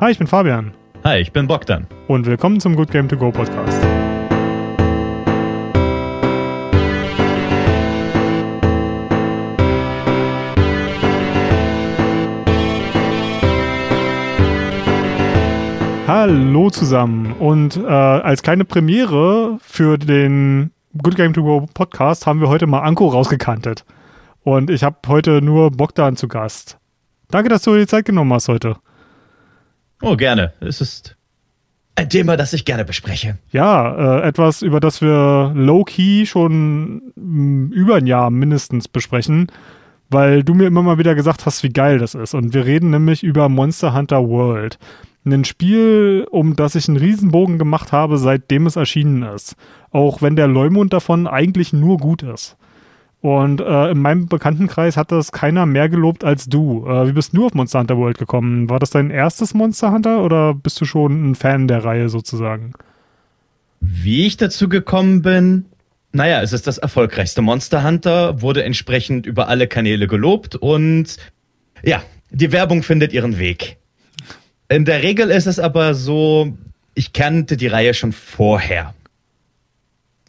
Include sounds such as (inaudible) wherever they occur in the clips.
Hi, ich bin Fabian. Hi, ich bin Bogdan. Und willkommen zum Good Game To Go Podcast. Hallo zusammen und äh, als kleine Premiere für den Good Game To Go Podcast haben wir heute mal Anko rausgekantet. Und ich habe heute nur Bogdan zu Gast. Danke, dass du dir die Zeit genommen hast heute. Oh, gerne. Es ist ein Thema, das ich gerne bespreche. Ja, äh, etwas, über das wir low-key schon mh, mm, über ein Jahr mindestens besprechen, weil du mir immer mal wieder gesagt hast, wie geil das ist. Und wir reden nämlich über Monster Hunter World. Ein Spiel, um das ich einen Riesenbogen gemacht habe, seitdem es erschienen ist. Auch wenn der Leumund davon eigentlich nur gut ist. Und äh, in meinem Bekanntenkreis hat das keiner mehr gelobt als du. Äh, wie bist du auf Monster Hunter World gekommen? War das dein erstes Monster Hunter oder bist du schon ein Fan der Reihe sozusagen? Wie ich dazu gekommen bin, naja, es ist das erfolgreichste Monster Hunter, wurde entsprechend über alle Kanäle gelobt und ja, die Werbung findet ihren Weg. In der Regel ist es aber so, ich kannte die Reihe schon vorher.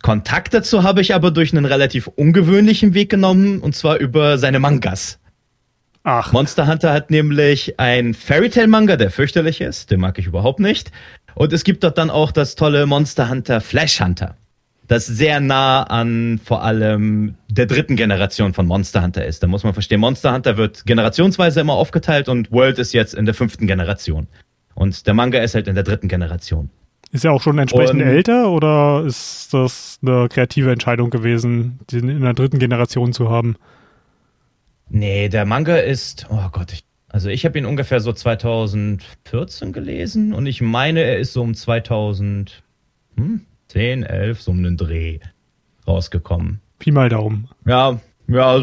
Kontakt dazu habe ich aber durch einen relativ ungewöhnlichen Weg genommen, und zwar über seine Mangas. Ach. Monster Hunter hat nämlich ein Fairy Tail Manga, der fürchterlich ist, den mag ich überhaupt nicht. Und es gibt dort dann auch das tolle Monster Hunter Flash Hunter, das sehr nah an vor allem der dritten Generation von Monster Hunter ist. Da muss man verstehen, Monster Hunter wird generationsweise immer aufgeteilt und World ist jetzt in der fünften Generation. Und der Manga ist halt in der dritten Generation. Ist er auch schon entsprechend und, älter oder ist das eine kreative Entscheidung gewesen, den in der dritten Generation zu haben? Nee, der Manga ist, oh Gott, ich, also ich habe ihn ungefähr so 2014 gelesen und ich meine, er ist so um 2010, 11, so um einen Dreh rausgekommen. Pi mal Daumen. Ja, ja,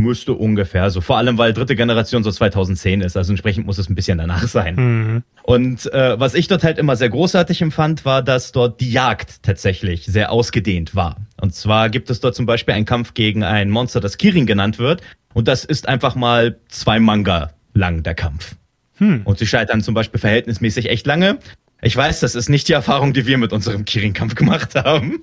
Müsste ungefähr so. Vor allem, weil dritte Generation so 2010 ist. Also entsprechend muss es ein bisschen danach sein. Mhm. Und äh, was ich dort halt immer sehr großartig empfand, war, dass dort die Jagd tatsächlich sehr ausgedehnt war. Und zwar gibt es dort zum Beispiel einen Kampf gegen ein Monster, das Kirin genannt wird. Und das ist einfach mal zwei Manga lang, der Kampf. Hm. Und sie scheitern zum Beispiel verhältnismäßig echt lange. Ich weiß, das ist nicht die Erfahrung, die wir mit unserem Kirin-Kampf gemacht haben.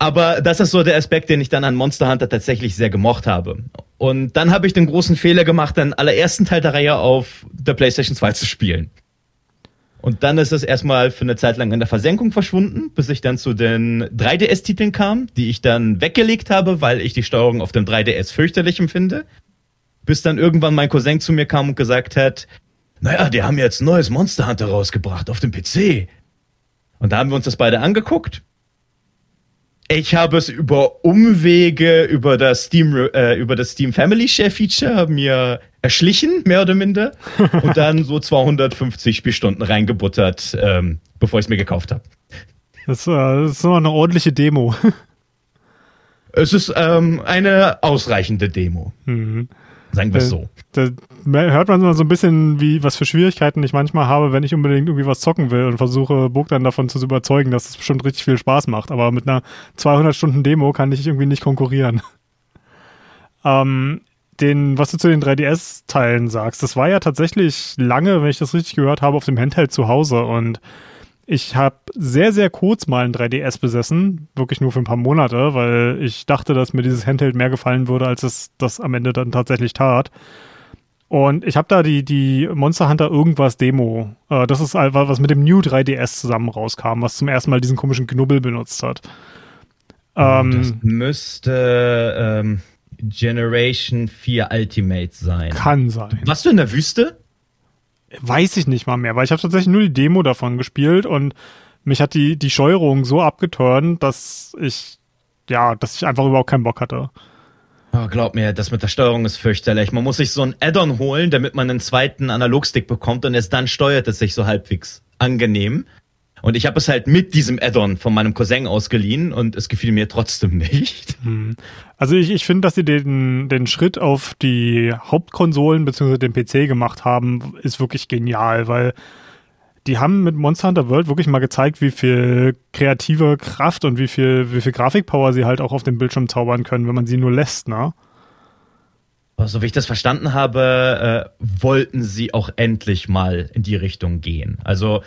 Aber das ist so der Aspekt, den ich dann an Monster Hunter tatsächlich sehr gemocht habe. Und dann habe ich den großen Fehler gemacht, den allerersten Teil der Reihe auf der PlayStation 2 zu spielen. Und dann ist es erstmal für eine Zeit lang in der Versenkung verschwunden, bis ich dann zu den 3DS-Titeln kam, die ich dann weggelegt habe, weil ich die Steuerung auf dem 3DS fürchterlich empfinde. Bis dann irgendwann mein Cousin zu mir kam und gesagt hat, naja, die haben jetzt ein neues Monster Hunter rausgebracht auf dem PC. Und da haben wir uns das beide angeguckt ich habe es über Umwege über das Steam äh, über das Steam Family Share Feature mir erschlichen, mehr oder minder, (laughs) und dann so 250 Spielstunden reingebuttert, ähm, bevor ich es mir gekauft habe. Das, äh, das ist immer eine ordentliche Demo. (laughs) Es ist ähm, eine ausreichende Demo. Mhm. Sagen wir es so. Da hört man mal so ein bisschen, wie was für Schwierigkeiten ich manchmal habe, wenn ich unbedingt irgendwie was zocken will und versuche, Bogdan davon zu überzeugen, dass es bestimmt richtig viel Spaß macht. Aber mit einer 200 Stunden Demo kann ich irgendwie nicht konkurrieren. (laughs) ähm, den, was du zu den 3DS-Teilen sagst, das war ja tatsächlich lange, wenn ich das richtig gehört habe, auf dem Handheld zu Hause und ich habe sehr, sehr kurz mal ein 3DS besessen, wirklich nur für ein paar Monate, weil ich dachte, dass mir dieses Handheld mehr gefallen würde, als es das am Ende dann tatsächlich tat. Und ich habe da die, die Monster Hunter irgendwas Demo. Äh, das ist einfach was mit dem New 3DS zusammen rauskam, was zum ersten Mal diesen komischen Knubbel benutzt hat. Oh, ähm, das müsste ähm, Generation 4 Ultimate sein. Kann sein. Warst du in der Wüste? Weiß ich nicht mal mehr, weil ich habe tatsächlich nur die Demo davon gespielt und mich hat die, die Steuerung so abgeturnt, dass ich, ja, dass ich einfach überhaupt keinen Bock hatte. Oh, glaub mir, das mit der Steuerung ist fürchterlich. Man muss sich so ein Add-on holen, damit man einen zweiten Analogstick bekommt und erst dann steuert es sich so halbwegs angenehm. Und ich habe es halt mit diesem Add-on von meinem Cousin ausgeliehen und es gefiel mir trotzdem (laughs) nicht. Hm. Also ich, ich finde, dass sie den, den Schritt auf die Hauptkonsolen bzw. den PC gemacht haben, ist wirklich genial, weil die haben mit Monster Hunter World wirklich mal gezeigt, wie viel kreative Kraft und wie viel, wie viel Grafikpower sie halt auch auf dem Bildschirm zaubern können, wenn man sie nur lässt, ne? so wie ich das verstanden habe, äh, wollten sie auch endlich mal in die Richtung gehen. Also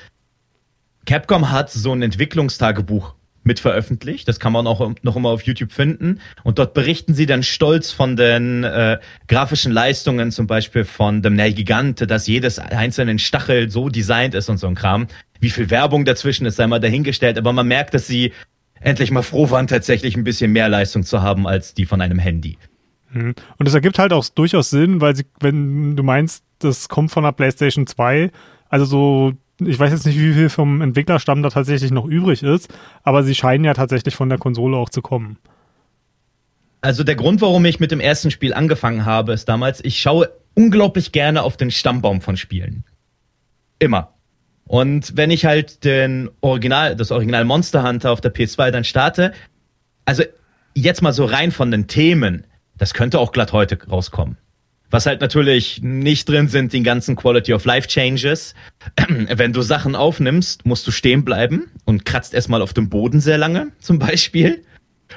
Capcom hat so ein Entwicklungstagebuch mit veröffentlicht. Das kann man auch noch immer auf YouTube finden. Und dort berichten sie dann stolz von den äh, grafischen Leistungen, zum Beispiel von dem Nel Gigante, dass jedes einzelne Stachel so designt ist und so ein Kram. Wie viel Werbung dazwischen ist, sei mal dahingestellt. Aber man merkt, dass sie endlich mal froh waren, tatsächlich ein bisschen mehr Leistung zu haben als die von einem Handy. Mhm. Und es ergibt halt auch durchaus Sinn, weil sie, wenn du meinst, das kommt von der PlayStation 2, also so ich weiß jetzt nicht, wie viel vom Entwicklerstamm da tatsächlich noch übrig ist, aber sie scheinen ja tatsächlich von der Konsole auch zu kommen. Also der Grund, warum ich mit dem ersten Spiel angefangen habe, ist damals, ich schaue unglaublich gerne auf den Stammbaum von Spielen. Immer. Und wenn ich halt den Original, das Original Monster Hunter auf der PS2 dann starte, also jetzt mal so rein von den Themen, das könnte auch glatt heute rauskommen. Was halt natürlich nicht drin sind, die ganzen Quality of Life Changes. (clears throat) Wenn du Sachen aufnimmst, musst du stehen bleiben und kratzt erstmal auf dem Boden sehr lange, (laughs) zum Beispiel.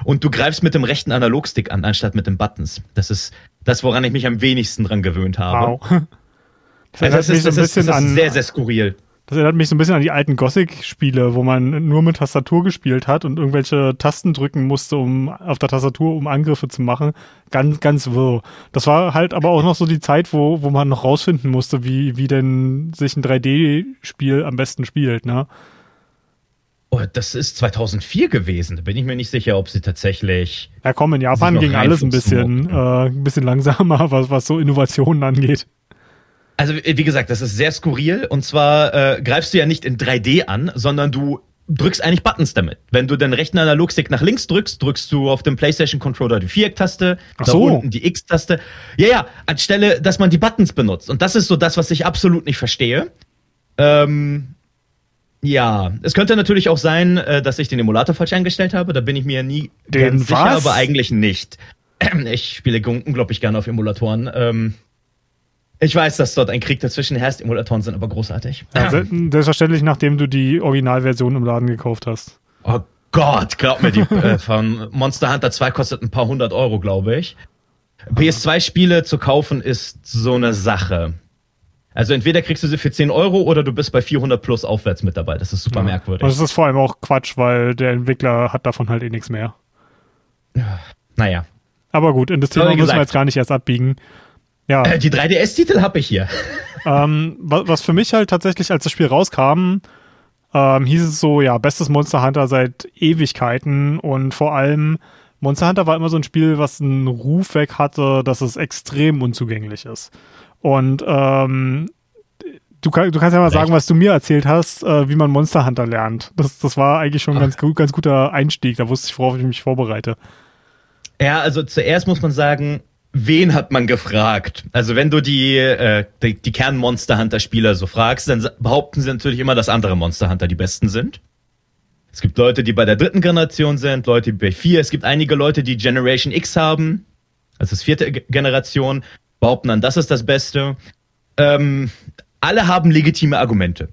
Und du greifst mit dem rechten Analogstick an, anstatt mit den Buttons. Das ist das, woran ich mich am wenigsten dran gewöhnt habe. Wow. (laughs) Das, also das, ist, das, ist, das ist sehr, sehr skurril. Das erinnert mich so ein bisschen an die alten Gothic-Spiele, wo man nur mit Tastatur gespielt hat und irgendwelche Tasten drücken musste, um auf der Tastatur, um Angriffe zu machen. Ganz, ganz wirr. Das war halt aber auch noch so die Zeit, wo, wo man noch rausfinden musste, wie, wie denn sich ein 3D-Spiel am besten spielt, ne? Oh, das ist 2004 gewesen. Da bin ich mir nicht sicher, ob sie tatsächlich. Ja, komm, in Japan ging alles ein bisschen, äh, ein bisschen langsamer, (laughs) was, was so Innovationen angeht. Also, wie gesagt, das ist sehr skurril. Und zwar äh, greifst du ja nicht in 3D an, sondern du drückst eigentlich Buttons damit. Wenn du den rechten Analogstick nach links drückst, drückst du auf dem PlayStation Controller die Viereck-Taste, da so. unten die X-Taste. Ja, ja, anstelle, dass man die Buttons benutzt. Und das ist so das, was ich absolut nicht verstehe. Ähm, ja, es könnte natürlich auch sein, äh, dass ich den Emulator falsch eingestellt habe. Da bin ich mir nie den ganz was? sicher, aber eigentlich nicht. (clears throat) Ich spiele unglaublich gerne auf Emulatoren. Ähm, ich weiß, dass dort ein Krieg dazwischen herrscht. Emulatoren sind aber großartig. Ja, selbstverständlich, nachdem du die Originalversion im Laden gekauft hast. Oh Gott, glaub mir, die äh, von Monster Hunter 2 kostet ein paar hundert Euro, glaube ich. PS2-Spiele zu kaufen ist so eine Sache. Also entweder kriegst du sie für 10 Euro oder du bist bei 400 plus aufwärts mit dabei. Das ist super ja. merkwürdig. Und das ist vor allem auch Quatsch, weil der Entwickler hat davon halt eh nichts mehr. Naja. Aber gut, in das Thema müssen wir jetzt gar nicht erst abbiegen. Ja. Äh, die 3DS-Titel habe ich hier. (laughs) Ähm, was, für mich halt tatsächlich, als das Spiel rauskam, ähm, hieß es so, ja, bestes Monster Hunter seit Ewigkeiten und vor allem Monster Hunter war immer so ein Spiel, was einen Ruf weg hatte, dass es extrem unzugänglich ist. Und ähm, du, kann, du kannst ja mal sagen, was du mir erzählt hast, äh, wie man Monster Hunter lernt. Das, das war eigentlich schon ein ganz, ganz guter Einstieg. Da wusste ich, worauf ich mich vorbereite. Ja, also zuerst muss man sagen, wen hat man gefragt? Also wenn du die, äh, die, die Kern-Monster Hunter-Spieler so fragst, dann behaupten sie natürlich immer, dass andere Monster Hunter die besten sind. Es gibt Leute, die bei der dritten Generation sind, Leute die bei vier. Es gibt einige Leute, die Generation X haben, also das vierte Generation, behaupten dann, das ist das Beste. Ähm, alle haben legitime Argumente.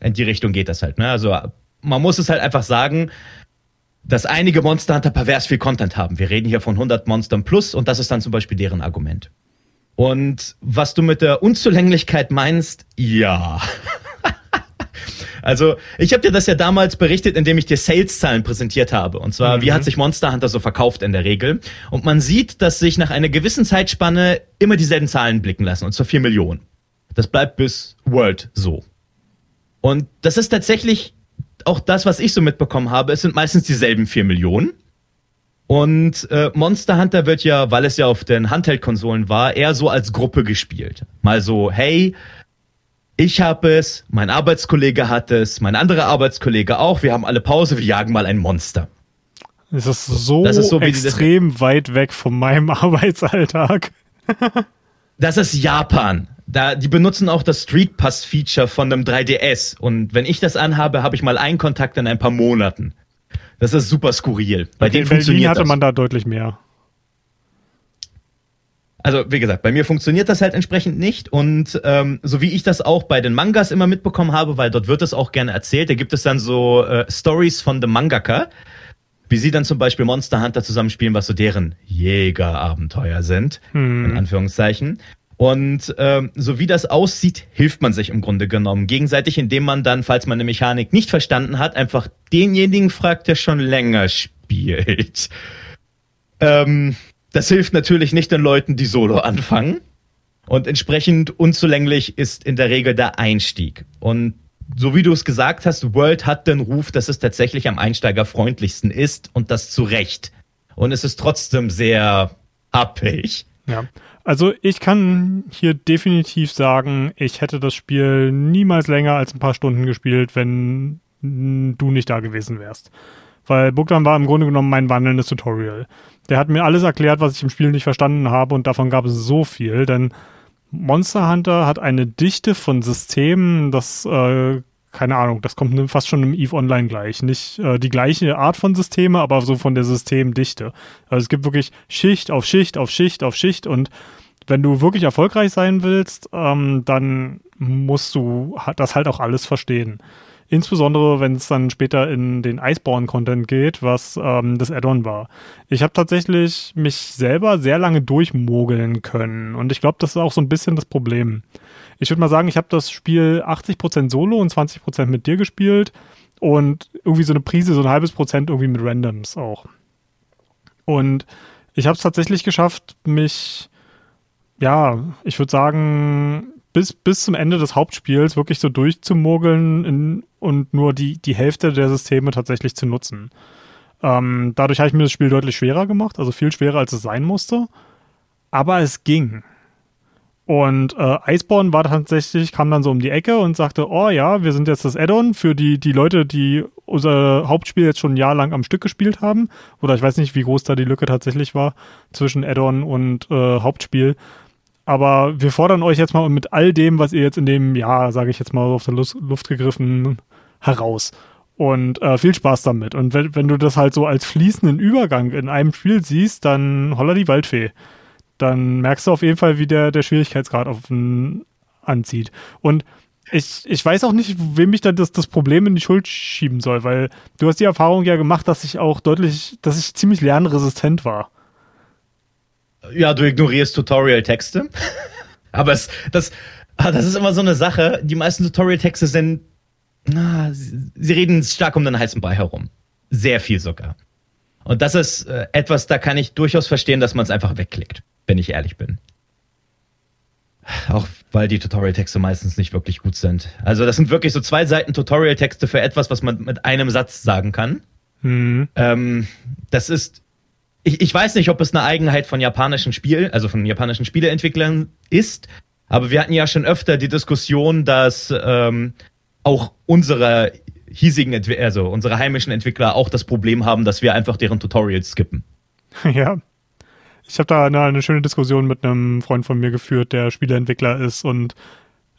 In die Richtung geht das halt. Ne? Also man muss es halt einfach sagen, dass einige Monster Hunter pervers viel Content haben. Wir reden hier von 100 Monstern plus und das ist dann zum Beispiel deren Argument. Und was du mit der Unzulänglichkeit meinst, ja. (laughs) also, ich habe dir das ja damals berichtet, indem ich dir Sales-Zahlen präsentiert habe. Und zwar, mhm. wie hat sich Monster Hunter so verkauft in der Regel? Und man sieht, dass sich nach einer gewissen Zeitspanne immer dieselben Zahlen blicken lassen, und zwar 4 Millionen. Das bleibt bis World so. Und das ist tatsächlich auch das, was ich so mitbekommen habe, es sind meistens dieselben vier Millionen. Und äh, Monster Hunter wird ja, weil es ja auf den Handheld-Konsolen war, eher so als Gruppe gespielt. Mal so, hey, ich habe es, mein Arbeitskollege hat es, mein anderer Arbeitskollege auch, wir haben alle Pause, wir jagen mal ein Monster. Es ist so, das ist so extrem weit weg von meinem (laughs) Arbeitsalltag. das ist Japan. Da, die benutzen auch das Street Pass Feature von einem 3DS. Und wenn ich das anhabe, habe ich mal einen Kontakt in ein paar Monaten. Das ist super skurril. Bei okay, denen funktioniert hatte das. man da deutlich mehr. Also, wie gesagt, bei mir funktioniert das halt entsprechend nicht. Und ähm, so wie ich das auch bei den Mangas immer mitbekommen habe, weil dort wird es auch gerne erzählt, da gibt es dann so äh, Stories von dem Mangaka, wie sie dann zum Beispiel Monster Hunter zusammenspielen, was so deren Jägerabenteuer sind, hm. in Anführungszeichen. Und ähm, so wie das aussieht, hilft man sich im Grunde genommen gegenseitig, indem man dann, falls man eine Mechanik nicht verstanden hat, einfach denjenigen fragt, der schon länger spielt. Ähm, das hilft natürlich nicht den Leuten, die Solo anfangen. Und entsprechend unzulänglich ist in der Regel der Einstieg. Und so wie du es gesagt hast, World hat den Ruf, dass es tatsächlich am einsteigerfreundlichsten ist und das zu Recht. Und es ist trotzdem sehr abhängig. Ja. Also ich kann hier definitiv sagen, ich hätte das Spiel niemals länger als ein paar Stunden gespielt, wenn du nicht da gewesen wärst. Weil Bogdan war im Grunde genommen mein wandelndes Tutorial. Der hat mir alles erklärt, was ich im Spiel nicht verstanden habe und davon gab es so viel, denn Monster Hunter hat eine Dichte von Systemen, das, äh, keine Ahnung, das kommt fast schon im EVE Online gleich. Nicht äh, die gleiche Art von Systeme, aber so von der Systemdichte. Also es gibt wirklich Schicht auf Schicht auf Schicht auf Schicht und wenn du wirklich erfolgreich sein willst, ähm, dann musst du das halt auch alles verstehen. Insbesondere, wenn es dann später in den Iceborne-Content geht, was ähm, das Add-on war. Ich habe tatsächlich mich selber sehr lange durchmogeln können. Und ich glaube, das ist auch so ein bisschen das Problem. Ich würde mal sagen, ich habe das Spiel 80% solo und 20% mit dir gespielt. Und irgendwie so eine Prise, so ein halbes Prozent irgendwie mit Randoms auch. Und ich habe es tatsächlich geschafft, mich, ja, ich würde sagen, bis, bis zum Ende des Hauptspiels wirklich so durchzumogeln in, und nur die, die Hälfte der Systeme tatsächlich zu nutzen. Ähm, dadurch habe ich mir das Spiel deutlich schwerer gemacht, also viel schwerer, als es sein musste. Aber es ging. Und äh, Iceborne war tatsächlich, kam dann so um die Ecke und sagte, oh ja, wir sind jetzt das Add-on für die, die Leute, die unser Hauptspiel jetzt schon ein Jahr lang am Stück gespielt haben. Oder ich weiß nicht, wie groß da die Lücke tatsächlich war zwischen Add-on und äh, Hauptspiel. Aber wir fordern euch jetzt mal mit all dem, was ihr jetzt in dem Jahr, sage ich jetzt mal auf der Luft gegriffen, heraus. Und äh, viel Spaß damit. Und wenn, wenn du das halt so als fließenden Übergang in einem Spiel siehst, dann holla die Waldfee. Dann merkst du auf jeden Fall, wie der, der Schwierigkeitsgrad auf den anzieht. Und ich, ich weiß auch nicht, wem ich da das, das Problem in die Schuld schieben soll, weil du hast die Erfahrung ja gemacht, dass ich auch deutlich, dass ich ziemlich lernresistent war. Ja, du ignorierst Tutorial-Texte. (laughs) Aber es, das, ah, das ist immer so eine Sache. Die meisten Tutorial-Texte sind, na, sie, sie reden stark um den heißen Brei herum. Sehr viel sogar. Und das ist äh, etwas, da kann ich durchaus verstehen, dass man es einfach wegklickt, wenn ich ehrlich bin. Auch weil die Tutorial-Texte meistens nicht wirklich gut sind. Also das sind wirklich so zwei Seiten Tutorial-Texte für etwas, was man mit einem Satz sagen kann. Mhm. Ähm, das ist ich, ich weiß nicht, ob es eine Eigenheit von japanischen Spielen, also von japanischen Spieleentwicklern ist, aber wir hatten ja schon öfter die Diskussion, dass ähm, auch unsere hiesigen, also unsere heimischen Entwickler auch das Problem haben, dass wir einfach deren Tutorials skippen. (laughs) Ja. Ich habe da eine, eine, schöne Diskussion mit einem Freund von mir geführt, der Spieleentwickler ist und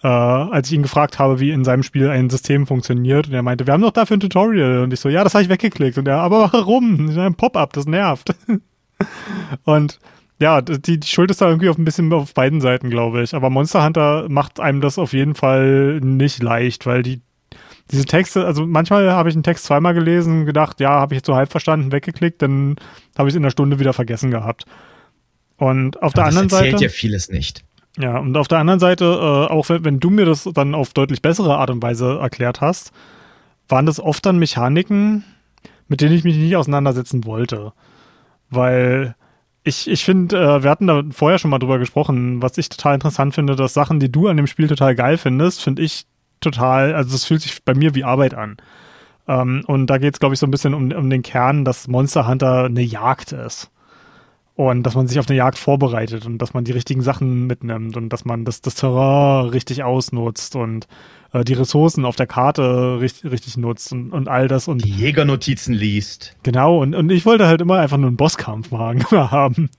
äh, als ich ihn gefragt habe, wie in seinem Spiel ein System funktioniert, und er meinte, wir haben doch dafür ein Tutorial. Und ich so, ja, das habe ich weggeklickt. Und er, aber warum? Ein Pop-up, das nervt. (laughs) und ja, die, die Schuld ist da irgendwie auf ein bisschen auf beiden Seiten, glaube ich. Aber Monster Hunter macht einem das auf jeden Fall nicht leicht, weil die diese Texte, also manchmal habe ich einen Text zweimal gelesen, gedacht, ja, habe ich jetzt so halb verstanden, weggeklickt, dann habe ich es in einer Stunde wieder vergessen gehabt. Und auf Aber der anderen Seite. Das erzählt ja vieles nicht. Ja, und auf der anderen Seite, äh, auch wenn, wenn du mir das dann auf deutlich bessere Art und Weise erklärt hast, waren das oft dann Mechaniken, mit denen ich mich nicht auseinandersetzen wollte. Weil ich, ich finde, äh, wir hatten da vorher schon mal drüber gesprochen, was ich total interessant finde, dass Sachen, die du an dem Spiel total geil findest, finde ich total, also es fühlt sich bei mir wie Arbeit an. Ähm, und da geht es, glaube ich, so ein bisschen um, um den Kern, dass Monster Hunter eine Jagd ist und dass man sich auf eine Jagd vorbereitet und dass man die richtigen Sachen mitnimmt und dass man das, das Terrain richtig ausnutzt und äh, die Ressourcen auf der Karte richtig, richtig nutzt und, und all das und die Jägernotizen liest. Genau, und, und ich wollte halt immer einfach nur einen Bosskampf (laughs) haben.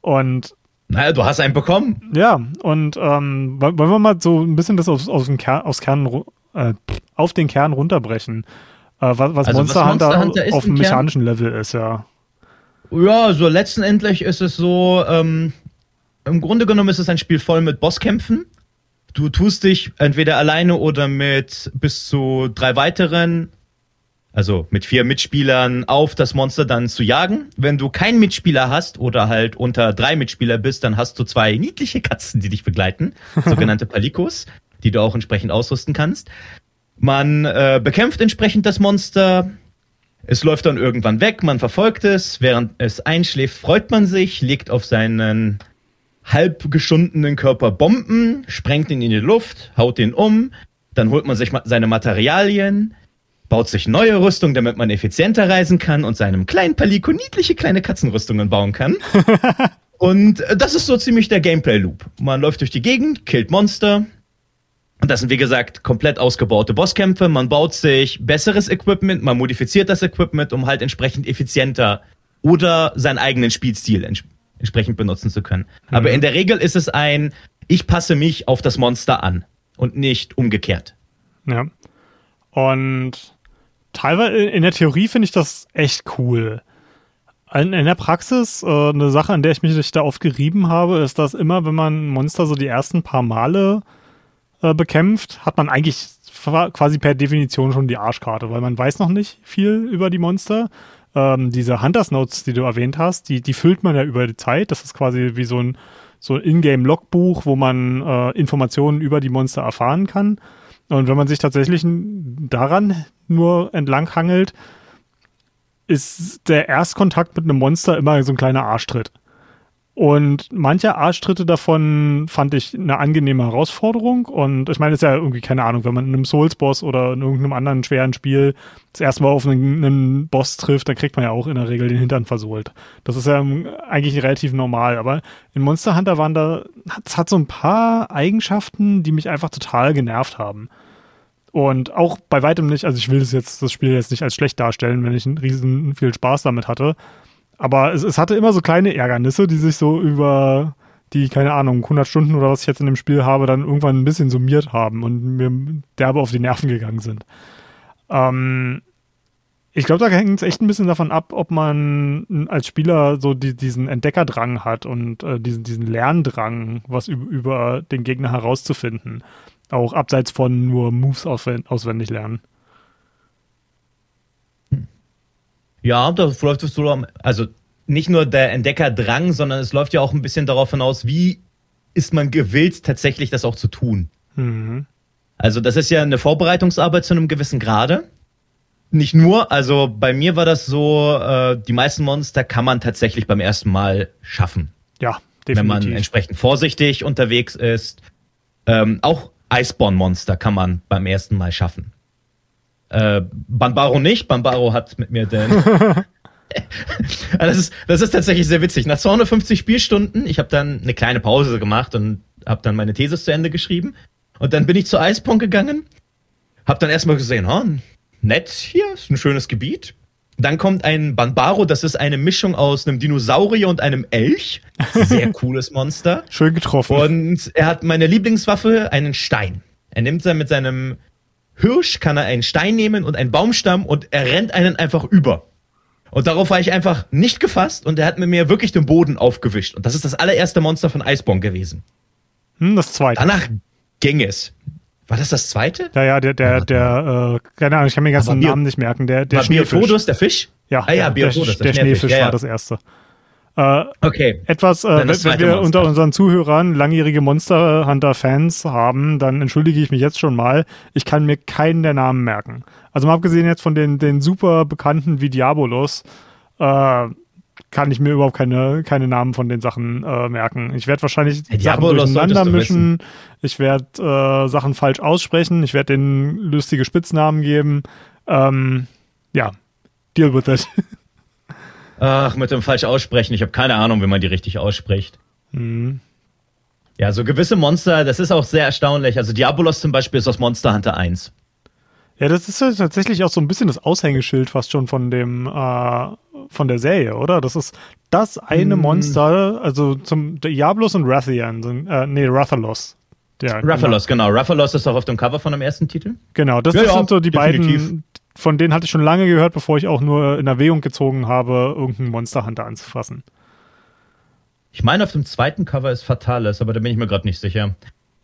Und naja, du hast einen bekommen. Ja, und ähm, wollen wir mal so ein bisschen das aus, aus dem Kern, aus Kern, äh, auf den Kern runterbrechen. Äh, was, was, also Monster, was Monster Hunter, Hunter auf dem mechanischen Level ist, ja. Ja, so letztendlich ist es so, ähm, im Grunde genommen ist es ein Spiel voll mit Bosskämpfen. Du tust dich entweder alleine oder mit bis zu drei weiteren also mit vier Mitspielern auf das Monster dann zu jagen. Wenn du keinen Mitspieler hast oder halt unter drei Mitspieler bist, dann hast du zwei niedliche Katzen, die dich begleiten, (laughs) sogenannte Palikos, die du auch entsprechend ausrüsten kannst. Man äh, bekämpft entsprechend das Monster. Es läuft dann irgendwann weg, man verfolgt es. Während es einschläft, freut man sich, legt auf seinen halb geschundenen Körper Bomben, sprengt ihn in die Luft, haut ihn um, dann holt man sich seine Materialien, baut sich neue Rüstung, damit man effizienter reisen kann und seinem kleinen Paliko niedliche kleine Katzenrüstungen bauen kann. (laughs) und äh, das ist so ziemlich der Gameplay-Loop. Man läuft durch die Gegend, killt Monster. Und das sind, wie gesagt, komplett ausgebaute Bosskämpfe. Man baut sich besseres Equipment, man modifiziert das Equipment, um halt entsprechend effizienter oder seinen eigenen Spielstil ents entsprechend benutzen zu können. Mhm. Aber in der Regel ist es ein, ich passe mich auf das Monster an und nicht umgekehrt. Ja. Und teilweise in der Theorie finde ich das echt cool. In, in der Praxis, äh, eine Sache, an der ich mich da oft gerieben habe, ist, dass immer, wenn man Monster so die ersten paar Male äh, bekämpft, hat man eigentlich quasi per Definition schon die Arschkarte, weil man weiß noch nicht viel über die Monster. Ähm, diese Hunters Notes, die du erwähnt hast, die, die füllt man ja über die Zeit. Das ist quasi wie so ein, so ein Ingame-Logbuch, wo man äh, Informationen über die Monster erfahren kann. Und wenn man sich tatsächlich daran nur entlang hangelt, ist der Erstkontakt mit einem Monster immer so ein kleiner Arschtritt. Und manche Arschtritte davon fand ich eine angenehme Herausforderung. Und ich meine, es ist ja irgendwie, keine Ahnung, wenn man in einem Souls-Boss oder in irgendeinem anderen schweren Spiel das erste Mal auf einen, einen, Boss trifft, dann kriegt man ja auch in der Regel den Hintern versohlt. Das ist ja eigentlich relativ normal. Aber in Monster Hunter waren da, es hat so ein paar Eigenschaften, die mich einfach total genervt haben. Und auch bei weitem nicht, also ich will das jetzt, das Spiel jetzt nicht als schlecht darstellen, wenn ich einen riesen viel Spaß damit hatte. Aber es, es hatte immer so kleine Ärgernisse, die sich so über die, keine Ahnung, 100 Stunden oder was ich jetzt in dem Spiel habe, dann irgendwann ein bisschen summiert haben und mir derbe auf die Nerven gegangen sind. Ähm, ich glaube, da hängt es echt ein bisschen davon ab, ob man als Spieler so die, diesen Entdeckerdrang hat und äh, diesen, diesen Lerndrang, was über, über den Gegner herauszufinden. Auch abseits von nur Moves auswendig lernen. Ja, da läuft es so, also nicht nur der Entdeckerdrang, sondern es läuft ja auch ein bisschen darauf hinaus, wie ist man gewillt, tatsächlich das auch zu tun. Mhm. Also das ist ja eine Vorbereitungsarbeit zu einem gewissen Grade. Nicht nur, also bei mir war das so, äh, die meisten Monster kann man tatsächlich beim ersten Mal schaffen. Ja, definitiv. Wenn man entsprechend vorsichtig unterwegs ist. Ähm, auch Iceborne-Monster kann man beim ersten Mal schaffen. Äh, Banbaro nicht. Banbaro hat mit mir den. (laughs) das, ist, das ist tatsächlich sehr witzig. Nach 250 Spielstunden, ich habe dann eine kleine Pause gemacht und habe dann meine Thesis zu Ende geschrieben. Und dann bin ich zu Iceborne gegangen, habe dann erstmal gesehen, oh, nett hier, ist ein schönes Gebiet. Dann kommt ein Banbaro, das ist eine Mischung aus einem Dinosaurier und einem Elch. Sehr (laughs) cooles Monster. Schön getroffen. Und er hat meine Lieblingswaffe, einen Stein. Er nimmt dann mit seinem Hirsch, kann er einen Stein nehmen und einen Baumstamm und er rennt einen einfach über. Und darauf war ich einfach nicht gefasst und er hat mit mir wirklich den Boden aufgewischt. Und das ist das allererste Monster von Iceborne gewesen. Hm, das zweite. Danach ging es. War das das zweite? Ja, ja, der, der, der, äh, keine Ahnung, ich kann mir den ganzen Namen nicht merken. Der, der war Biotodus, der Fisch? Ja, ah, ja, Biotodus, der, der, der Schneefisch ja, ja. war das erste. Äh, okay. Etwas, äh, wenn, wenn wir Monster. unter unseren Zuhörern langjährige Monster Hunter-Fans haben, dann entschuldige ich mich jetzt schon mal. Ich kann mir keinen der Namen merken. Also mal abgesehen jetzt von den, den super bekannten wie Diabolos, äh, kann ich mir überhaupt keine, keine Namen von den Sachen äh, merken. Ich werde wahrscheinlich hey, Sachen durcheinander mischen. Ich werde äh, Sachen falsch aussprechen. Ich werde denen lustige Spitznamen geben. Ähm, ja, deal with it. (laughs) Ach, mit dem falsch aussprechen. Ich habe keine Ahnung, wie man die richtig ausspricht. Mhm. Ja, so gewisse Monster, das ist auch sehr erstaunlich. Also Diabolos zum Beispiel ist aus Monster Hunter 1. Ja, das ist ja tatsächlich auch so ein bisschen das Aushängeschild fast schon von dem äh, von der Serie, oder? Das ist das eine hm. Monster, also zum Diablos und Rathian sind, äh, nee, Rathalos. Ja, Rathalos, genau. genau. Rathalos ist auch auf dem Cover von dem ersten Titel. Genau, das, ja, das ja, sind so die definitiv. beiden, von denen hatte ich schon lange gehört, bevor ich auch nur in Erwägung gezogen habe, irgendeinen Monster Hunter anzufassen. Ich meine, auf dem zweiten Cover ist Fatalis, aber da bin ich mir gerade nicht sicher.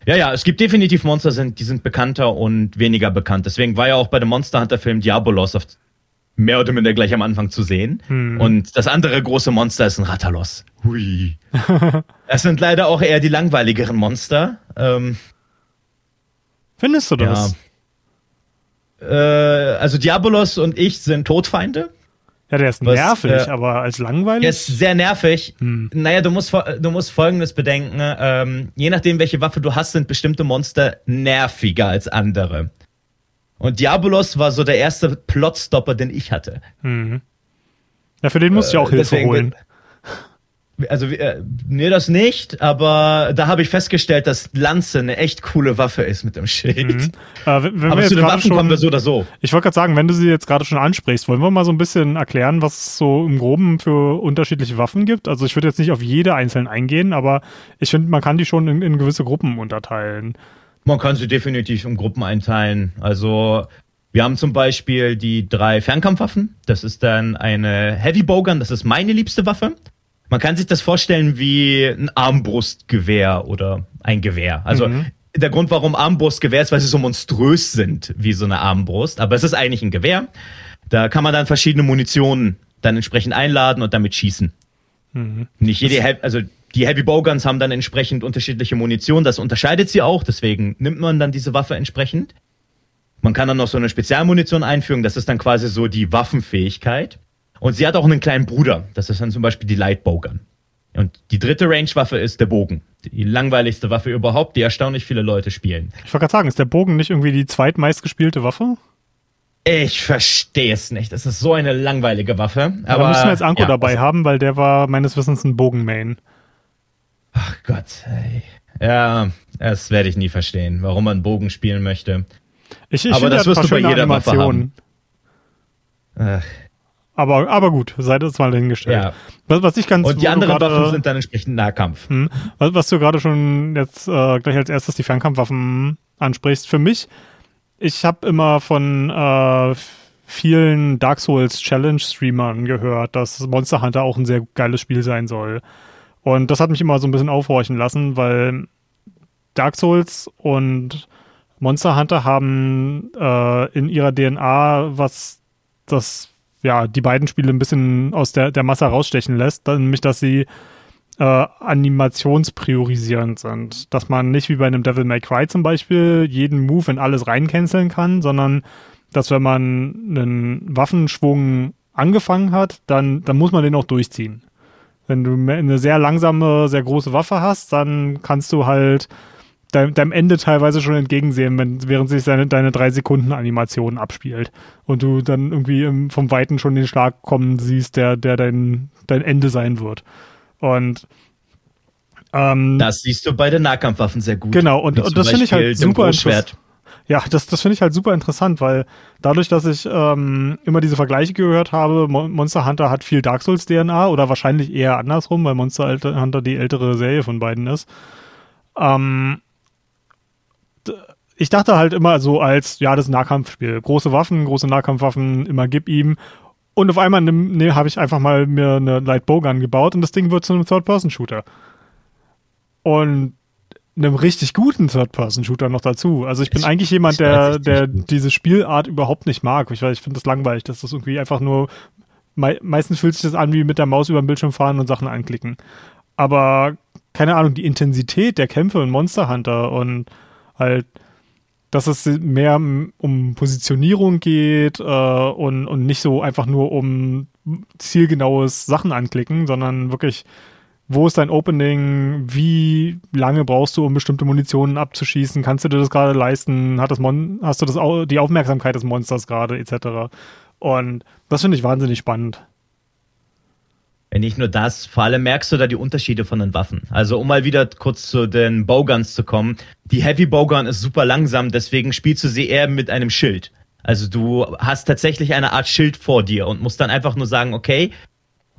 Ja, ja, es gibt definitiv Monster, die sind bekannter und weniger bekannt. Deswegen war ja auch bei dem Monster Hunter Film Diabolos auf mehr oder minder gleich am Anfang zu sehen. Hm. Und das andere große Monster ist ein Ratalos. Hui. (laughs) Es sind leider auch eher die langweiligeren Monster. Ähm, Findest du das? ja. Äh, also Diabolos und ich sind Todfeinde. Ja, der ist Was, nervig, äh, aber als langweilig. Der ist sehr nervig. Hm. Naja, du musst, du musst Folgendes bedenken. Ähm, je nachdem, welche Waffe du hast, sind bestimmte Monster nerviger als andere. Und Diabolos war so der erste Plotstopper, den ich hatte. Hm. Ja, für den musst du ja auch Äh, Hilfe deswegen- holen. Also, äh, nee, das nicht, aber da habe ich festgestellt, dass Lanze eine echt coole Waffe ist mit dem Schild. Mhm. Äh, wenn wenn Aber zu den Waffen kommen schon, wir so oder so. ich wollte gerade sagen, wenn du sie jetzt gerade schon ansprichst, wollen wir mal so ein bisschen erklären, was es so im Groben für unterschiedliche Waffen gibt? Also ich würde jetzt nicht auf jede einzeln eingehen, aber ich finde, man kann die schon in, in gewisse Gruppen unterteilen. Man kann sie definitiv in Gruppen einteilen. Also, wir haben zum Beispiel die drei Fernkampfwaffen. Das ist dann eine Heavy Bowgun, das ist meine liebste Waffe. Man kann sich das vorstellen wie ein Armbrustgewehr oder ein Gewehr. Also, Mhm. der Grund, warum Armbrustgewehr ist, weil sie so monströs sind wie so eine Armbrust. Aber es ist eigentlich ein Gewehr. Da kann man dann verschiedene Munitionen dann entsprechend einladen und damit schießen. Mhm. Nicht jede, He also die Heavy Bowguns haben dann entsprechend unterschiedliche Munition. Das unterscheidet sie auch. Deswegen nimmt man dann diese Waffe entsprechend. Man kann dann noch so eine Spezialmunition einfügen. Das ist dann quasi so die Waffenfähigkeit. Und sie hat auch einen kleinen Bruder. Das ist dann zum Beispiel die Light Bowgun. Und die dritte Range-Waffe ist der Bogen. Die langweiligste Waffe überhaupt, die erstaunlich viele Leute spielen. Ich wollte gerade sagen, ist der Bogen nicht irgendwie die zweitmeistgespielte Waffe? Ich verstehe es nicht. Das ist so eine langweilige Waffe. Aber Aber da müssen wir jetzt Anko ja, dabei also- haben, weil der war meines Wissens ein Bogenmain. Ach Gott, ey. Ja, das werde ich nie verstehen, warum man Bogen spielen möchte. Ich, ich Aber das wirst du bei jeder Waffe Animationen. Ach, Aber, aber gut, seid jetzt mal dahingestellt. ja. Was, was ich ganz Und die anderen gerade- Waffen sind dann entsprechend Nahkampf. Hm. Was, was du gerade schon jetzt äh, gleich als erstes die Fernkampfwaffen ansprichst. Für mich, ich habe immer von äh, vielen Dark Souls Challenge Streamern gehört, dass Monster Hunter auch ein sehr geiles Spiel sein soll. Und das hat mich immer so ein bisschen aufhorchen lassen, weil Dark Souls und Monster Hunter haben äh, in ihrer DNA was das ja die beiden Spiele ein bisschen aus der, der Masse rausstechen lässt, nämlich dass sie äh, animationspriorisierend sind. Dass man nicht wie bei einem Devil May Cry zum Beispiel jeden Move in alles reincanceln kann, sondern dass wenn man einen Waffenschwung angefangen hat, dann, dann muss man den auch durchziehen. Wenn du eine sehr langsame, sehr große Waffe hast, dann kannst du halt dein, deinem Ende teilweise schon entgegensehen, wenn, während sich seine, deine drei Sekunden Animation abspielt. Und du dann irgendwie im, vom Weiten schon den Schlag kommen siehst, der, der dein, dein Ende sein wird. Und ähm, Das siehst du bei den Nahkampfwaffen sehr gut. Genau, und- und das finde ich halt super Großschwert. Ja, das, das finde ich halt super interessant, weil dadurch, dass ich ähm, immer diese Vergleiche gehört habe, Mon Monster Hunter hat viel Dark Souls DNA oder wahrscheinlich eher andersrum, weil Monster Hunter die ältere Serie von beiden ist. Ähm, ich dachte halt immer so als, ja, das ist ein Nahkampfspiel. Große Waffen, große Nahkampfwaffen, immer gib ihm. Und auf einmal ne, habe ich einfach mal mir eine Light Bowgun gebaut und das Ding wird zu einem Third-Person-Shooter. Und einem richtig guten Third-Person-Shooter noch dazu. Also ich bin Ich- eigentlich jemand, der, der diese Spielart überhaupt nicht mag. Ich, ich finde das langweilig, dass das irgendwie einfach nur mei meistens fühlt sich das an wie mit der Maus über den Bildschirm fahren und Sachen anklicken. Aber keine Ahnung, die Intensität der Kämpfe in Monster Hunter und halt, dass es mehr um Positionierung geht äh, und, und nicht so einfach nur um zielgenaues Sachen anklicken, sondern wirklich, wo ist dein Opening, wie lange brauchst du, um bestimmte Munitionen abzuschießen, kannst du dir das gerade leisten, Hat das Mon hast du das die Aufmerksamkeit des Monsters gerade, etc. Und das finde ich wahnsinnig spannend. Nicht nur das, vor allem merkst du da die Unterschiede von den Waffen. Also um mal wieder kurz zu den Bowguns zu kommen. Die Heavy Bowgun ist super langsam, deswegen spielst du sie eher mit einem Schild. Also du hast tatsächlich eine Art Schild vor dir und musst dann einfach nur sagen, okay,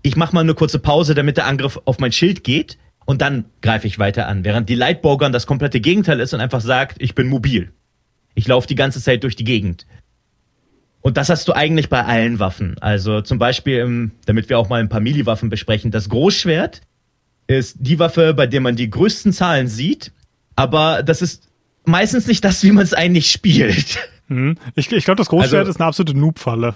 ich mache mal eine kurze Pause, damit der Angriff auf mein Schild geht und dann greife ich weiter an. Während die Light Bowgun das komplette Gegenteil ist und einfach sagt, ich bin mobil. Ich laufe die ganze Zeit durch die Gegend. Und das hast du eigentlich bei allen Waffen. Also zum Beispiel, im, damit wir auch mal ein paar Melee-Waffen besprechen, das Großschwert ist die Waffe, bei der man die größten Zahlen sieht, aber das ist meistens nicht das, wie man es eigentlich spielt. (laughs) Hm. Ich, ich glaube, das Großschwert Also- ist eine absolute Noob-Falle.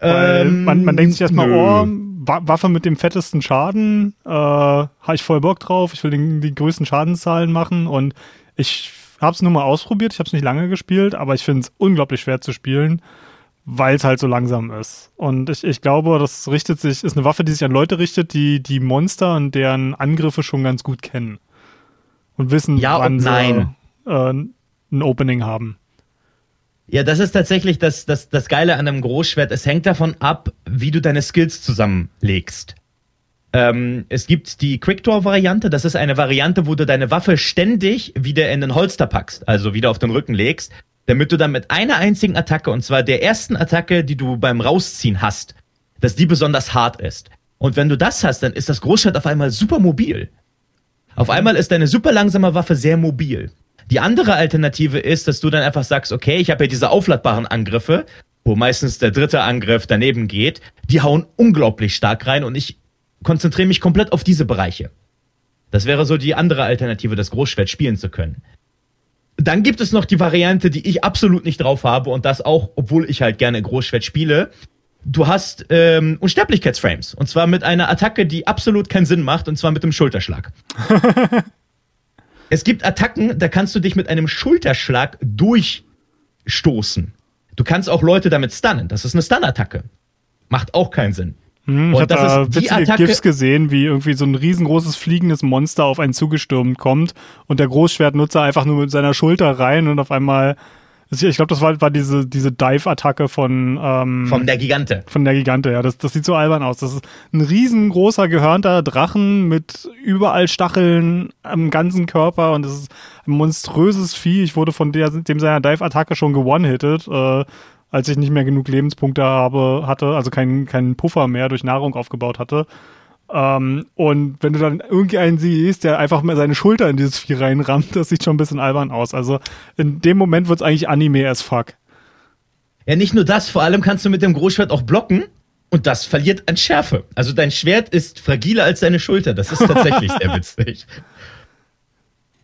Ähm, man, man denkt sich erstmal, oh, Waffe mit dem fettesten Schaden, äh, habe ich voll Bock drauf, ich will den, die größten Schadenszahlen machen und ich habe es nur mal ausprobiert, ich habe es nicht lange gespielt, aber ich finde es unglaublich schwer zu spielen, weil es halt so langsam ist. Und ich, ich glaube, das richtet sich, ist eine Waffe, die sich an Leute richtet, die die Monster und deren Angriffe schon ganz gut kennen. Und wissen, ja wann sie äh, ein Opening haben. Ja, das ist tatsächlich das, das, das Geile an einem Großschwert. Es hängt davon ab, wie du deine Skills zusammenlegst. Ähm, es gibt die Quick-Draw-Variante. Das ist eine Variante, wo du deine Waffe ständig wieder in den Holster packst, also wieder auf den Rücken legst, damit du dann mit einer einzigen Attacke, und zwar der ersten Attacke, die du beim Rausziehen hast, dass die besonders hart ist. Und wenn du das hast, dann ist das Großschwert auf einmal super mobil. Auf einmal ist deine super langsame Waffe sehr mobil. Die andere Alternative ist, dass du dann einfach sagst, okay, ich habe ja diese aufladbaren Angriffe, wo meistens der dritte Angriff daneben geht, die hauen unglaublich stark rein und ich konzentriere mich komplett auf diese Bereiche. Das wäre so die andere Alternative, das Großschwert spielen zu können. Dann gibt es noch die Variante, die ich absolut nicht drauf habe und das auch, obwohl ich halt gerne Großschwert spiele. Du hast ähm, Unsterblichkeitsframes und zwar mit einer Attacke, die absolut keinen Sinn macht und zwar mit dem Schulterschlag. (laughs) Es gibt Attacken, da kannst du dich mit einem Schulterschlag durchstoßen. Du kannst auch Leute damit stunnen. Das ist eine Stun-Attacke. Macht auch keinen Sinn. Hm, ich habe da witzige Attacke GIFs gesehen, wie irgendwie so ein riesengroßes fliegendes Monster auf einen zugestürmt kommt und der Großschwertnutzer einfach nur mit seiner Schulter rein und auf einmal ich glaube, das war, war diese, diese Dive-Attacke von ähm, Von der Gigante. Von der Gigante, ja. Das, das sieht so albern aus. Das ist ein riesengroßer, gehörnter Drachen mit überall Stacheln am ganzen Körper und das ist ein monströses Vieh. Ich wurde von der, dem seiner Dive-Attacke schon gewonnen-hittet, äh, als ich nicht mehr genug Lebenspunkte habe, hatte, also keinen keinen Puffer mehr durch Nahrung aufgebaut hatte. Ähm, und wenn du dann irgendeinen siehst, der einfach mal seine Schulter in dieses Vieh reinrammt, (laughs) das sieht schon ein bisschen albern aus. Also in dem Moment wird es eigentlich Anime as fuck. Ja, nicht nur das, vor allem kannst du mit dem Großschwert auch blocken und das verliert an Schärfe. Also dein Schwert ist fragiler als deine Schulter. Das ist tatsächlich (laughs) sehr witzig.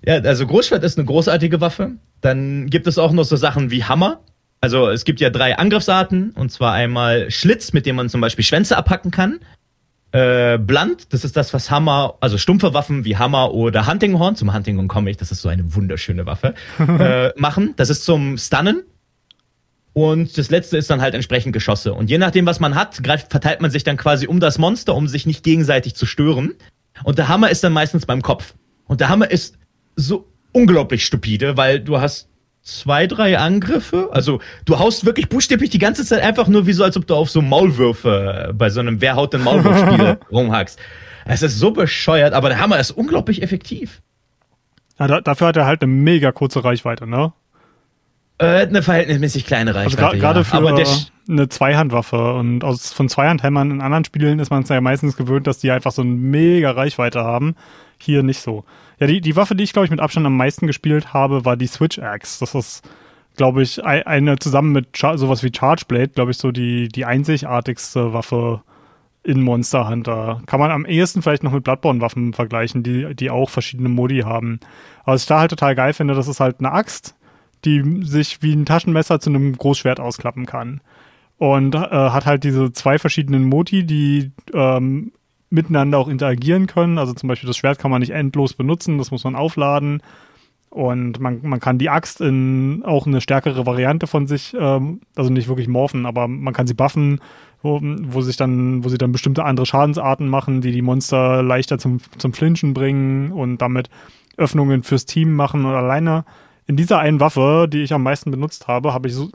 Ja, also Großschwert ist eine großartige Waffe. Dann gibt es auch noch so Sachen wie Hammer. Also es gibt ja drei Angriffsarten und zwar einmal Schlitz, mit dem man zum Beispiel Schwänze abhacken kann. Äh, Blunt, das ist das, was Hammer, also stumpfe Waffen wie Hammer oder Huntinghorn, zum Huntinghorn komme ich, das ist so eine wunderschöne Waffe, (laughs) äh, machen. Das ist zum Stunnen. Und das letzte ist dann halt entsprechend Geschosse. Und je nachdem, was man hat, greift, verteilt man sich dann quasi um das Monster, um sich nicht gegenseitig zu stören. Und der Hammer ist dann meistens beim Kopf. Und der Hammer ist so unglaublich stupide, weil du hast zwei, drei Angriffe. Also du haust wirklich buchstäblich die ganze Zeit einfach nur wie so, als ob du auf so Maulwürfe äh, bei so einem Wer haut den Maulwurf-Spiel (laughs) rumhackst. Es ist so bescheuert, aber der Hammer ist unglaublich effektiv. Ja, da, dafür hat er halt eine mega kurze Reichweite, ne? Äh, eine verhältnismäßig kleine also Reichweite. Also gerade ja. für aber eine Zweihandwaffe. Und aus, von Zweihandhämmern in anderen Spielen ist man es ja meistens gewöhnt, dass die einfach so eine mega Reichweite haben. Hier nicht so. Ja, die, die Waffe, die ich, glaube ich, mit Abstand am meisten gespielt habe, war die Switch Axe. Das ist, glaube ich, eine zusammen mit Char sowas wie Charge Blade, glaube ich, so die, die einzigartigste Waffe in Monster Hunter. Kann man am ehesten vielleicht noch mit Bloodborne-Waffen vergleichen, die, die auch verschiedene Modi haben. Aber was ich da halt total geil finde, das ist halt eine Axt, die sich wie ein Taschenmesser zu einem Großschwert ausklappen kann. Und äh, hat halt diese zwei verschiedenen Modi, die ähm, miteinander auch interagieren können. Also zum Beispiel das Schwert kann man nicht endlos benutzen, das muss man aufladen. Und man, man kann die Axt in auch eine stärkere Variante von sich, ähm, also nicht wirklich morphen, aber man kann sie buffen, wo, wo sich dann, wo sie dann bestimmte andere Schadensarten machen, die die Monster leichter zum, zum Flinchen bringen und damit Öffnungen fürs Team machen und alleine in dieser einen Waffe, die ich am meisten benutzt habe, habe ich so,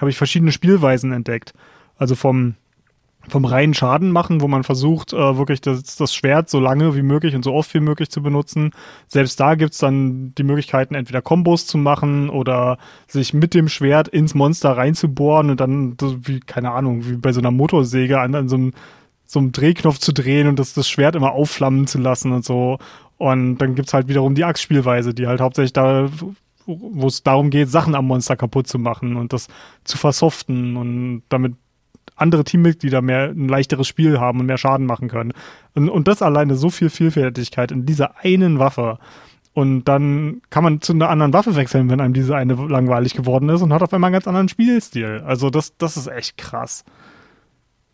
habe ich verschiedene Spielweisen entdeckt. Also vom vom reinen Schaden machen, wo man versucht, äh, wirklich das, das Schwert so lange wie möglich und so oft wie möglich zu benutzen. Selbst da gibt's dann die Möglichkeiten, entweder Kombos zu machen oder sich mit dem Schwert ins Monster reinzubohren und dann, wie, keine Ahnung, wie bei so einer Motorsäge an, an so einem so einem Drehknopf zu drehen und das, das Schwert immer aufflammen zu lassen und so. Und dann gibt's halt wiederum die Axtspielweise, die halt hauptsächlich da, wo es darum geht, Sachen am Monster kaputt zu machen und das zu versoften und damit andere Teammitglieder mehr ein leichteres Spiel haben und mehr Schaden machen können. Und, und das alleine so viel Vielfältigkeit in dieser einen Waffe. Und dann kann man zu einer anderen Waffe wechseln, wenn einem diese eine langweilig geworden ist und hat auf einmal einen ganz anderen Spielstil. Also das, das ist echt krass.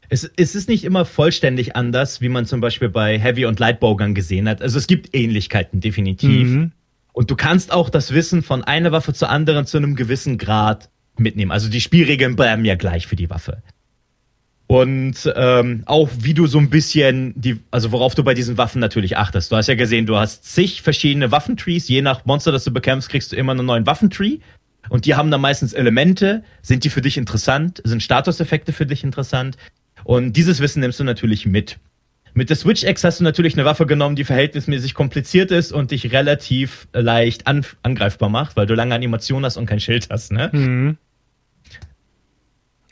Es, es ist nicht immer vollständig anders, wie man zum Beispiel bei Heavy und Lightbowgun gesehen hat. Also es gibt Ähnlichkeiten, definitiv. Mhm. Und du kannst auch das Wissen von einer Waffe zur anderen zu einem gewissen Grad mitnehmen. Also die Spielregeln bleiben ja gleich für die Waffe. Und ähm, auch wie du so ein bisschen die, also worauf du bei diesen Waffen natürlich achtest. Du hast ja gesehen, du hast zig verschiedene Waffentrees. Je nach Monster, das du bekämpfst, kriegst du immer einen neuen Waffentree. Und die haben dann meistens Elemente. Sind die für dich interessant? Sind Statuseffekte für dich interessant? Und dieses Wissen nimmst du natürlich mit. Mit der Switch X hast du natürlich eine Waffe genommen, die verhältnismäßig kompliziert ist und dich relativ leicht an angreifbar macht, weil du lange Animation hast und kein Schild hast, ne? Mhm.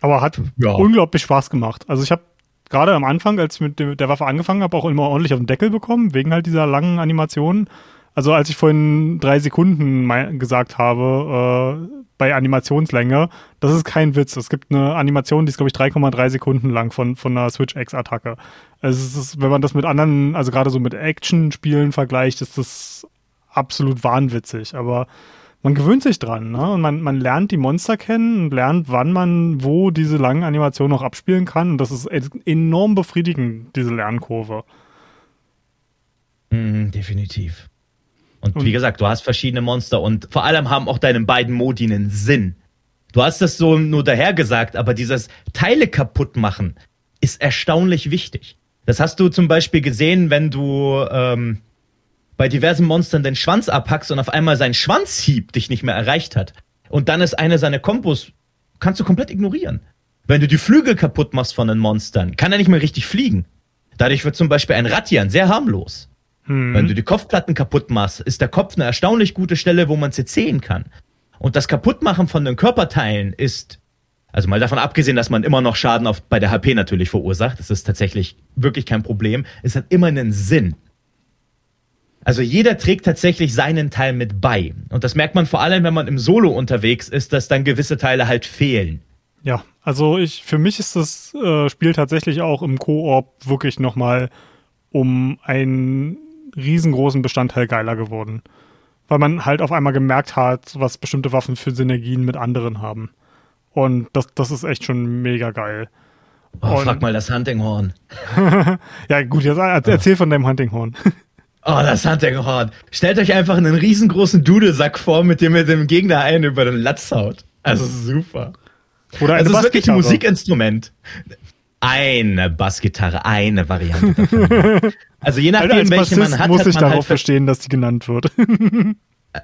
Aber hat ja. unglaublich Spaß gemacht. Also ich habe gerade am Anfang, als ich mit der Waffe angefangen habe, auch immer ordentlich auf den Deckel bekommen, wegen halt dieser langen Animation. Also als ich vorhin drei Sekunden gesagt habe, äh, bei Animationslänge, das ist kein Witz. Es gibt eine Animation, die ist, glaube ich, 3,3 Sekunden lang von, von einer Switch X-Attacke. Also es ist, wenn man das mit anderen, also gerade so mit Action-Spielen vergleicht, ist das absolut wahnwitzig. Aber man gewöhnt sich dran, ne? Und man, man lernt die Monster kennen und lernt, wann man wo diese langen Animationen noch abspielen kann. Und das ist enorm befriedigend, diese Lernkurve. Mm, definitiv. Und, und wie gesagt, du hast verschiedene Monster und vor allem haben auch deine beiden Modi einen Sinn. Du hast das so nur dahergesagt, aber dieses Teile kaputt machen ist erstaunlich wichtig. Das hast du zum Beispiel gesehen, wenn du ähm, bei diversen Monstern den Schwanz abhackst und auf einmal sein Schwanzhieb dich nicht mehr erreicht hat. Und dann ist eine seiner Kombos, kannst du komplett ignorieren. Wenn du die Flügel kaputt machst von den Monstern, kann er nicht mehr richtig fliegen. Dadurch wird zum Beispiel ein Ratian sehr harmlos. Hm. Wenn du die Kopfplatten kaputt machst, ist der Kopf eine erstaunlich gute Stelle, wo man sie sehen kann. Und das Kaputtmachen von den Körperteilen ist, also mal davon abgesehen, dass man immer noch Schaden auf, bei der HP natürlich verursacht, das ist tatsächlich wirklich kein Problem, es hat immer einen Sinn. Also jeder trägt tatsächlich seinen Teil mit bei. Und das merkt man vor allem, wenn man im Solo unterwegs ist, dass dann gewisse Teile halt fehlen. Ja, also ich, für mich ist das äh, Spiel tatsächlich auch im Koop wirklich nochmal um einen riesengroßen Bestandteil geiler geworden. Weil man halt auf einmal gemerkt hat, was bestimmte Waffen für Synergien mit anderen haben. Und das, das ist echt schon mega geil. Oh, frag mal das Huntinghorn. (laughs) ja, gut, jetzt erzähl von deinem Huntinghorn. (laughs) Oh, das Huntinghorn. Stellt euch einfach einen riesengroßen Dudelsack vor, mit dem ihr dem Gegner einen über den Latz haut. Also super. Oder eine also es ist wirklich ein Musikinstrument. Eine Bassgitarre, eine Variante davon. (laughs) also je nachdem, also welche man hat, muss hat ich man darauf halt verstehen, dass die genannt wird.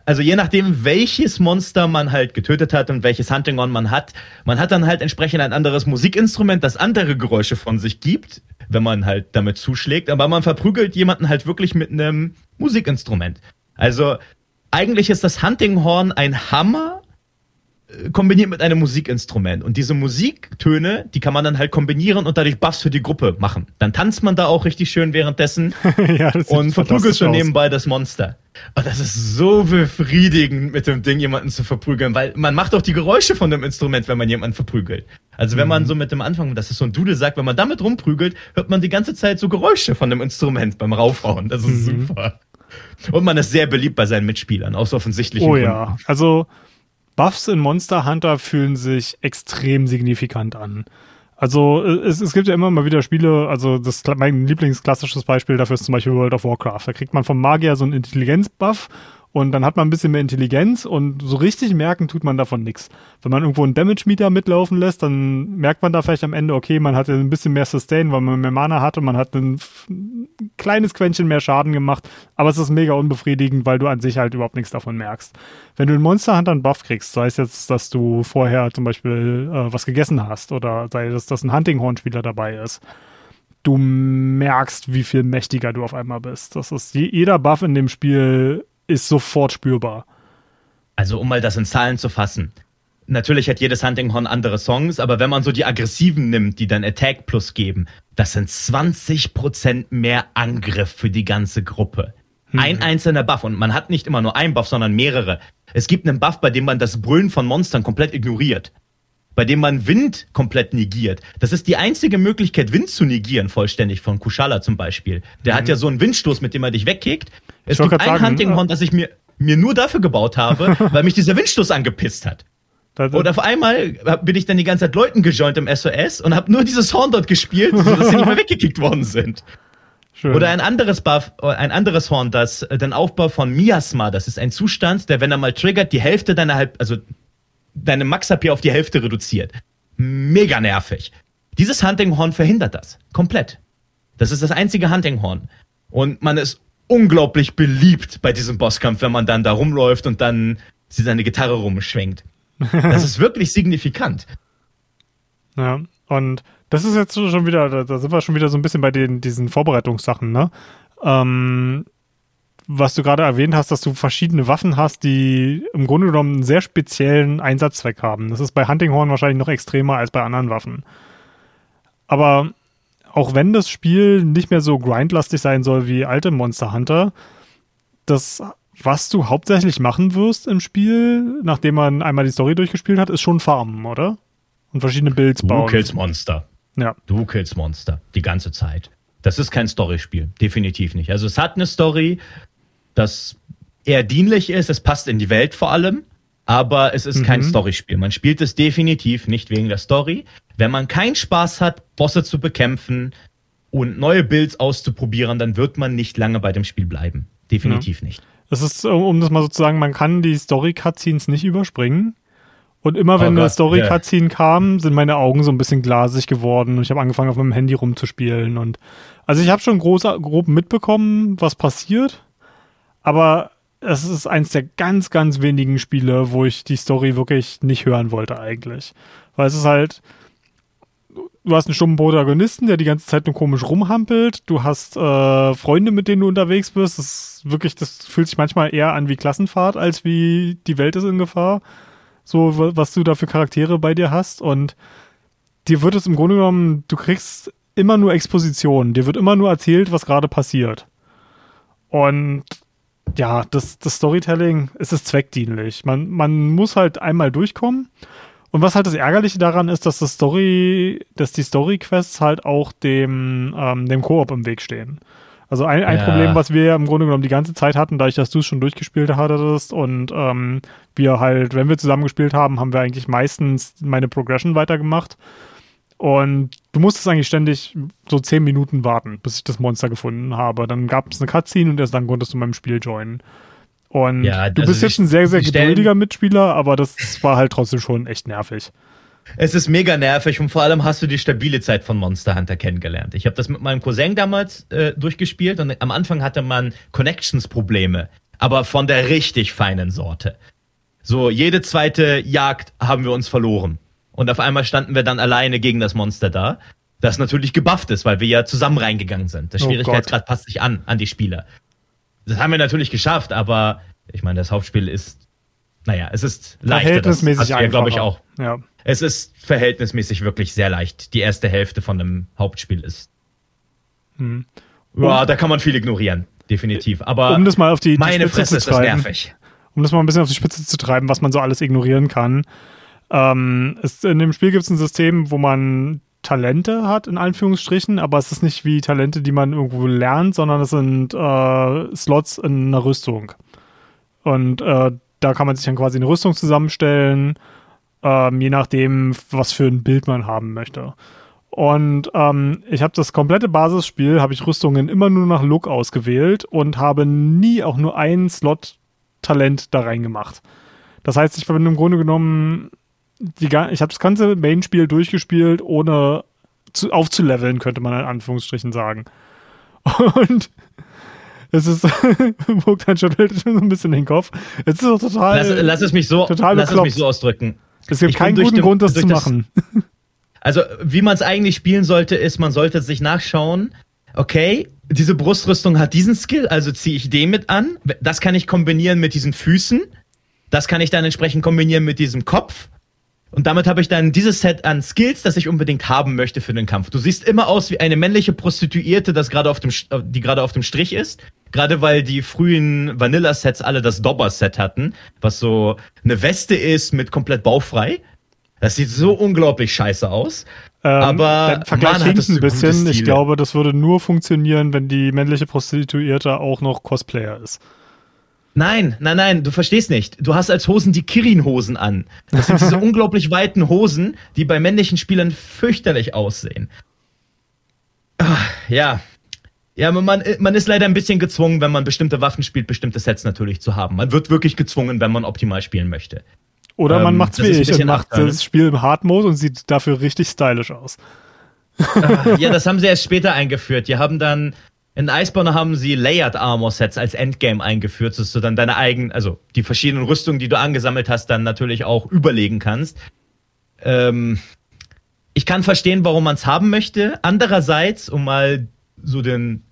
Also je nachdem, welches Monster man halt getötet hat und welches Hunting-On man hat, man hat dann halt entsprechend ein anderes Musikinstrument, das andere Geräusche von sich gibt, wenn man halt damit zuschlägt, aber man verprügelt jemanden halt wirklich mit einem Musikinstrument. Also eigentlich ist das Hunting-Horn ein Hammer, kombiniert mit einem Musikinstrument. Und diese Musiktöne, die kann man dann halt kombinieren und dadurch Buffs für die Gruppe machen. Dann tanzt man da auch richtig schön währenddessen (laughs) ja, und verprügelt schon nebenbei das Monster. Und das ist so befriedigend, mit dem Ding jemanden zu verprügeln, weil man macht auch die Geräusche von dem Instrument, wenn man jemanden verprügelt. Also wenn mhm. man so mit dem Anfang, das ist so ein Dudelsack, wenn man damit rumprügelt, hört man die ganze Zeit so Geräusche von dem Instrument beim Raufhauen. Das ist mhm. super. Und man ist sehr beliebt bei seinen Mitspielern, aus offensichtlichen Oh Gründen. ja, also Buffs in Monster Hunter fühlen sich extrem signifikant an. Also es, es gibt ja immer mal wieder Spiele, also das mein Lieblingsklassisches Beispiel dafür ist zum Beispiel World of Warcraft. Da kriegt man vom Magier so einen Intelligenzbuff und dann hat man ein bisschen mehr Intelligenz und so richtig merken tut man davon nichts. Wenn man irgendwo einen Damage-Meter mitlaufen lässt, dann merkt man da vielleicht am Ende, okay, man hat ein bisschen mehr Sustain, weil man mehr Mana hatte, man hat ein kleines Quäntchen mehr Schaden gemacht, aber es ist mega unbefriedigend, weil du an sich halt überhaupt nichts davon merkst. Wenn du in Monster Hunter einen Buff kriegst, sei es jetzt, dass du vorher zum Beispiel äh, was gegessen hast oder sei es, dass ein Hunting-Horn-Spieler dabei ist, du merkst, wie viel mächtiger du auf einmal bist. Das ist jeder Buff in dem Spiel ist sofort spürbar. Also um mal das in Zahlen zu fassen. Natürlich hat jedes Huntinghorn andere Songs, aber wenn man so die aggressiven nimmt, die dann Attack Plus geben, das sind 20% mehr Angriff für die ganze Gruppe. Hm. Ein einzelner Buff und man hat nicht immer nur einen Buff, sondern mehrere. Es gibt einen Buff, bei dem man das Brüllen von Monstern komplett ignoriert. Bei dem man Wind komplett negiert. Das ist die einzige Möglichkeit, Wind zu negieren, vollständig von Kushala zum Beispiel. Der hm. hat ja so einen Windstoß, mit dem er dich wegkickt. Es gibt ein sagen, Hunting Horn, das ich mir, mir nur dafür gebaut habe, (laughs) weil mich dieser Windstoß angepisst hat. Und auf einmal bin ich dann die ganze Zeit Leuten gejoint im SOS und habe nur dieses Horn dort gespielt, sodass sie nicht mehr weggekickt worden sind. Schön. Oder ein anderes Buff, ein anderes Horn, das äh, den Aufbau von Miasma, das ist ein Zustand, der, wenn er mal triggert, die Hälfte deiner halb, also deine Max-HP auf die Hälfte reduziert. Mega nervig. Dieses Hunting-Horn verhindert das. Komplett. Das ist das einzige Hunting-Horn. Und man ist unglaublich beliebt bei diesem Bosskampf, wenn man dann da rumläuft und dann sie seine Gitarre rumschwenkt. (laughs) Das ist wirklich signifikant. Ja, und das ist jetzt schon wieder, da sind wir schon wieder so ein bisschen bei den, diesen Vorbereitungssachen, ne? Ähm, was du gerade erwähnt hast, dass du verschiedene Waffen hast, die im Grunde genommen einen sehr speziellen Einsatzzweck haben. Das ist bei Huntinghorn wahrscheinlich noch extremer als bei anderen Waffen. Aber auch wenn das Spiel nicht mehr so grindlastig sein soll wie alte Monster Hunter, das, was du hauptsächlich machen wirst im Spiel, nachdem man einmal die Story durchgespielt hat, ist schon Farmen, oder? Und verschiedene Builds bauen. Du killst Monster. Ja. Du killst Monster. Die ganze Zeit. Das ist kein Storyspiel. Definitiv nicht. Also es hat eine Story, das eher dienlich ist. Es passt in die Welt vor allem. Aber es ist mhm. kein Storyspiel. Man spielt es definitiv nicht wegen der Story. Wenn man keinen Spaß hat, Bosse zu bekämpfen und neue Builds auszuprobieren, dann wird man nicht lange bei dem Spiel bleiben. Definitiv ja. nicht. Das ist, um das mal sozusagen, man kann die Story-Cutscenes nicht überspringen. Und immer wenn oh eine Story-Cutscene yeah. kam, sind meine Augen so ein bisschen glasig geworden und ich habe angefangen, auf meinem Handy rumzuspielen. Und also ich habe schon groß, grob mitbekommen, was passiert, aber es ist eins der ganz, ganz wenigen Spiele, wo ich die Story wirklich nicht hören wollte eigentlich. Weil es ist halt, du hast einen stummen Protagonisten, der die ganze Zeit nur komisch rumhampelt. Du hast äh, Freunde, mit denen du unterwegs bist. Das wirklich, das fühlt sich manchmal eher an wie Klassenfahrt, als wie die Welt ist in Gefahr so was du da für Charaktere bei dir hast und dir wird es im Grunde genommen, du kriegst immer nur Exposition, dir wird immer nur erzählt, was gerade passiert. Und ja, das, das Storytelling es ist zweckdienlich. Man, man muss halt einmal durchkommen. Und was halt das Ärgerliche daran ist, dass das Story, dass die Story-Quests halt auch dem, ähm, dem Koop im Weg stehen. Also ein, ein ja. Problem, was wir im Grunde genommen die ganze Zeit hatten, dadurch, dass du es schon durchgespielt hattest und ähm, wir halt, wenn wir zusammen gespielt haben, haben wir eigentlich meistens meine Progression weitergemacht. Und du musstest eigentlich ständig so zehn Minuten warten, bis ich das Monster gefunden habe. Dann gab es eine Cutscene und erst dann konntest du meinem Spiel joinen. Und ja, du bist jetzt ein sehr, sehr geduldiger Mitspieler, aber das war halt trotzdem schon echt nervig. Es ist mega nervig und vor allem hast du die stabile Zeit von Monster Hunter kennengelernt. Ich habe das mit meinem Cousin damals äh, durchgespielt und am Anfang hatte man Connections-Probleme, aber von der richtig feinen Sorte. So, jede zweite Jagd haben wir uns verloren. Und auf einmal standen wir dann alleine gegen das Monster da, das natürlich gebufft ist, weil wir ja zusammen reingegangen sind. Der oh Schwierigkeitsgrad passt sich an, an die Spieler. Das haben wir natürlich geschafft, aber ich meine, das Hauptspiel ist, naja, es ist leichter. Verhältnismäßig das glaube ich, auch. Ja. Es ist verhältnismäßig wirklich sehr leicht. Die erste Hälfte von einem Hauptspiel ist. Hm. Ja, da kann man viel ignorieren, definitiv. Aber um das mal auf die, die meine Spitze Fresse ist das nervig. Um das mal ein bisschen auf die Spitze zu treiben, was man so alles ignorieren kann. Ähm, ist, in dem Spiel gibt es ein System, wo man Talente hat, in Anführungsstrichen, aber es ist nicht wie Talente, die man irgendwo lernt, sondern es sind äh, Slots in einer Rüstung. Und äh, da kann man sich dann quasi eine Rüstung zusammenstellen ähm, je nachdem, was für ein Bild man haben möchte. Und ähm, ich habe das komplette Basisspiel, habe ich Rüstungen immer nur nach Look ausgewählt und habe nie auch nur einen Slot Talent da reingemacht. Das heißt, ich bin im Grunde genommen, die, ich habe das ganze Main-Spiel durchgespielt, ohne zu, aufzuleveln, könnte man in Anführungsstrichen sagen. (laughs) Und es ist, (laughs) Bogdan schüttelt schon so ein bisschen den Kopf. Es ist doch total. Lass, lass es mich so, total lass es mich so ausdrücken. Es gibt ich keinen guten den, Grund, das zu machen. Das, (laughs) also, wie man es eigentlich spielen sollte, ist, man sollte sich nachschauen, okay, diese Brustrüstung hat diesen Skill, also ziehe ich den mit an. Das kann ich kombinieren mit diesen Füßen. Das kann ich dann entsprechend kombinieren mit diesem Kopf. Und damit habe ich dann dieses Set an Skills, das ich unbedingt haben möchte für den Kampf. Du siehst immer aus wie eine männliche Prostituierte, das gerade auf dem, die gerade auf dem Strich ist. Gerade weil die frühen Vanilla-Sets alle das Dobber-Set hatten, was so eine Weste ist mit komplett baufrei. Das sieht so unglaublich scheiße aus. Ähm, aber Vergleich hinkt ein bisschen. Ich glaube, das würde nur funktionieren, wenn die männliche Prostituierte auch noch Cosplayer ist. Nein, nein, nein, du verstehst nicht. Du hast als Hosen die Kirin-Hosen an. Das sind diese (laughs) unglaublich weiten Hosen, die bei männlichen Spielern fürchterlich aussehen. Ach, ja. Ja, man, man ist leider ein bisschen gezwungen, wenn man bestimmte Waffen spielt, bestimmte Sets natürlich zu haben. Man wird wirklich gezwungen, wenn man optimal spielen möchte. Oder man ähm, macht's wie ich und macht das Spiel im Hard Mode und sieht dafür richtig stylisch aus. Ah, ja, das haben sie erst später eingeführt. Die haben dann in Iceborne haben sie Layered Armor Sets als Endgame eingeführt, dass du dann deine eigenen, also die verschiedenen Rüstungen, die du angesammelt hast, dann natürlich auch überlegen kannst. Ähm, ich kann verstehen, warum man es haben möchte. Andererseits, um mal so den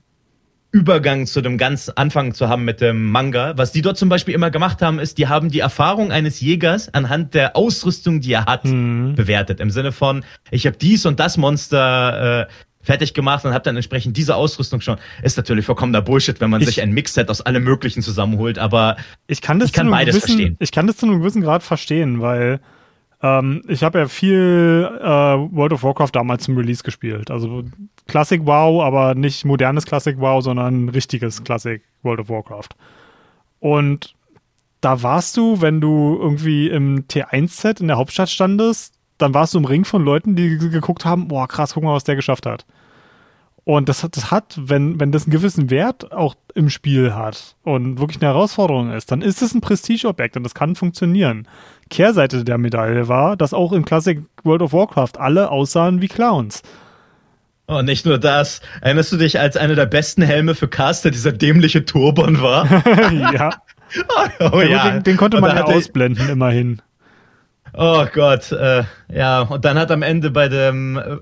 Übergang zu dem ganz Anfang zu haben mit dem Manga. Was die dort zum Beispiel immer gemacht haben, ist, die haben die Erfahrung eines Jägers anhand der Ausrüstung, die er hat, mhm. bewertet. Im Sinne von, ich habe dies und das Monster äh, fertig gemacht und habe dann entsprechend diese Ausrüstung schon. Ist natürlich vollkommener Bullshit, wenn man ich, sich ein Mixset aus allem Möglichen zusammenholt, aber ich kann, das ich kann beides gewissen, verstehen. Ich kann das zu einem gewissen Grad verstehen, weil ähm, ich habe ja viel äh, World of Warcraft damals zum Release gespielt. Also Classic WoW, aber nicht modernes Classic WoW, sondern richtiges Classic World of Warcraft. Und da warst du, wenn du irgendwie im T1-Set in der Hauptstadt standest, dann warst du im Ring von Leuten, die geguckt haben, boah, krass, guck mal, was der geschafft hat. Und das, das hat, wenn, wenn das einen gewissen Wert auch im Spiel hat und wirklich eine Herausforderung ist, dann ist es ein Prestigeobjekt und das kann funktionieren. Kehrseite der Medaille war, dass auch in Classic World of Warcraft alle aussahen wie Clowns. Oh, nicht nur das. Erinnerst du dich, als einer der besten Helme für Caster dieser dämliche Turban war? (laughs) ja. (laughs) oh, oh ja. Den, den, konnte man ja ausblenden, immerhin. Oh Gott, äh, ja. Und dann hat am Ende bei dem äh,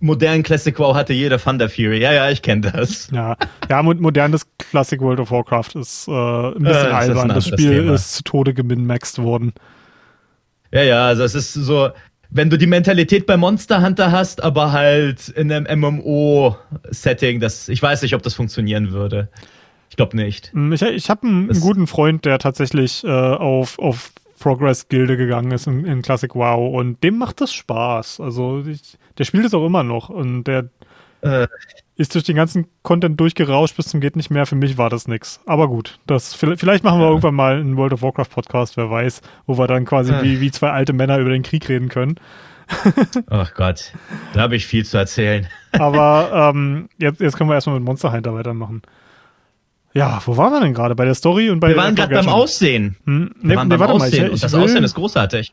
modernen Classic WoW hatte jeder Thunder Fury. Ja, ja, ich kenne das. Ja, ja, modernes Classic World of Warcraft ist äh, ein bisschen äh, albern. Das, das Spiel Thema. ist zu Tode geminmaxed worden. Ja, ja, also es ist so, wenn du die Mentalität bei Monster Hunter hast, aber halt in einem MMO-Setting, das, ich weiß nicht, ob das funktionieren würde. Ich glaube nicht. Mm, ich, ich habe einen, einen, guten Freund, der tatsächlich äh, auf, auf Progress-Gilde gegangen ist in, in, Classic WoW und dem macht das Spaß. Also ich, der spielt es auch immer noch und der äh, ist durch den ganzen Content durchgerauscht bis zum geht nicht mehr. Für mich war das nix. Aber gut, das vielleicht machen wir ja. irgendwann mal einen World of Warcraft Podcast, wer weiß, wo wir dann quasi ja. wie, wie zwei alte Männer über den Krieg reden können. (laughs) Ach Gott, da habe ich viel zu erzählen. Aber ähm, jetzt, jetzt können wir erstmal mit Monster Hunter weitermachen. Ja, wo waren wir denn gerade? Bei der Story und bei Wir waren gerade beim Aussehen. Hm? Nee, wir waren nee, beim Aussehen. Mal, ich, und das will, Aussehen ist großartig.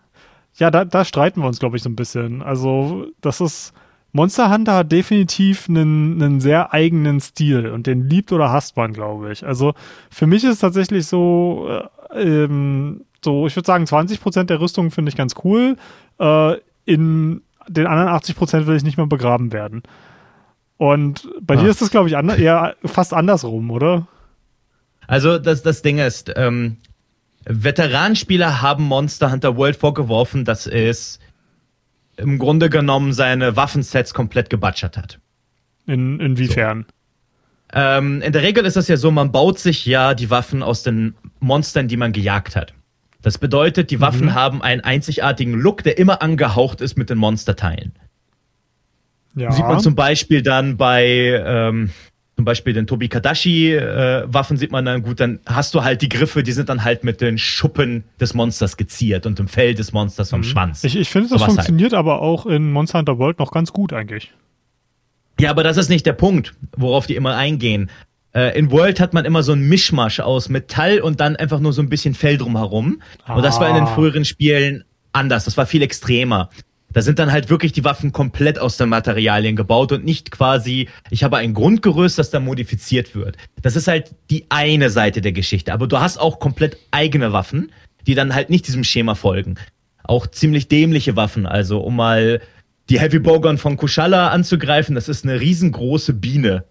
Ja, da, da streiten wir uns, glaube ich, so ein bisschen. Also, das ist Monster Hunter hat definitiv einen, einen sehr eigenen Stil und den liebt oder hasst man, glaube ich. Also für mich ist es tatsächlich so, äh, ähm, so ich würde sagen, 20% der Rüstung finde ich ganz cool. Äh, in den anderen 80% will ich nicht mehr begraben werden. Und bei Ach. dir ist das, glaube ich, eher fast andersrum, oder? Also das, das Ding ist, ähm, Veteranspieler haben Monster Hunter World vorgeworfen, dass es im Grunde genommen seine Waffensets komplett gebutschert hat. In, inwiefern? So. Ähm, in der Regel ist das ja so, man baut sich ja die Waffen aus den Monstern, die man gejagt hat. Das bedeutet, die Waffen mhm. haben einen einzigartigen Look, der immer angehaucht ist mit den Monsterteilen. Ja. Sieht man zum Beispiel dann bei, ähm, zum Beispiel den Tobi Kadashi äh, Waffen sieht man dann gut, dann hast du halt die Griffe, die sind dann halt mit den Schuppen des Monsters geziert und dem Fell des Monsters vom mhm. Schwanz. Ich, ich finde, das so halt. funktioniert halt. aber auch in Monster Hunter World noch ganz gut eigentlich. Ja, aber das ist nicht der Punkt, worauf die immer eingehen. Äh, in World hat man immer so ein Mischmasch aus Metall und dann einfach nur so ein bisschen Fell drumherum. Ah. Und das war in den ah. früheren Spielen anders. Das war viel extremer. Da sind dann halt wirklich die Waffen komplett aus den Materialien gebaut und nicht quasi, ich habe ein Grundgerüst, das dann modifiziert wird. Das ist halt die eine Seite der Geschichte. Aber du hast auch komplett eigene Waffen, die dann halt nicht diesem Schema folgen. Auch ziemlich dämliche Waffen. Also um mal die Heavy Bowgun von Kushala anzugreifen, das ist eine riesengroße Biene,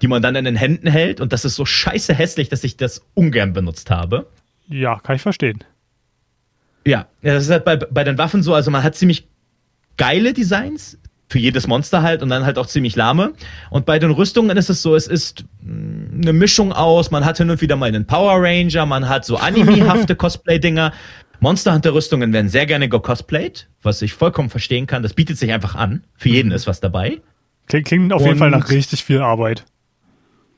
die man dann in den Händen hält. Und das ist so scheiße hässlich, dass ich das ungern benutzt habe. Ja, kann ich verstehen. Ja, das ist halt bei, bei den Waffen so, also man hat ziemlich geile Designs für jedes Monster halt und dann halt auch ziemlich lahme. Und bei den Rüstungen ist es so, es ist mm, eine Mischung aus, man hat hin und wieder mal einen Power Ranger, man hat so anime-hafte (laughs) Cosplay-Dinger. Monster Hunter Rüstungen werden sehr gerne gecosplayt, was ich vollkommen verstehen kann. Das bietet sich einfach an. Für jeden mhm. ist was dabei. Klingt, klingt auf und jeden Fall nach richtig viel Arbeit.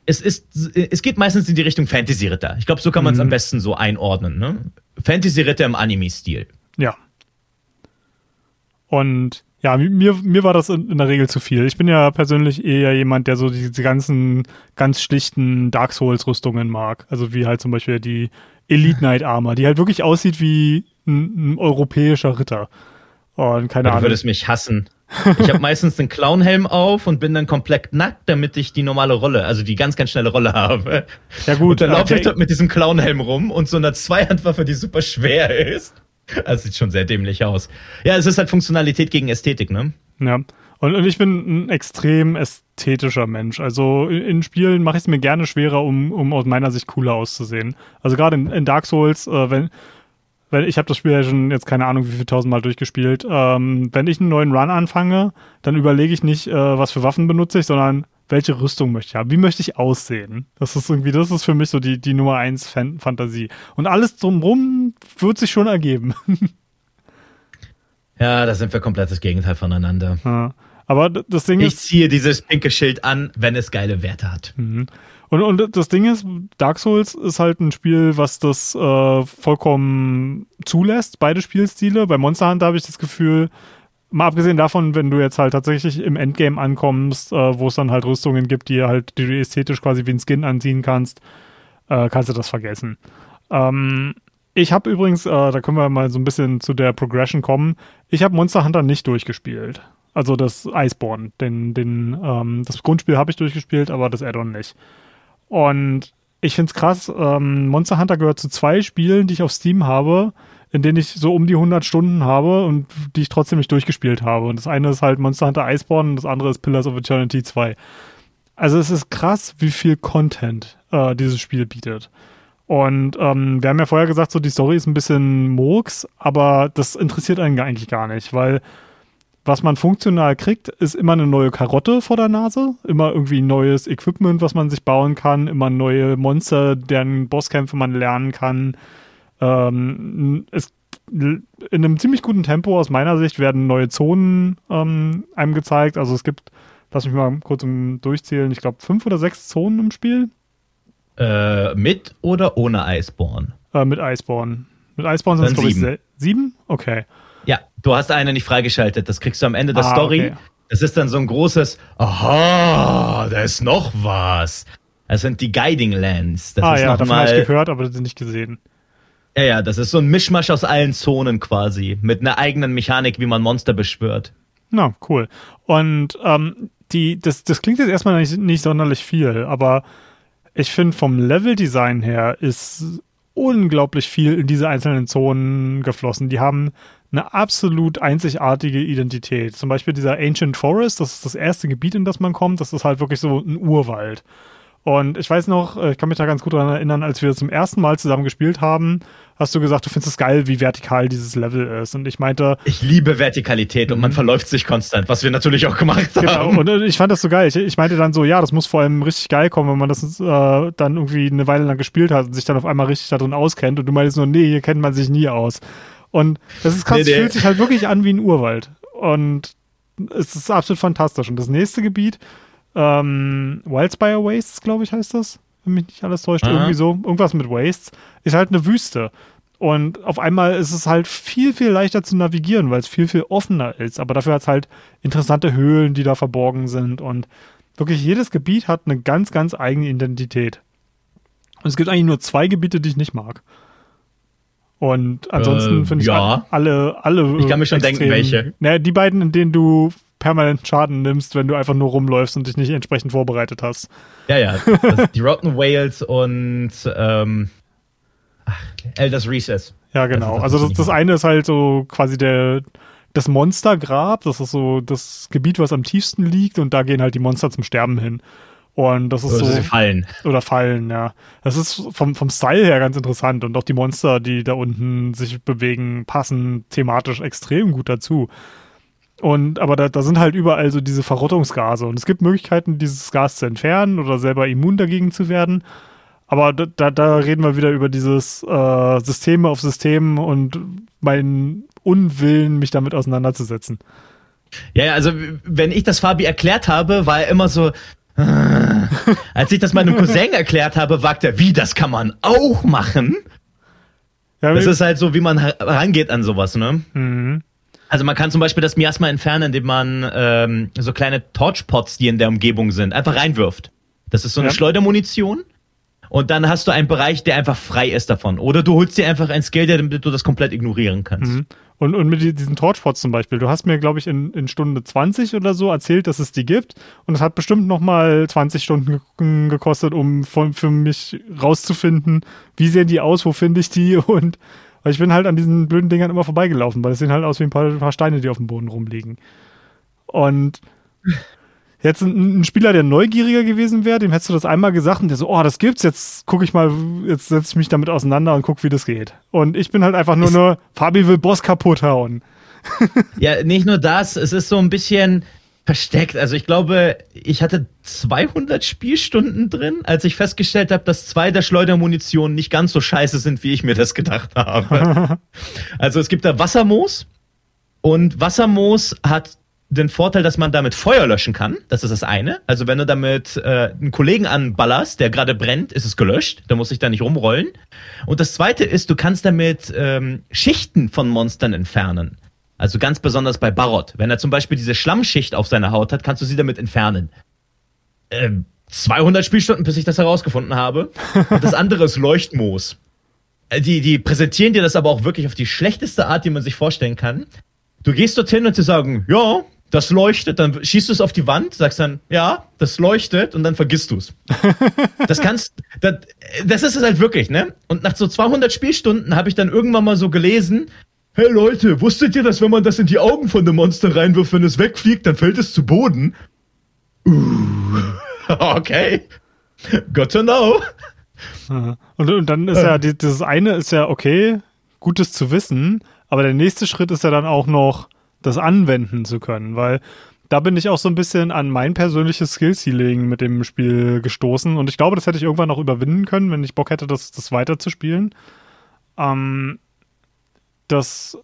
es ist, es geht meistens in die Richtung Fantasy-Ritter. Ich glaube, so kann man es mhm. am besten so einordnen. Ne? Fantasy-Ritter im Anime-Stil. Ja. Und ja, mir, mir war das in, in, der Regel zu viel. Ich bin ja persönlich eher jemand, der so diese ganzen ganz schlichten Dark Souls-Rüstungen mag. Also wie halt zum Beispiel die Elite Knight Armor, die halt wirklich aussieht wie ein, ein europäischer Ritter. Und keine Ahnung. Du würdest mich hassen. Ich habe meistens den Clownhelm auf und bin dann komplett nackt, damit ich die normale Rolle, also die ganz, ganz schnelle Rolle habe. Ja gut. Und dann laufe ich dort mit diesem Clownhelm rum und so einer Zweihandwaffe, die super schwer ist. (laughs) Das sieht schon sehr dämlich aus. Ja, es ist halt Funktionalität gegen Ästhetik, ne? Ja. Und, und ich bin ein extrem ästhetischer Mensch. Also in, Spielen mache ich es mir gerne schwerer, um, um aus meiner Sicht cooler auszusehen. Also gerade in, in Dark Souls, äh, wenn, weil ich habe das Spiel ja schon jetzt keine Ahnung wie viel tausendmal durchgespielt. Ähm, wenn ich einen neuen Run anfange, dann überlege ich nicht, äh, was für Waffen benutze ich, sondern welche Rüstung möchte ich haben, wie möchte ich aussehen. Das ist irgendwie, das ist für mich so die, die Nummer eins Fan Fantasie. Und alles drumherum wird sich schon ergeben. ja, da sind wir komplett das Gegenteil voneinander. Ja. Aber das Ding ich ist. Ich ziehe dieses pinke Schild an, wenn es geile Werte hat. Mhm. Und, und das Ding ist, Dark Souls ist halt ein Spiel, was das äh, vollkommen zulässt, beide Spielstile. Bei Monster Hunter habe ich das Gefühl, mal abgesehen davon, wenn du jetzt halt tatsächlich im Endgame ankommst, äh, wo es dann halt Rüstungen gibt, die halt, die du ästhetisch quasi wie ein Skin anziehen kannst, äh, kannst du das vergessen. Ähm, ich habe übrigens, äh, da können wir mal so ein bisschen zu der Progression kommen. Ich habe Monster Hunter nicht durchgespielt. Also das Iceborne, den, den, ähm, das Grundspiel habe ich durchgespielt, aber das Addon nicht. Und ich finde es krass, ähm, Monster Hunter gehört zu zwei Spielen, die ich auf Steam habe, in denen ich so um die 100 Stunden habe und die ich trotzdem nicht durchgespielt habe. Und das eine ist halt Monster Hunter Iceborne und das andere ist Pillars of Eternity 2. Also es ist krass, wie viel Content äh, dieses Spiel bietet. Und ähm, wir haben ja vorher gesagt, so die Story ist ein bisschen Murks, aber das interessiert einen eigentlich gar nicht, weil was man funktional kriegt, ist immer eine neue Karotte vor der Nase, immer irgendwie neues Equipment, was man sich bauen kann, immer neue Monster, deren Bosskämpfe man lernen kann. Ähm, es, in einem ziemlich guten Tempo aus meiner Sicht werden neue Zonen ähm, einem gezeigt. Also es gibt, lass mich mal kurz durchzählen, ich glaube fünf oder sechs Zonen im Spiel. Äh, mit oder ohne Eisborn? Äh, mit Eisborn. Mit Eisborn sind es, glaube ich, sieben? Okay. Ja, du hast eine nicht freigeschaltet. Das kriegst du am Ende der ah, Story. Okay. Das ist dann so ein großes, aha, da ist noch was. Das sind die Guiding Lands. Das ah ist ja, davon habe ich gehört, aber das nicht gesehen. Ja, ja, das ist so ein Mischmasch aus allen Zonen quasi. Mit einer eigenen Mechanik, wie man Monster beschwört. Na, cool. Und ähm, die, das, das klingt jetzt erstmal nicht, nicht sonderlich viel, aber ich finde vom Leveldesign her ist unglaublich viel in diese einzelnen Zonen geflossen. Die haben eine absolut einzigartige Identität. Zum Beispiel dieser Ancient Forest, das ist das erste Gebiet, in das man kommt. Das ist halt wirklich so ein Urwald. Und ich weiß noch, äh, ich kann mich da ganz gut daran erinnern, als wir zum ersten Mal zusammen gespielt haben, hast du gesagt, du findest es geil, wie vertikal dieses Level ist. Und ich meinte. Ich liebe Vertikalität und man mhm. verläuft sich konstant, was wir natürlich auch gemacht genau. haben. Genau, und äh, ich fand das so geil. Ich, ich, meinte dann so, ja, das muss vor allem richtig geil kommen, wenn man das äh, dann irgendwie eine Weile lang gespielt hat und sich dann auf einmal richtig darin auskennt. Und du meintest nur, nee, hier kennt man sich nie aus. Und das ist krass, nee, nee. es fühlt sich halt wirklich an wie ein Urwald. Und es ist absolut fantastisch. Und das nächste Gebiet, ähm, Wildspire Wastes, glaube ich, heißt das. Wenn mich nicht alles täuscht, Aha. irgendwie so. Irgendwas mit Wastes. Ist halt eine Wüste. Und auf einmal ist es halt viel, viel leichter zu navigieren, weil es viel, viel offener ist. Aber dafür hat es halt interessante Höhlen, die da verborgen sind. Und wirklich jedes Gebiet hat eine ganz, ganz eigene Identität. Und es gibt eigentlich nur zwei Gebiete, die ich nicht mag. Und ansonsten äh, finde ich ja. alle, alle. Ich kann mir schon denken, welche. Naja, die beiden, in denen du permanent Schaden nimmst, wenn du einfach nur rumläufst und dich nicht entsprechend vorbereitet hast. Ja, ja. (laughs) die Rotten Whales und ähm, ach, Elders Recess. Ja, genau. Das das also das, das eine ist halt so quasi der das Monstergrab. Das ist so das Gebiet, was am tiefsten liegt und da gehen halt die Monster zum Sterben hin. Und das ist oder so. Sie fallen. Oder fallen, ja. Das ist vom, vom Style her ganz interessant. Und auch die Monster, die da unten sich bewegen, passen thematisch extrem gut dazu. Und, aber da, da sind halt überall so diese Verrottungsgase. Und es gibt Möglichkeiten, dieses Gas zu entfernen oder selber immun dagegen zu werden. Aber da, da reden wir wieder über dieses äh, Systeme auf Systemen und meinen Unwillen, mich damit auseinanderzusetzen. Ja, also wenn ich das Fabi erklärt habe, war er immer so, Als ich das meinem Cousin erklärt habe, wagt er, wie, das kann man auch machen? Ja, das ist halt so, wie man rangeht an sowas, ne? Mhm. Also man kann zum Beispiel das Miasma entfernen, indem man ähm, so kleine Torchpots, die in der Umgebung sind, einfach reinwirft. Das ist so eine ja. Schleudermunition. Und dann hast du einen Bereich, der einfach frei ist davon. Oder du holst dir einfach ein Skill, damit du das komplett ignorieren kannst. Mhm. Und, und mit diesen Torchpots zum Beispiel, du hast mir, glaube ich, in, in Stunde 20 oder so erzählt, dass es die gibt. Und es hat bestimmt nochmal 20 Stunden gekostet, um von, für mich rauszufinden, wie sehen die aus, wo finde ich die. (laughs) Und weil ich bin halt an diesen blöden Dingern immer vorbeigelaufen, weil es sehen halt aus wie ein paar, ein paar Steine, die auf dem Boden rumliegen. Und Jetzt ein, ein, Spieler, der neugieriger gewesen wäre, dem hättest du das einmal gesagt und der so, oh, das gibt's, jetzt gucke ich mal, jetzt setze ich mich damit auseinander und guck, wie das geht. Und ich bin halt einfach nur, nur Fabi will Boss kaputt hauen. ja, nicht nur das, es ist so ein bisschen versteckt. Also ich glaube, ich hatte 200 Spielstunden drin, als ich festgestellt habe, dass zwei der Schleudermunitionen nicht ganz so scheiße sind, wie ich mir das gedacht habe. (laughs) also es gibt da Wassermoos und Wassermoos hat den Vorteil, dass man damit Feuer löschen kann. Das ist das eine. Also wenn du damit äh, einen Kollegen anballerst, der gerade brennt, ist es gelöscht. Da muss ich da nicht rumrollen. Und das zweite ist, du kannst damit ähm, Schichten von Monstern entfernen. Also ganz besonders bei Barot. Wenn er zum Beispiel diese Schlammschicht auf seiner Haut hat, kannst du sie damit entfernen. Ähm, 200 Spielstunden, bis ich das herausgefunden habe. Und das andere ist Leuchtmoos. Äh, die, die präsentieren dir das aber auch wirklich auf die schlechteste Art, die man sich vorstellen kann. Du gehst dorthin und sie sagen, ja, das leuchtet, dann schießt du es auf die Wand, sagst dann, ja, das leuchtet und dann vergisst du es. das kannst, das, das ist es halt wirklich, ne? Und nach so 200 Spielstunden habe ich dann irgendwann mal so gelesen, hey Leute, wusstet ihr, dass wenn man das in die Augen von dem Monster reinwirft, wenn es wegfliegt, dann fällt es zu Boden? Uh, (laughs) okay. Got to know. Und, und dann ist ja, dieses eine ist ja okay, Gutes zu wissen, aber der nächste Schritt ist ja dann auch noch, das anwenden zu können, weil da bin ich auch so ein bisschen an mein persönliches Skill-Ceiling mit dem Spiel gestoßen und ich glaube, das hätte ich irgendwann noch überwinden können, wenn ich Bock hätte, das, das weiterzuspielen. Ähm, das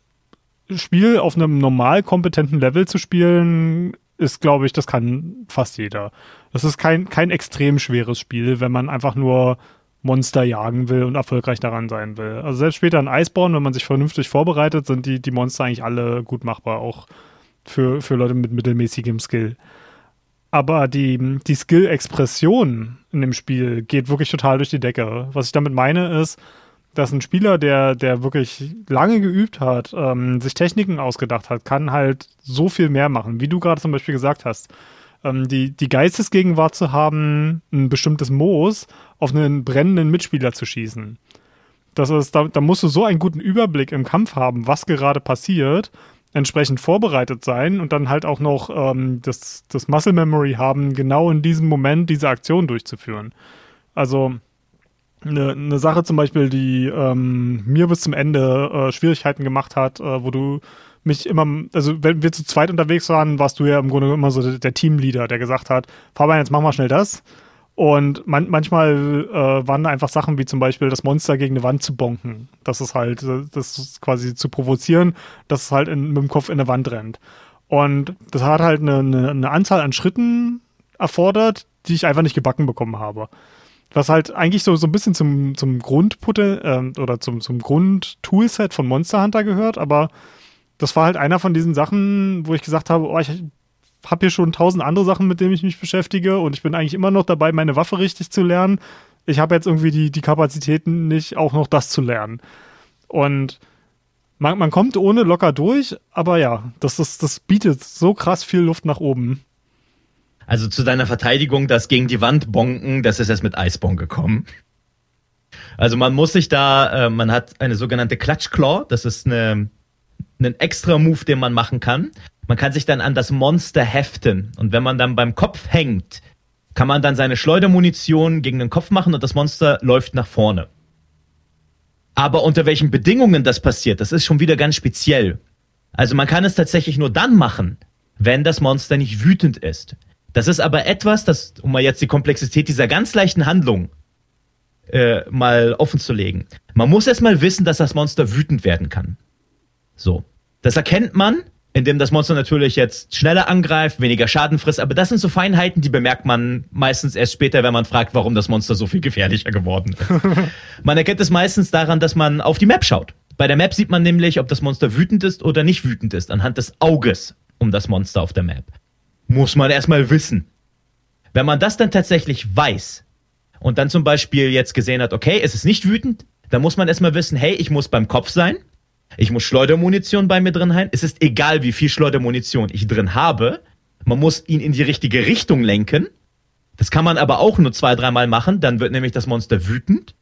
Spiel auf einem normal kompetenten Level zu spielen, ist, glaube ich, das kann fast jeder. Das ist kein, kein extrem schweres Spiel, wenn man einfach nur Monster jagen will und erfolgreich daran sein will. Also selbst später in Iceborne, wenn man sich vernünftig vorbereitet, sind die, die Monster eigentlich alle gut machbar, auch für, für Leute mit mittelmäßigem Skill. Aber die, die Skill-Expression in dem Spiel geht wirklich total durch die Decke. Was ich damit meine ist, dass ein Spieler, der, der wirklich lange geübt hat, ähm, sich Techniken ausgedacht hat, kann halt so viel mehr machen, wie du gerade zum Beispiel gesagt hast ähm, die, die Geistesgegenwart zu haben, ein bestimmtes Moos auf einen brennenden Mitspieler zu schießen. Das ist, da, da musst du so einen guten Überblick im Kampf haben, was gerade passiert, entsprechend vorbereitet sein und dann halt auch noch ähm, das, das Muscle Memory haben, genau in diesem Moment diese Aktion durchzuführen. Also eine, eine Sache zum Beispiel, die ähm, mir bis zum Ende äh, Schwierigkeiten gemacht hat, äh, wo du mich immer, also wenn wir zu zweit unterwegs waren, warst du ja im Grunde immer so der Teamleader, der gesagt hat, Fabian, jetzt mach mal schnell das. Und man, manchmal äh, waren einfach Sachen wie zum Beispiel das Monster gegen eine Wand zu bonken. Das ist halt, das ist quasi zu provozieren, dass es halt in, mit dem Kopf in eine Wand rennt. Und das hat halt eine, eine, eine Anzahl an Schritten erfordert, die ich einfach nicht gebacken bekommen habe. Was halt eigentlich so, so ein bisschen zum, zum Grundputte äh, oder zum, zum Grund-Toolset von Monster Hunter gehört, aber das war halt einer von diesen Sachen, wo ich gesagt habe, oh, ich habe hier schon tausend andere Sachen, mit denen ich mich beschäftige und ich bin eigentlich immer noch dabei, meine Waffe richtig zu lernen. Ich habe jetzt irgendwie die, die Kapazitäten nicht, auch noch das zu lernen. Und man, man kommt ohne locker durch, aber ja, das, das, das bietet so krass viel Luft nach oben. Also zu deiner Verteidigung, das gegen die Wand bonken, das ist erst mit Eisbon gekommen. Also man muss sich da, äh, man hat eine sogenannte Klatschklaw, das ist eine einen extra Move, den man machen kann. Man kann sich dann an das Monster heften. Und wenn man dann beim Kopf hängt, kann man dann seine Schleudermunition gegen den Kopf machen und das Monster läuft nach vorne. Aber unter welchen Bedingungen das passiert, das ist schon wieder ganz speziell. Also man kann es tatsächlich nur dann machen, wenn das Monster nicht wütend ist. Das ist aber etwas, das, um mal jetzt die Komplexität dieser ganz leichten Handlung äh, mal offen zu legen. Man muss erst mal wissen, dass das Monster wütend werden kann. So. Das erkennt man, indem das Monster natürlich jetzt schneller angreift, weniger Schaden frisst. Aber das sind so Feinheiten, die bemerkt man meistens erst später, wenn man fragt, warum das Monster so viel gefährlicher geworden ist. (laughs) man erkennt es meistens daran, dass man auf die Map schaut. Bei der Map sieht man nämlich, ob das Monster wütend ist oder nicht wütend ist, anhand des Auges um das Monster auf der Map. Muss man erstmal wissen. Wenn man das dann tatsächlich weiß und dann zum Beispiel jetzt gesehen hat, okay, es ist nicht wütend, dann muss man erstmal wissen, hey, ich muss beim Kopf sein, ich muss Schleudermunition bei mir drin haben. Es ist egal, wie viel Schleudermunition ich drin habe. Man muss ihn in die richtige Richtung lenken. Das kann man aber auch nur zwei, dreimal machen. Dann wird nämlich das Monster wütend.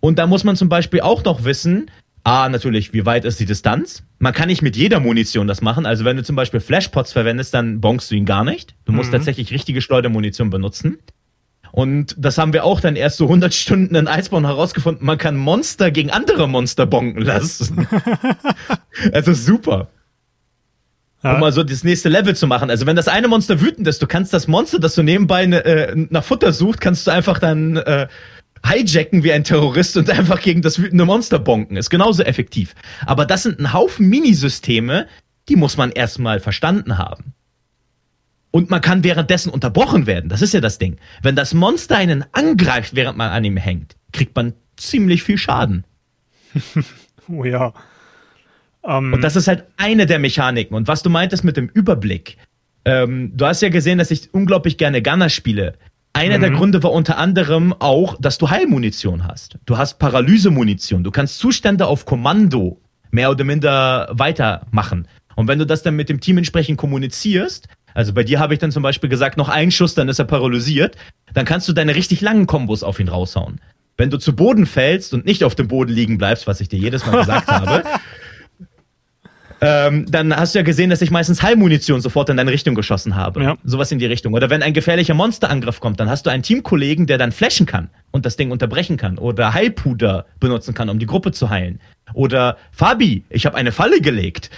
Und da muss man zum Beispiel auch noch wissen, A, natürlich, wie weit ist die Distanz? Man kann nicht mit jeder Munition das machen. Also wenn du zum Beispiel Flashpots verwendest, dann bonkst du ihn gar nicht. Du musst mhm. tatsächlich richtige Schleudermunition benutzen. Und das haben wir auch dann erst so 100 Stunden in Iceborne herausgefunden. Man kann Monster gegen andere Monster bonken lassen. (laughs) also super. Ja. Um mal so das nächste Level zu machen. Also wenn das eine Monster wütend ist, du kannst das Monster, das du nebenbei ne, äh, nach Futter sucht, kannst du einfach dann äh, hijacken wie ein Terrorist und einfach gegen das wütende Monster bonken. Ist genauso effektiv. Aber das sind ein Haufen Minisysteme, die muss man erstmal verstanden haben. Und man kann währenddessen unterbrochen werden. Das ist ja das Ding. Wenn das Monster einen angreift, während man an ihm hängt, kriegt man ziemlich viel Schaden. (laughs) oh ja. Um und das ist halt eine der Mechaniken. Und was du meintest mit dem Überblick. Ähm, du hast ja gesehen, dass ich unglaublich gerne Gunner spiele. Einer mhm. der Gründe war unter anderem auch, dass du Heilmunition hast. Du hast Paralysemunition. Du kannst Zustände auf Kommando mehr oder minder weitermachen. Und wenn du das dann mit dem Team entsprechend kommunizierst, also bei dir habe ich dann zum Beispiel gesagt, noch ein Schuss, dann ist er paralysiert. Dann kannst du deine richtig langen Kombos auf ihn raushauen. Wenn du zu Boden fällst und nicht auf dem Boden liegen bleibst, was ich dir jedes Mal gesagt (laughs) habe, ähm, dann hast du ja gesehen, dass ich meistens Heilmunition sofort in deine Richtung geschossen habe. Ja. Sowas in die Richtung. Oder wenn ein gefährlicher Monsterangriff kommt, dann hast du einen Teamkollegen, der dann flashen kann und das Ding unterbrechen kann. Oder Heilpuder benutzen kann, um die Gruppe zu heilen. Oder Fabi, ich habe eine Falle gelegt.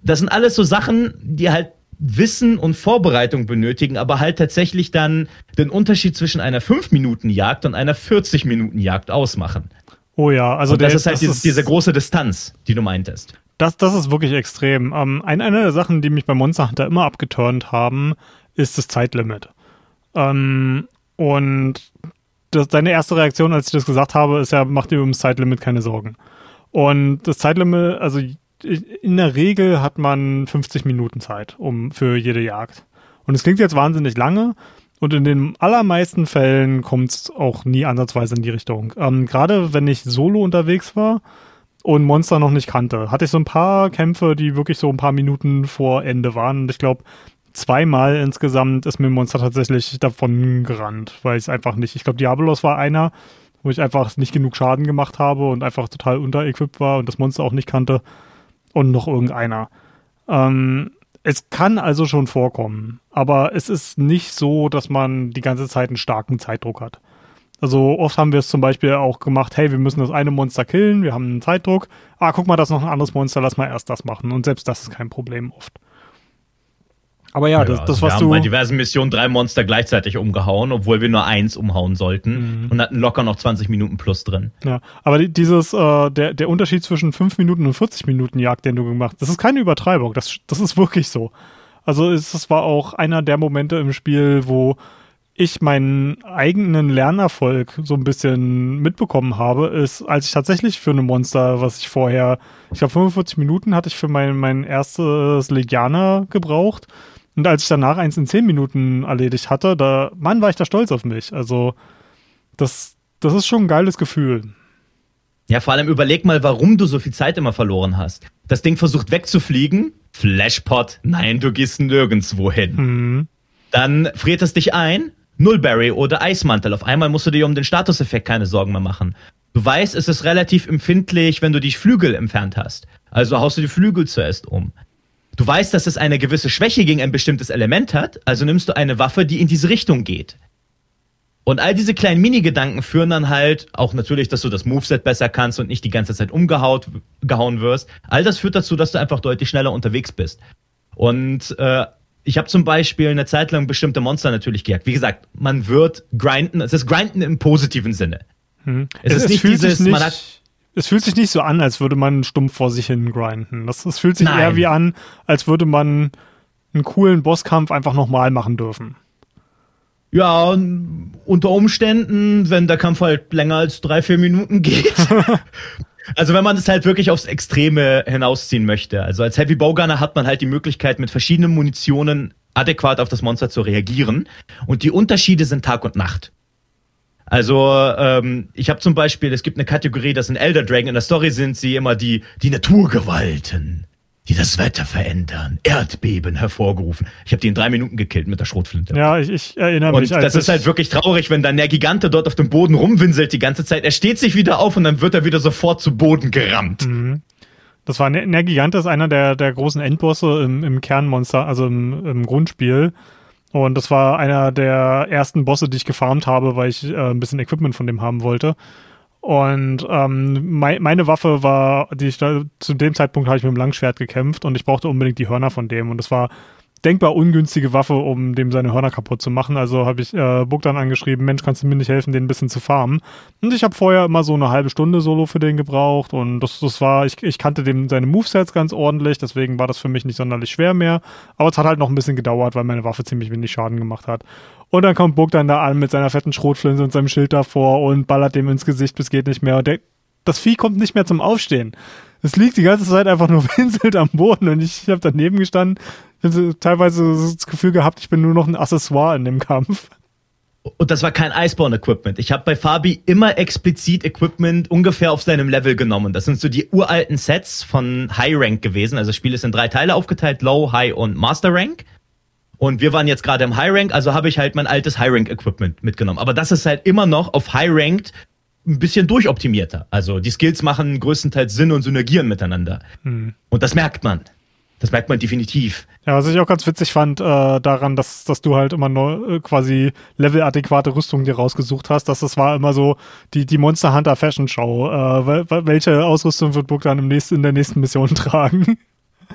Das sind alles so Sachen, die halt Wissen und Vorbereitung benötigen, aber halt tatsächlich dann den Unterschied zwischen einer 5-Minuten-Jagd und einer 40-Minuten-Jagd ausmachen. Oh ja, also und das der, ist halt das diese, ist, diese große Distanz, die du meintest. Das, das ist wirklich extrem. Ähm, eine, eine der Sachen, die mich bei Monster Hunter immer abgeturnt haben, ist das Zeitlimit. Ähm, und das, deine erste Reaktion, als ich das gesagt habe, ist ja, mach dir ums Zeitlimit keine Sorgen. Und das Zeitlimit, also in der Regel hat man 50 Minuten Zeit um für jede Jagd. Und es klingt jetzt wahnsinnig lange. Und in den allermeisten Fällen kommt es auch nie ansatzweise in die Richtung. Ähm, Gerade wenn ich solo unterwegs war und Monster noch nicht kannte, hatte ich so ein paar Kämpfe, die wirklich so ein paar Minuten vor Ende waren. Und ich glaube, zweimal insgesamt ist mir Monster tatsächlich davon gerannt, weil ich es einfach nicht. Ich glaube, Diabolos war einer, wo ich einfach nicht genug Schaden gemacht habe und einfach total unterequipped war und das Monster auch nicht kannte und noch irgendeiner. Ähm, es kann also schon vorkommen, aber es ist nicht so, dass man die ganze Zeit einen starken Zeitdruck hat. Also oft haben wir es zum Beispiel auch gemacht, hey, wir müssen das eine Monster killen, wir haben einen Zeitdruck. Ah, guck mal, das ist noch ein anderes Monster, lass mal erst das machen. Und selbst das ist kein Problem oft. Aber ja, ja das, das also was wir du. haben bei diversen Missionen drei Monster gleichzeitig umgehauen, obwohl wir nur eins umhauen sollten mhm. und hatten locker noch 20 Minuten plus drin. Ja, aber dieses, äh, der, der Unterschied zwischen 5 Minuten und 40 Minuten Jagd, den du gemacht hast, das ist keine Übertreibung. Das, das ist wirklich so. Also es, es war auch einer der Momente im Spiel, wo ich meinen eigenen Lernerfolg so ein bisschen mitbekommen habe, ist, als ich tatsächlich für eine Monster, was ich vorher, ich glaube 45 Minuten hatte ich für mein, mein erstes Legianer gebraucht und als ich danach eins in zehn Minuten erledigt hatte, da, Mann, war ich da stolz auf mich. Also, das, das ist schon ein geiles Gefühl. Ja, vor allem überleg mal, warum du so viel Zeit immer verloren hast. Das Ding versucht wegzufliegen. Flashpot, nein, du gehst nirgendwo hin. Mhm. Dann friert es dich ein. Nullberry oder Eismantel. Auf einmal musst du dir um den Statuseffekt keine Sorgen mehr machen. Du weißt, es ist relativ empfindlich, wenn du die Flügel entfernt hast. Also haust du die Flügel zuerst um. Du weißt, dass es eine gewisse Schwäche gegen ein bestimmtes Element hat, also nimmst du eine Waffe, die in diese Richtung geht. Und all diese kleinen Mini-Gedanken führen dann halt auch natürlich, dass du das Moveset besser kannst und nicht die ganze Zeit umgehauen gehauen wirst. All das führt dazu, dass du einfach deutlich schneller unterwegs bist. Und äh, ich habe zum Beispiel eine Zeit lang bestimmte Monster natürlich gejagt. Wie gesagt, man wird grinden, es ist grinden im positiven Sinne. Hm. Es, es, ist nicht dieses, nicht, man hat es fühlt sich nicht so an, als würde man stumpf vor sich hin grinden. Das, das fühlt sich Nein. eher wie an, als würde man einen coolen Bosskampf einfach nochmal machen dürfen. Ja, unter Umständen, wenn der Kampf halt länger als drei, vier Minuten geht. (laughs) (laughs) also wenn man es halt wirklich aufs Extreme hinausziehen möchte. Also als Heavy Bowgunner hat man halt die Möglichkeit, mit verschiedenen Munitionen adäquat auf das Monster zu reagieren. Und die Unterschiede sind Tag und Nacht. Also ähm, ich habe zum Beispiel, es gibt eine Kategorie, das sind Elder Dragon. In der Story sind sie immer die, die Naturgewalten, die das Wetter verändern, Erdbeben hervorgerufen. Ich habe die in drei Minuten gekillt mit der Schrotflinte. Ja, ich, ich erinnere Und mich. als das ist halt wirklich traurig, wenn dann der Gigante dort auf dem Boden rumwinselt die ganze Zeit. Er steht sich wieder auf und dann wird er wieder sofort zu Boden gerammt. Mhm. Das war Ne- Nergigante ist einer der, der großen Endbosse im, im Kernmonster, also im, im Grundspiel. Und das war einer der ersten Bosse, die ich gefarmt habe, weil ich äh, ein bisschen Equipment von dem haben wollte. Und ähm, mei meine Waffe war, die ich da, zu dem Zeitpunkt habe ich mit dem Langschwert gekämpft und ich brauchte unbedingt die Hörner von dem. Und das war denkbar ungünstige Waffe, um dem seine Hörner kaputt zu machen. Also habe ich äh, Bogdan angeschrieben, Mensch, kannst du mir nicht helfen, den ein bisschen zu farmen? Und ich habe vorher immer so eine halbe Stunde Solo für den gebraucht und das, das war, ich, ich kannte dem seine Movesets ganz ordentlich, deswegen war das für mich nicht sonderlich schwer mehr. Aber es hat halt noch ein bisschen gedauert, weil meine Waffe ziemlich wenig Schaden gemacht hat. Und dann kommt Bogdan da an mit seiner fetten Schrotflinte und seinem Schild davor und ballert dem ins Gesicht, bis geht nicht mehr. Und der, das Vieh kommt nicht mehr zum Aufstehen. Es liegt die ganze Zeit einfach nur (laughs) winselt am Boden und ich, ich habe daneben gestanden. Ich hatte teilweise das Gefühl gehabt, ich bin nur noch ein Accessoire in dem Kampf. Und das war kein Iceborne-Equipment. Ich habe bei Fabi immer explizit Equipment ungefähr auf seinem Level genommen. Das sind so die uralten Sets von High Rank gewesen. Also das Spiel ist in drei Teile aufgeteilt, Low, High und Master Rank. Und wir waren jetzt gerade im High Rank, also habe ich halt mein altes High Rank Equipment mitgenommen. Aber das ist halt immer noch auf High Ranked ein bisschen durchoptimierter. Also die Skills machen größtenteils Sinn und synergieren miteinander. Und das merkt man. Das merkt man definitiv. Ja, was ich auch ganz witzig fand äh, daran, dass, dass du halt immer nur äh, quasi leveladäquate Rüstung dir rausgesucht hast, dass das war immer so die, die Monster Hunter Fashion Show. Äh, wel- wel- welche Ausrüstung wird Book dann im nächsten, in der nächsten Mission (laughs) tragen?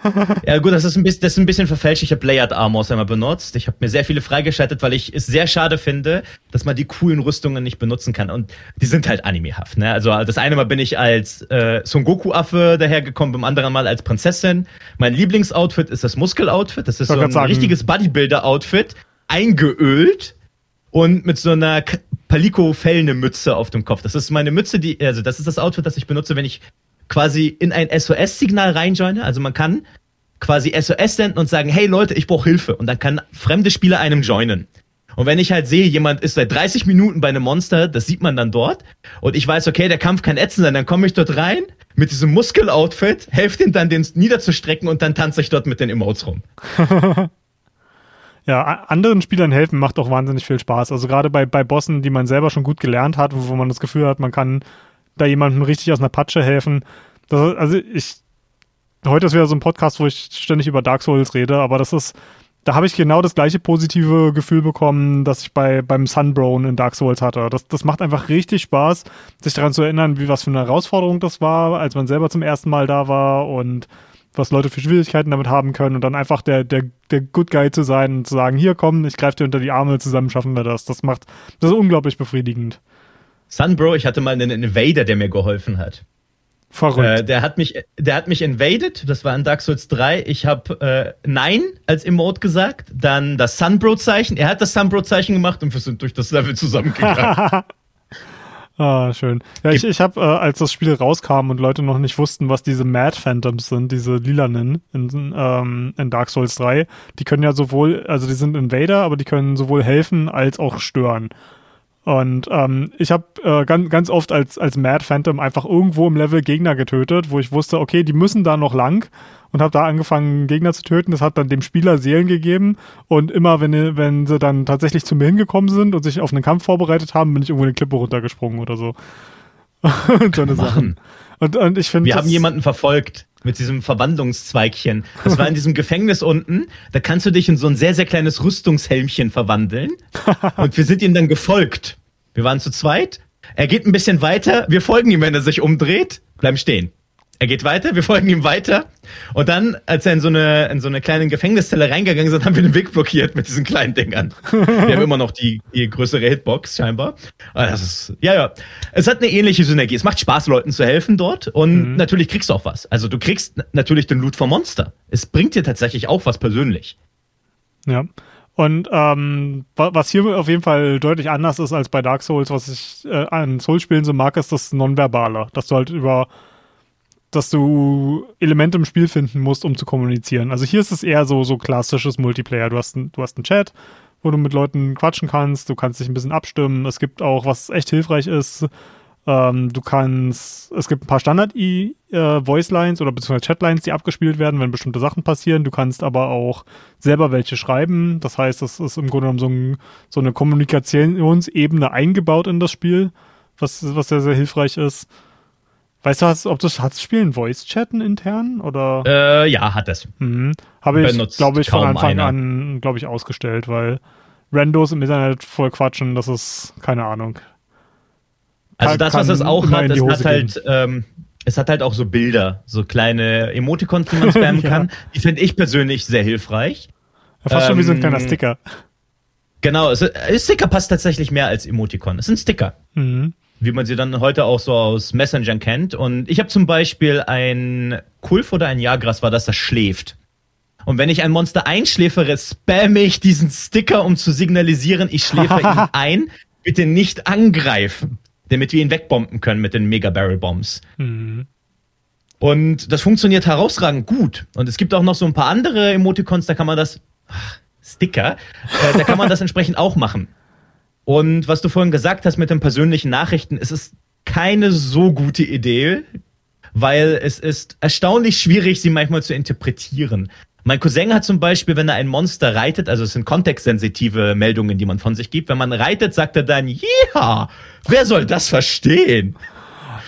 (laughs) Ja gut, das ist ein bisschen, das ist ein bisschen verfälscht. Ich habe Layered Armors einmal benutzt. Ich habe mir sehr viele freigeschaltet, weil ich es sehr schade finde, dass man die coolen Rüstungen nicht benutzen kann. Und die sind halt animehaft. Ne? Also das eine Mal bin ich als äh, Son Goku-Affe dahergekommen, beim anderen Mal als Prinzessin. Mein Lieblingsoutfit ist das Muskel-Outfit. Das ist so ein sagen. richtiges Bodybuilder-Outfit, eingeölt und mit so einer K- Palico-fellene Mütze auf dem Kopf. Das ist meine Mütze, die, also das ist das Outfit, das ich benutze, wenn ich quasi in ein SOS-Signal reinjoine. Also man kann quasi SOS senden und sagen, hey Leute, ich brauche Hilfe. Und dann kann fremde Spieler einem joinen. Und wenn ich halt sehe, jemand ist seit 30 Minuten bei einem Monster, das sieht man dann dort. Und ich weiß, okay, der Kampf kann ätzend sein, dann komme ich dort rein mit diesem Muskel-Outfit, helfe ihm dann, den niederzustrecken und dann tanze ich dort mit den Emotes rum. (laughs) Ja, anderen Spielern helfen macht auch wahnsinnig viel Spaß. Also gerade bei, bei Bossen, die man selber schon gut gelernt hat, wo man das Gefühl hat, man kann da jemandem richtig aus einer Patsche helfen. Das, also ich, heute ist wieder so ein Podcast, wo ich ständig über Dark Souls rede, aber das ist, da habe ich genau das gleiche positive Gefühl bekommen, das ich bei, beim Sunbrown in Dark Souls hatte. Das, das macht einfach richtig Spaß, sich daran zu erinnern, wie was für eine Herausforderung das war, als man selber zum ersten Mal da war und was Leute für Schwierigkeiten damit haben können und dann einfach der, der, der Good Guy zu sein und zu sagen, hier komm, ich greife dir unter die Arme, zusammen schaffen wir das. Das macht, das ist unglaublich befriedigend. Sunbro, ich hatte mal einen Invader, der mir geholfen hat. Verrückt. Äh, der hat mich, der hat mich invaded. Das war in Dark Souls 3. Ich habe äh, Nein als Emote gesagt, dann das Sunbro-Zeichen. Er hat das Sunbro-Zeichen gemacht und wir sind durch das Level zusammengegangen. (laughs) Ah, schön. Ja, ich, ich habe, äh, als das Spiel rauskam und Leute noch nicht wussten, was diese Mad Phantoms sind, diese lilanen in, ähm, in Dark Souls 3, die können ja sowohl, also die sind Invader, aber die können sowohl helfen als auch stören. Und ähm, ich habe äh, ganz, ganz oft als, als Mad Phantom einfach irgendwo im Level Gegner getötet, wo ich wusste, okay, die müssen da noch lang und habe da angefangen, Gegner zu töten. Das hat dann dem Spieler Seelen gegeben. Und immer, wenn, wenn sie dann tatsächlich zu mir hingekommen sind und sich auf einen Kampf vorbereitet haben, bin ich irgendwo eine Klippe runtergesprungen oder so. (laughs) und so eine Sachen. Und, und ich finde. Wir haben jemanden verfolgt mit diesem Verwandlungszweigchen. Das war in diesem Gefängnis unten. Da kannst du dich in so ein sehr, sehr kleines Rüstungshelmchen verwandeln. Und wir sind ihm dann gefolgt. Wir waren zu zweit. Er geht ein bisschen weiter. Wir folgen ihm, wenn er sich umdreht. Bleiben stehen. Er geht weiter, wir folgen ihm weiter. Und dann, als er in so eine, in so eine kleine Gefängniszelle reingegangen ist, haben wir den Weg blockiert mit diesen kleinen Dingern. wir haben immer noch die, die größere Hitbox, scheinbar. Aber das ist, ja, ja. Es hat eine ähnliche Synergie. Es macht Spaß, Leuten zu helfen dort. Und mhm. natürlich kriegst du auch was. Also du kriegst natürlich den Loot vom Monster. Es bringt dir tatsächlich auch was persönlich. Ja. Und ähm, was hier auf jeden Fall deutlich anders ist als bei Dark Souls, was ich äh, an Souls-Spielen so mag, ist das Nonverbale. Dass du halt über, dass du Elemente im Spiel finden musst, um zu kommunizieren. Also hier ist es eher so, so klassisches Multiplayer. Du hast, ein, du hast einen Chat, wo du mit Leuten quatschen kannst, du kannst dich ein bisschen abstimmen. Es gibt auch, was echt hilfreich ist, ähm, du kannst, es gibt ein paar Standard-Voice-Lines äh, oder beziehungsweise Chatlines, die abgespielt werden, wenn bestimmte Sachen passieren. Du kannst aber auch selber welche schreiben. Das heißt, das ist im Grunde genommen so, ein, so eine Kommunikationsebene eingebaut in das Spiel, was, was sehr, sehr hilfreich ist. Weißt du, hast, ob das hat das Spiel ein Voice-Chatten intern oder? Äh, ja, hat es. Mhm. Habe ich, glaube ich, von Anfang einer. an, glaube ich, ausgestellt, weil Randos im Internet voll quatschen, das ist keine Ahnung. Also das, was es auch hat, es hat halt, ähm, es hat halt auch so Bilder, so kleine Emoticons, die man spammen (laughs) ja. kann. Die finde ich persönlich sehr hilfreich. Ja, fast ähm, schon wie so ein kleiner ähm, Sticker. Genau, es, ein Sticker passt tatsächlich mehr als Emoticon. Es sind Sticker. Mhm. Wie man sie dann heute auch so aus Messengern kennt. Und ich habe zum Beispiel ein Kulf oder ein Jagras war das, das schläft. Und wenn ich ein Monster einschläfere, spamme ich diesen Sticker, um zu signalisieren, ich schläfe (laughs) ihn ein. Bitte nicht angreifen damit wir ihn wegbomben können mit den Mega Barrel Bombs. Mhm. Und das funktioniert herausragend gut. Und es gibt auch noch so ein paar andere Emoticons, da kann man das, ach, Sticker, äh, da kann man das (laughs) entsprechend auch machen. Und was du vorhin gesagt hast mit den persönlichen Nachrichten, es ist keine so gute Idee, weil es ist erstaunlich schwierig, sie manchmal zu interpretieren. Mein Cousin hat zum Beispiel, wenn er ein Monster reitet, also es sind kontextsensitive Meldungen, die man von sich gibt, wenn man reitet, sagt er dann, ja, wer soll das verstehen?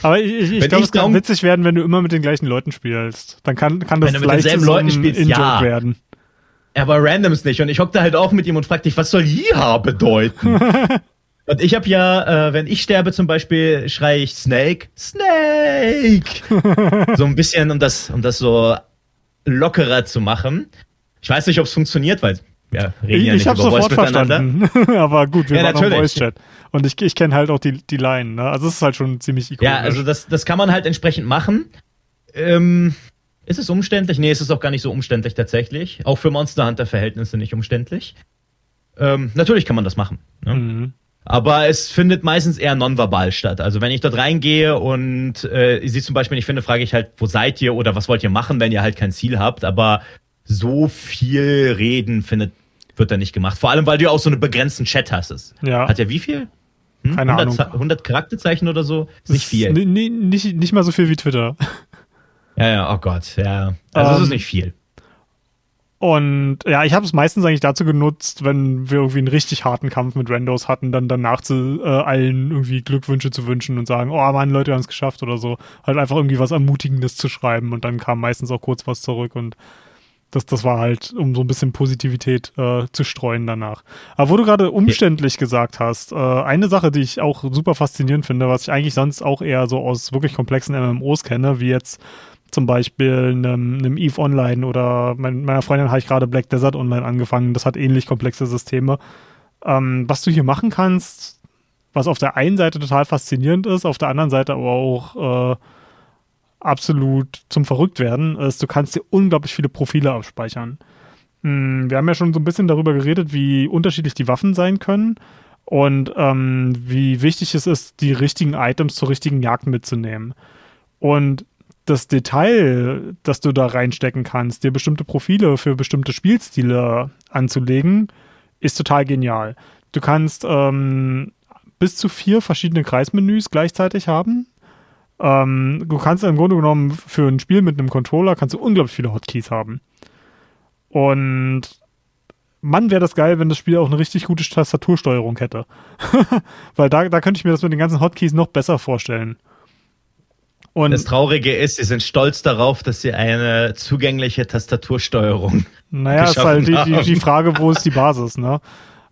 Aber ich, ich, ich glaube, es kann witzig werden, wenn du immer mit den gleichen Leuten spielst. Dann kann, kann das wenn du mit denselben Leuten spielst, ja. werden. Aber randoms nicht. Und ich hockte halt auch mit ihm und fragte dich, was soll Ja bedeuten? (laughs) und ich habe ja, äh, wenn ich sterbe zum Beispiel, schreie ich Snake, Snake. (laughs) so ein bisschen, um das, um das so lockerer zu machen. Ich weiß nicht, ob es funktioniert, weil ja, reden ich, ja nicht ich habe sofort verstanden. (laughs) Aber gut, wir ja, waren natürlich. Voice Chat. Und ich, ich kenne halt auch die, die Line. Ne? Also es ist halt schon ziemlich ikonisch. Ja, also das, das kann man halt entsprechend machen. Ähm, ist es umständlich? Nee, ist es auch gar nicht so umständlich tatsächlich. Auch für Monster Hunter Verhältnisse nicht umständlich. Ähm, natürlich kann man das machen. Ne? Mhm. Aber es findet meistens eher nonverbal statt. Also wenn ich dort reingehe und äh, sie zum Beispiel nicht finde, frage ich halt, wo seid ihr oder was wollt ihr machen, wenn ihr halt kein Ziel habt. Aber so viel Reden findet, wird da nicht gemacht. Vor allem, weil du ja auch so einen begrenzten Chat hast. Ja. Hat er wie viel? Hm? Keine 100, Ahnung. 100 Charakterzeichen oder so? Ist nicht viel. Nicht, nicht mal so viel wie Twitter. Ja, ja, oh Gott, ja. Also um, es ist ähm, nicht viel. Und ja, ich habe es meistens eigentlich dazu genutzt, wenn wir irgendwie einen richtig harten Kampf mit Randos hatten, dann danach zu äh, allen irgendwie Glückwünsche zu wünschen und sagen, oh Mann, Leute haben es geschafft oder so. Halt einfach irgendwie was Ermutigendes zu schreiben und dann kam meistens auch kurz was zurück und das, das war halt, um so ein bisschen Positivität äh, zu streuen danach. Aber wo du gerade umständlich gesagt hast, äh, eine Sache, die ich auch super faszinierend finde, was ich eigentlich sonst auch eher so aus wirklich komplexen MMOs kenne, wie jetzt zum Beispiel einem, einem EVE Online oder mein, meiner Freundin habe ich gerade Black Desert Online angefangen. Das hat ähnlich komplexe Systeme. Ähm, was du hier machen kannst, was auf der einen Seite total faszinierend ist, auf der anderen Seite aber auch äh, absolut zum Verrücktwerden, ist, du kannst dir unglaublich viele Profile abspeichern. Hm, wir haben ja schon so ein bisschen darüber geredet, wie unterschiedlich die Waffen sein können und ähm, wie wichtig es ist, die richtigen Items zur richtigen Jagd mitzunehmen. Und das Detail, das du da reinstecken kannst, dir bestimmte Profile für bestimmte Spielstile anzulegen, ist total genial. Du kannst ähm, bis zu vier verschiedene Kreismenüs gleichzeitig haben. Ähm, du kannst im Grunde genommen für ein Spiel mit einem Controller kannst du unglaublich viele Hotkeys haben. Und Mann, wäre das geil, wenn das Spiel auch eine richtig gute Tastatursteuerung hätte. (laughs) Weil da, da könnte ich mir das mit den ganzen Hotkeys noch besser vorstellen. Und das Traurige ist, sie sind stolz darauf, dass sie eine zugängliche Tastatursteuerung Naja, ist halt die, die, die, Frage, wo ist die (laughs) Basis, ne?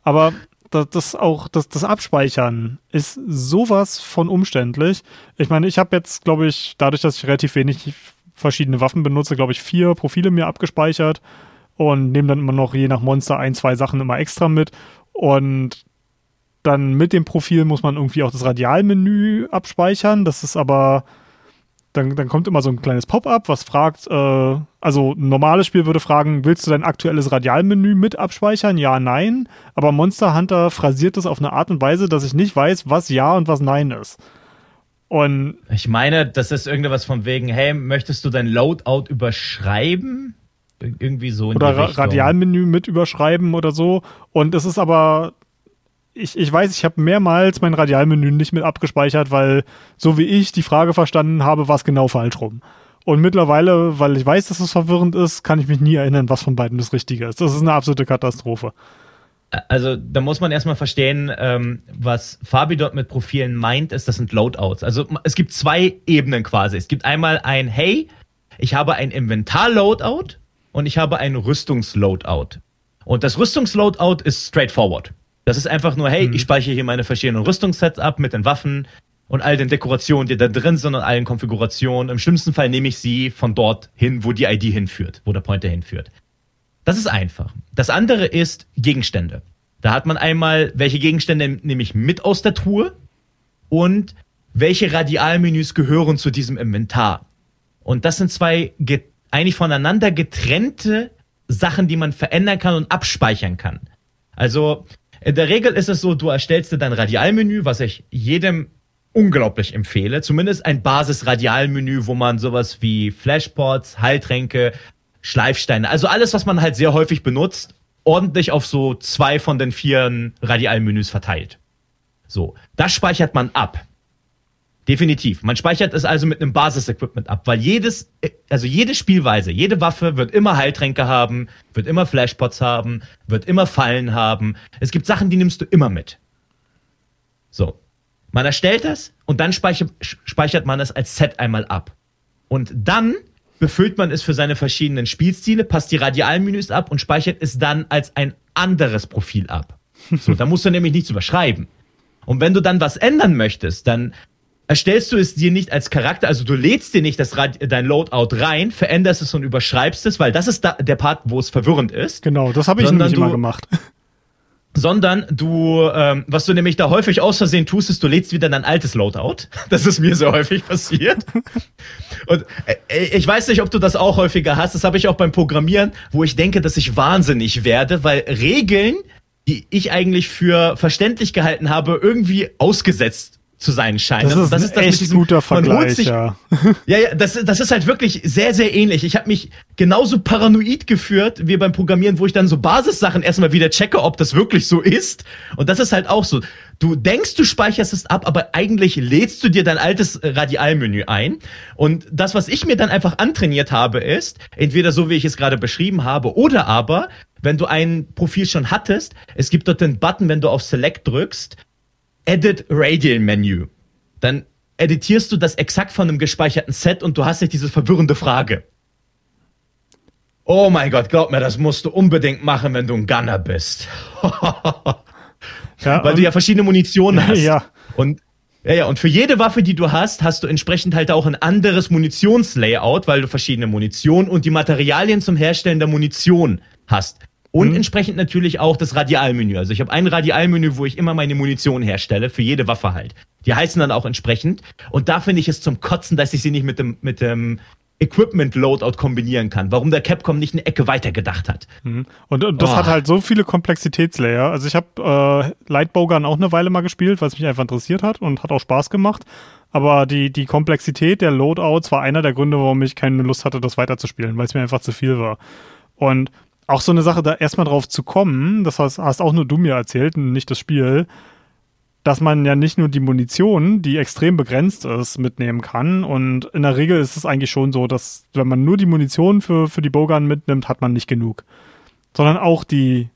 Aber das, das auch, das, das Abspeichern ist sowas von umständlich. Ich meine, ich habe jetzt, glaube ich, dadurch, dass ich relativ wenig verschiedene Waffen benutze, glaube ich, vier Profile mir abgespeichert und nehme dann immer noch je nach Monster ein, zwei Sachen immer extra mit. Und dann mit dem Profil muss man irgendwie auch das Radialmenü abspeichern. Das ist aber, dann, dann kommt immer so ein kleines Pop-up, was fragt, äh, also ein normales Spiel würde fragen, willst du dein aktuelles Radialmenü mit abspeichern? Ja, nein. Aber Monster Hunter phrasiert das auf eine Art und Weise, dass ich nicht weiß, was Ja und was Nein ist. Und ich meine, das ist irgendwas von wegen, hey, möchtest du dein Loadout überschreiben? Irgendwie so in Oder Ra Radialmenü mit überschreiben oder so. Und es ist aber ich, ich weiß, ich habe mehrmals mein Radialmenü nicht mit abgespeichert, weil so wie ich die Frage verstanden habe, war es genau falsch rum. Und mittlerweile, weil ich weiß, dass es verwirrend ist, kann ich mich nie erinnern, was von beiden das Richtige ist. Das ist eine absolute Katastrophe. Also da muss man erstmal verstehen, ähm, was Fabi dort mit Profilen meint, ist, das sind Loadouts. Also es gibt zwei Ebenen quasi. Es gibt einmal ein Hey, ich habe ein Inventar-Loadout und ich habe ein Rüstungs-Loadout. Und das Rüstungs-Loadout ist straightforward. Das ist einfach nur, hey, mhm. ich speichere hier meine verschiedenen Rüstungssets ab mit den Waffen und all den Dekorationen, die da drin sind und allen Konfigurationen. Im schlimmsten Fall nehme ich sie von dort hin, wo die ID hinführt, wo der Pointer hinführt. Das ist einfach. Das andere ist Gegenstände. Da hat man einmal, welche Gegenstände nehme ich mit aus der Truhe und welche Radialmenüs gehören zu diesem Inventar. Und das sind zwei eigentlich voneinander getrennte Sachen, die man verändern kann und abspeichern kann. Also in der Regel ist es so, du erstellst dir dein Radialmenü, was ich jedem unglaublich empfehle. Zumindest ein Basis-Radialmenü, wo man sowas wie Flashpots, Heiltränke, Schleifsteine, also alles, was man halt sehr häufig benutzt, ordentlich auf so zwei von den vier Radialmenüs verteilt. So, das speichert man ab. Definitiv. Man speichert es also mit einem Basis-Equipment ab, weil jedes, also jede Spielweise, jede Waffe wird immer Heiltränke haben, wird immer Flashpots haben, wird immer Fallen haben. Es gibt Sachen, die nimmst du immer mit. So. Man erstellt das und dann speichert, speichert man es als Set einmal ab. Und dann befüllt man es für seine verschiedenen Spielstile, passt die Radialmenüs ab und speichert es dann als ein anderes Profil ab. So, da musst du nämlich nichts überschreiben. Und wenn du dann was ändern möchtest, dann erstellst du es dir nicht als Charakter, also du lädst dir nicht das dein Loadout rein, veränderst es und überschreibst es, weil das ist da, der Part, wo es verwirrend ist. Genau, das habe ich nämlich du, immer gemacht. Sondern du, ähm, was du nämlich da häufig aus Versehen tust, ist, du lädst wieder dein altes Loadout. (laughs) Das ist mir sehr häufig passiert. und äh, ich weiß nicht, ob du das auch häufiger hast. Das habe ich auch beim Programmieren, wo ich denke, dass ich wahnsinnig werde, weil Regeln, die ich eigentlich für verständlich gehalten habe, irgendwie ausgesetzt zu sein scheint. Das ist, das ist das echt diesem, guter Vergleich, sich, ja. (laughs) Ja, ja, das, das ist halt wirklich sehr, sehr ähnlich. Ich habe mich genauso paranoid geführt wie beim Programmieren, wo ich dann so Basissachen erstmal wieder checke, ob das wirklich so ist. Und das ist halt auch so. Du denkst, du speicherst es ab, aber eigentlich lädst du dir dein altes Radialmenü ein. Und das, was ich mir dann einfach antrainiert habe, ist, entweder so, wie ich es gerade beschrieben habe, oder aber, wenn du ein Profil schon hattest, es gibt dort den Button, wenn du auf Select drückst, Edit Radial Menu. Dann editierst du das exakt von einem gespeicherten Set und du hast nicht diese verwirrende Frage. Oh mein Gott, glaub mir, das musst du unbedingt machen, wenn du ein Gunner bist. ja, Weil du ja verschiedene Munition (laughs) hast. Ja. Und ja, ja, und für jede Waffe, die du hast, hast du entsprechend halt auch ein anderes Munitionslayout, weil du verschiedene Munition und die Materialien zum Herstellen der Munition hast. Und mhm. entsprechend natürlich auch das Radialmenü. Also ich habe ein Radialmenü, wo ich immer meine Munition herstelle, für jede Waffe halt. Die heißen dann auch entsprechend. Und da finde ich es zum Kotzen, dass ich sie nicht mit dem, mit dem Equipment Loadout kombinieren kann. Warum der Capcom nicht eine Ecke weiter gedacht hat. Mhm. Und, und, das oh. hat halt so viele Komplexitätslayer. Also ich habe äh, Lightbowgun auch eine Weile mal gespielt, weil es mich einfach interessiert hat und hat auch Spaß gemacht. Aber die, die Komplexität der Loadouts war einer der Gründe, warum ich keine Lust hatte, das weiterzuspielen, weil es mir einfach zu viel war. Und auch so eine Sache, da erstmal drauf zu kommen, das hast, hast auch nur du mir erzählt und nicht das Spiel, dass man ja nicht nur die Munition, die extrem begrenzt ist, mitnehmen kann. Und in der Regel ist es eigentlich schon so, dass wenn man nur die Munition für, für die Bogan mitnimmt, hat man nicht genug. Sondern auch die,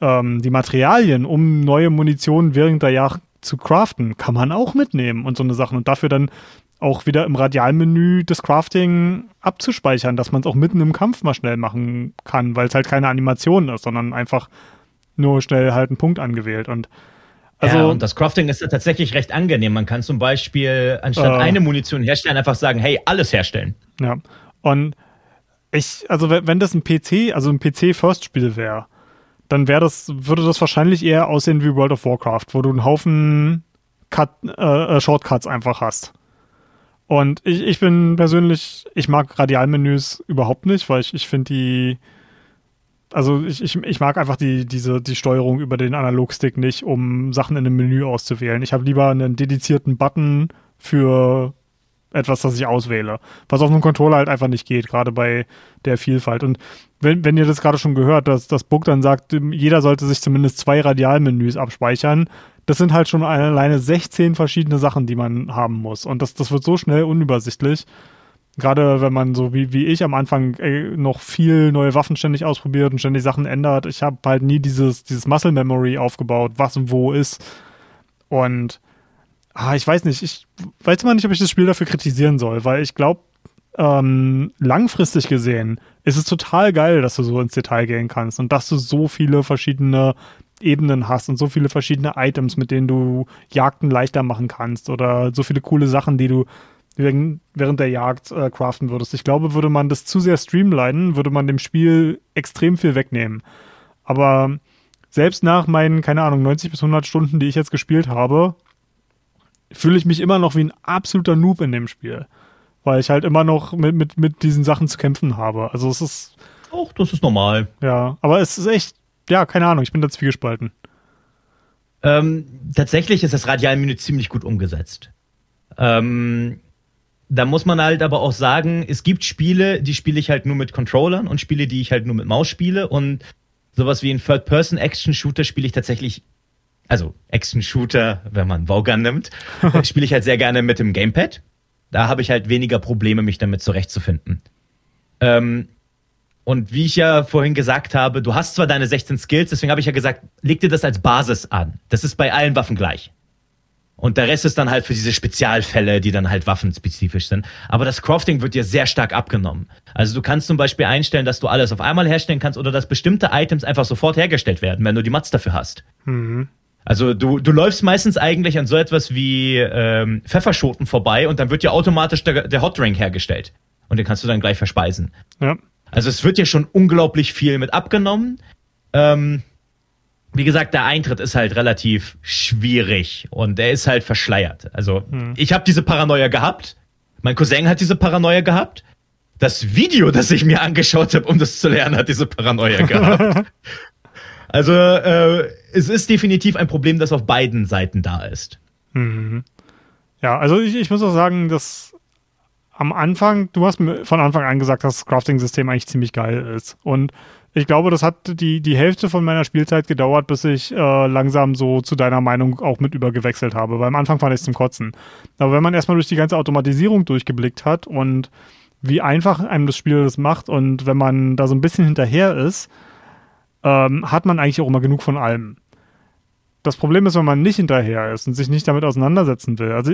ähm, die Materialien, um neue Munition während der Jagd zu craften, kann man auch mitnehmen und so eine Sachen. Und dafür dann auch wieder im Radialmenü das Crafting abzuspeichern, dass man es auch mitten im Kampf mal schnell machen kann, weil es halt keine Animation ist, sondern einfach nur schnell halt einen Punkt angewählt. Und also, ja, und das Crafting ist ja tatsächlich recht angenehm. Man kann zum Beispiel anstatt äh, eine Munition herstellen, einfach sagen, hey, alles herstellen. Ja. Und ich, also wenn das ein PC, also ein PC-First-Spiel wäre, dann wäre das, würde das wahrscheinlich eher aussehen wie World of Warcraft, wo du einen Haufen Cut, äh, äh Shortcuts einfach hast. Und ich, ich bin persönlich, ich mag Radialmenüs überhaupt nicht, weil ich, ich finde die, also ich, ich, ich mag einfach die, diese, die Steuerung über den Analogstick nicht, um Sachen in einem Menü auszuwählen. Ich habe lieber einen dedizierten Button für etwas, das ich auswähle. Was auf einem Controller halt einfach nicht geht, gerade bei der Vielfalt. Und wenn, wenn ihr das gerade schon gehört, dass das Book dann sagt, jeder sollte sich zumindest zwei Radialmenüs abspeichern, das sind halt schon alleine 16 verschiedene Sachen, die man haben muss. Und das, das wird so schnell unübersichtlich. Gerade wenn man so wie, wie ich am Anfang ey, noch viel neue Waffen ständig ausprobiert und ständig Sachen ändert. Ich habe halt nie dieses, dieses Muscle Memory aufgebaut, was und wo ist. Und ah, ich weiß nicht, ich weiß immer nicht, ob ich das Spiel dafür kritisieren soll, weil ich glaube, ähm, langfristig gesehen ist es total geil, dass du so ins Detail gehen kannst und dass du so viele verschiedene Ebenen hast und so viele verschiedene Items, mit denen du Jagden leichter machen kannst oder so viele coole Sachen, die du während der Jagd äh, craften würdest. Ich glaube, würde man das zu sehr streamlinen, würde man dem Spiel extrem viel wegnehmen. Aber selbst nach meinen, keine Ahnung, 90 bis 100 Stunden, die ich jetzt gespielt habe, fühle ich mich immer noch wie ein absoluter Noob in dem Spiel. Weil ich halt immer noch mit, mit, mit diesen Sachen zu kämpfen habe. Also es ist. Auch, das ist normal. Ja, aber es ist echt ja, keine Ahnung, ich bin da zwiegespalten. Ähm, tatsächlich ist das Radialmenü ziemlich gut umgesetzt. Ähm, da muss man halt aber auch sagen, es gibt Spiele, die spiele ich halt nur mit Controllern und Spiele, die ich halt nur mit Maus spiele und sowas wie ein Third-Person-Action-Shooter spiele ich tatsächlich, also Action-Shooter, wenn man Vogan nimmt, (laughs) spiele ich halt sehr gerne mit dem Gamepad. Da habe ich halt weniger Probleme, mich damit zurechtzufinden. Ähm, und wie ich ja vorhin gesagt habe, du hast zwar deine 16 Skills, deswegen habe ich ja gesagt, leg dir das als Basis an. Das ist bei allen Waffen gleich. Und der Rest ist dann halt für diese Spezialfälle, die dann halt waffenspezifisch sind. Aber das Crafting wird dir sehr stark abgenommen. Also du kannst zum Beispiel einstellen, dass du alles auf einmal herstellen kannst oder dass bestimmte Items einfach sofort hergestellt werden, wenn du die Mats dafür hast. Mhm. Also du, du läufst meistens eigentlich an so etwas wie ähm, Pfefferschoten vorbei und dann wird ja automatisch der, der Hot Drink hergestellt. Und den kannst du dann gleich verspeisen. Ja. Also es wird ja schon unglaublich viel mit abgenommen. Ähm, wie gesagt, der Eintritt ist halt relativ schwierig und er ist halt verschleiert. Also hm. ich habe diese Paranoia gehabt. Mein Cousin hat diese Paranoia gehabt. Das Video, das ich mir angeschaut habe, um das zu lernen, hat diese Paranoia gehabt. (laughs) also äh, es ist definitiv ein Problem, das auf beiden Seiten da ist. Mhm. Ja, also ich, ich muss auch sagen, dass am Anfang, du hast mir von Anfang an gesagt, dass das Crafting-System eigentlich ziemlich geil ist. Und ich glaube, das hat die, die Hälfte von meiner Spielzeit gedauert, bis ich äh, langsam so zu deiner Meinung auch mit übergewechselt habe. Weil am Anfang fand ich es zum Kotzen. Aber wenn man erstmal durch die ganze Automatisierung durchgeblickt hat und wie einfach einem das Spiel das macht und wenn man da so ein bisschen hinterher ist, ähm, hat man eigentlich auch immer genug von allem. Das Problem ist, wenn man nicht hinterher ist und sich nicht damit auseinandersetzen will. Also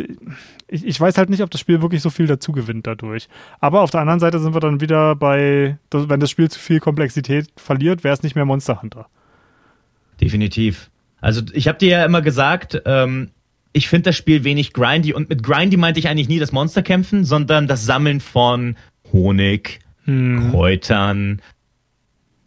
ich, ich weiß halt nicht, ob das Spiel wirklich so viel dazu gewinnt dadurch. Aber auf der anderen Seite sind wir dann wieder bei, wenn das Spiel zu viel Komplexität verliert, wäre es nicht mehr Monster Hunter. Definitiv. Also ich habe dir ja immer gesagt, ähm, ich finde das Spiel wenig grindy und mit grindy meinte ich eigentlich nie das Monsterkämpfen, sondern das Sammeln von Honig, hm. Kräutern,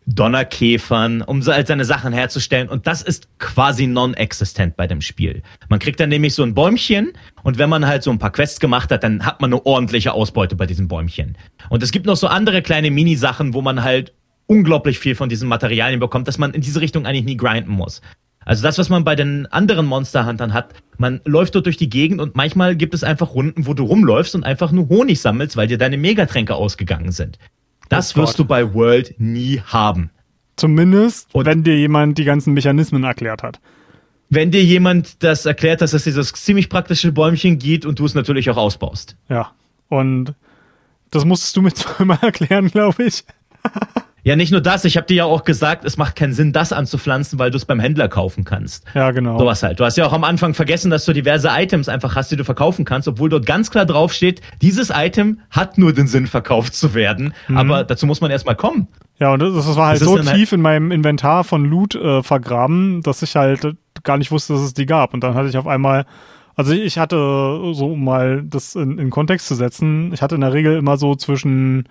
Donnerkäfern, um seine Sachen herzustellen. Und das ist quasi non-existent bei dem Spiel. Man kriegt dann nämlich so ein Bäumchen und wenn man halt so ein paar Quests gemacht hat, dann hat man eine ordentliche Ausbeute bei diesem Bäumchen. Und es gibt noch so andere kleine Mini-Sachen, wo man halt unglaublich viel von diesen Materialien bekommt, dass man in diese Richtung eigentlich nie grinden muss. Also das, was man bei den anderen Monster Huntern hat, man läuft dort durch die Gegend und manchmal gibt es einfach Runden, wo du rumläufst und einfach nur Honig sammelst, weil dir deine Megatränke ausgegangen sind. Das oh wirst du bei World nie haben. Zumindest, Und wenn dir jemand die ganzen Mechanismen erklärt hat. Wenn dir jemand das erklärt, dass es dieses ziemlich praktische Bäumchen geht und du es natürlich auch ausbaust. Ja. Und das musstest du mir zweimal (laughs) erklären, glaube ich. Ja, nicht nur das. Ich habe dir ja auch gesagt, es macht keinen Sinn, das anzupflanzen, weil du es beim Händler kaufen kannst. Ja, genau. Sowas halt. Du hast ja auch am Anfang vergessen, dass du diverse Items einfach hast, die du verkaufen kannst, obwohl dort ganz klar draufsteht, dieses Item hat nur den Sinn, verkauft zu werden. Mhm. Aber dazu muss man erstmal kommen. Ja, und das, das war halt das so tief in meinem Inventar von Loot äh, vergraben, dass ich halt gar nicht wusste, dass es die gab. Und dann hatte ich auf einmal also ich hatte, so um mal das in, in Kontext zu setzen, ich hatte in der Regel immer so zwischen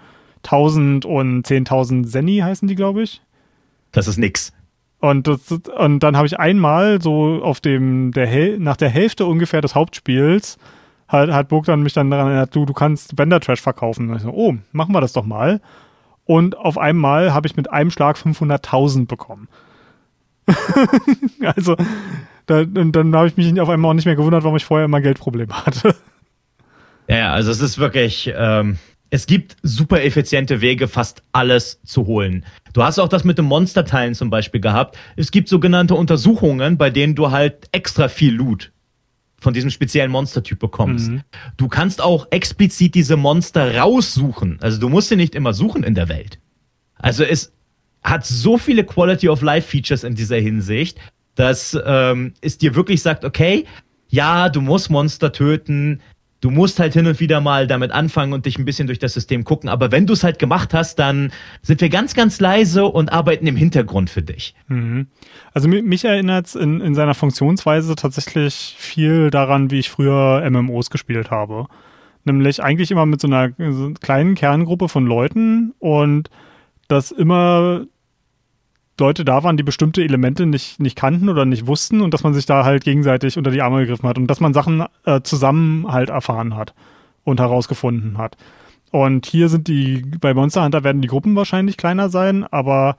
1000 und 10.000 Zenny heißen die, glaube ich. Das ist nix. Und, das, und dann habe ich einmal so auf dem, der Hel nach der Hälfte ungefähr des Hauptspiels hat, hat Bogdan mich dann daran erinnert, du, du kannst Vendor Trash verkaufen. Und ich so, oh, machen wir das doch mal. Und auf einmal habe ich mit einem Schlag 500.000 bekommen. (laughs) also, da, dann habe ich mich auf einmal auch nicht mehr gewundert, warum ich vorher immer Geldprobleme hatte. Ja, also es ist wirklich, ähm, es gibt super effiziente Wege, fast alles zu holen. Du hast auch das mit den Monsterteilen zum Beispiel gehabt. Es gibt sogenannte Untersuchungen, bei denen du halt extra viel Loot von diesem speziellen Monstertyp bekommst. Mhm. Du kannst auch explizit diese Monster raussuchen. Also du musst sie nicht immer suchen in der Welt. Also es hat so viele Quality of Life Features in dieser Hinsicht, dass ähm, es dir wirklich sagt, okay, ja, du musst Monster töten, du musst halt hin und wieder mal damit anfangen und dich ein bisschen durch das System gucken. Aber wenn du es halt gemacht hast, dann sind wir ganz, ganz leise und arbeiten im Hintergrund für dich. Mhm. Also mich erinnert es in, in seiner Funktionsweise tatsächlich viel daran, wie ich früher MMOs gespielt habe. Nämlich eigentlich immer mit so einer kleinen Kerngruppe von Leuten und das immer Leute da waren, die bestimmte Elemente nicht, nicht kannten oder nicht wussten und dass man sich da halt gegenseitig unter die Arme gegriffen hat und dass man Sachen äh, zusammen halt erfahren hat und herausgefunden hat. Und hier sind die, bei Monster Hunter werden die Gruppen wahrscheinlich kleiner sein, aber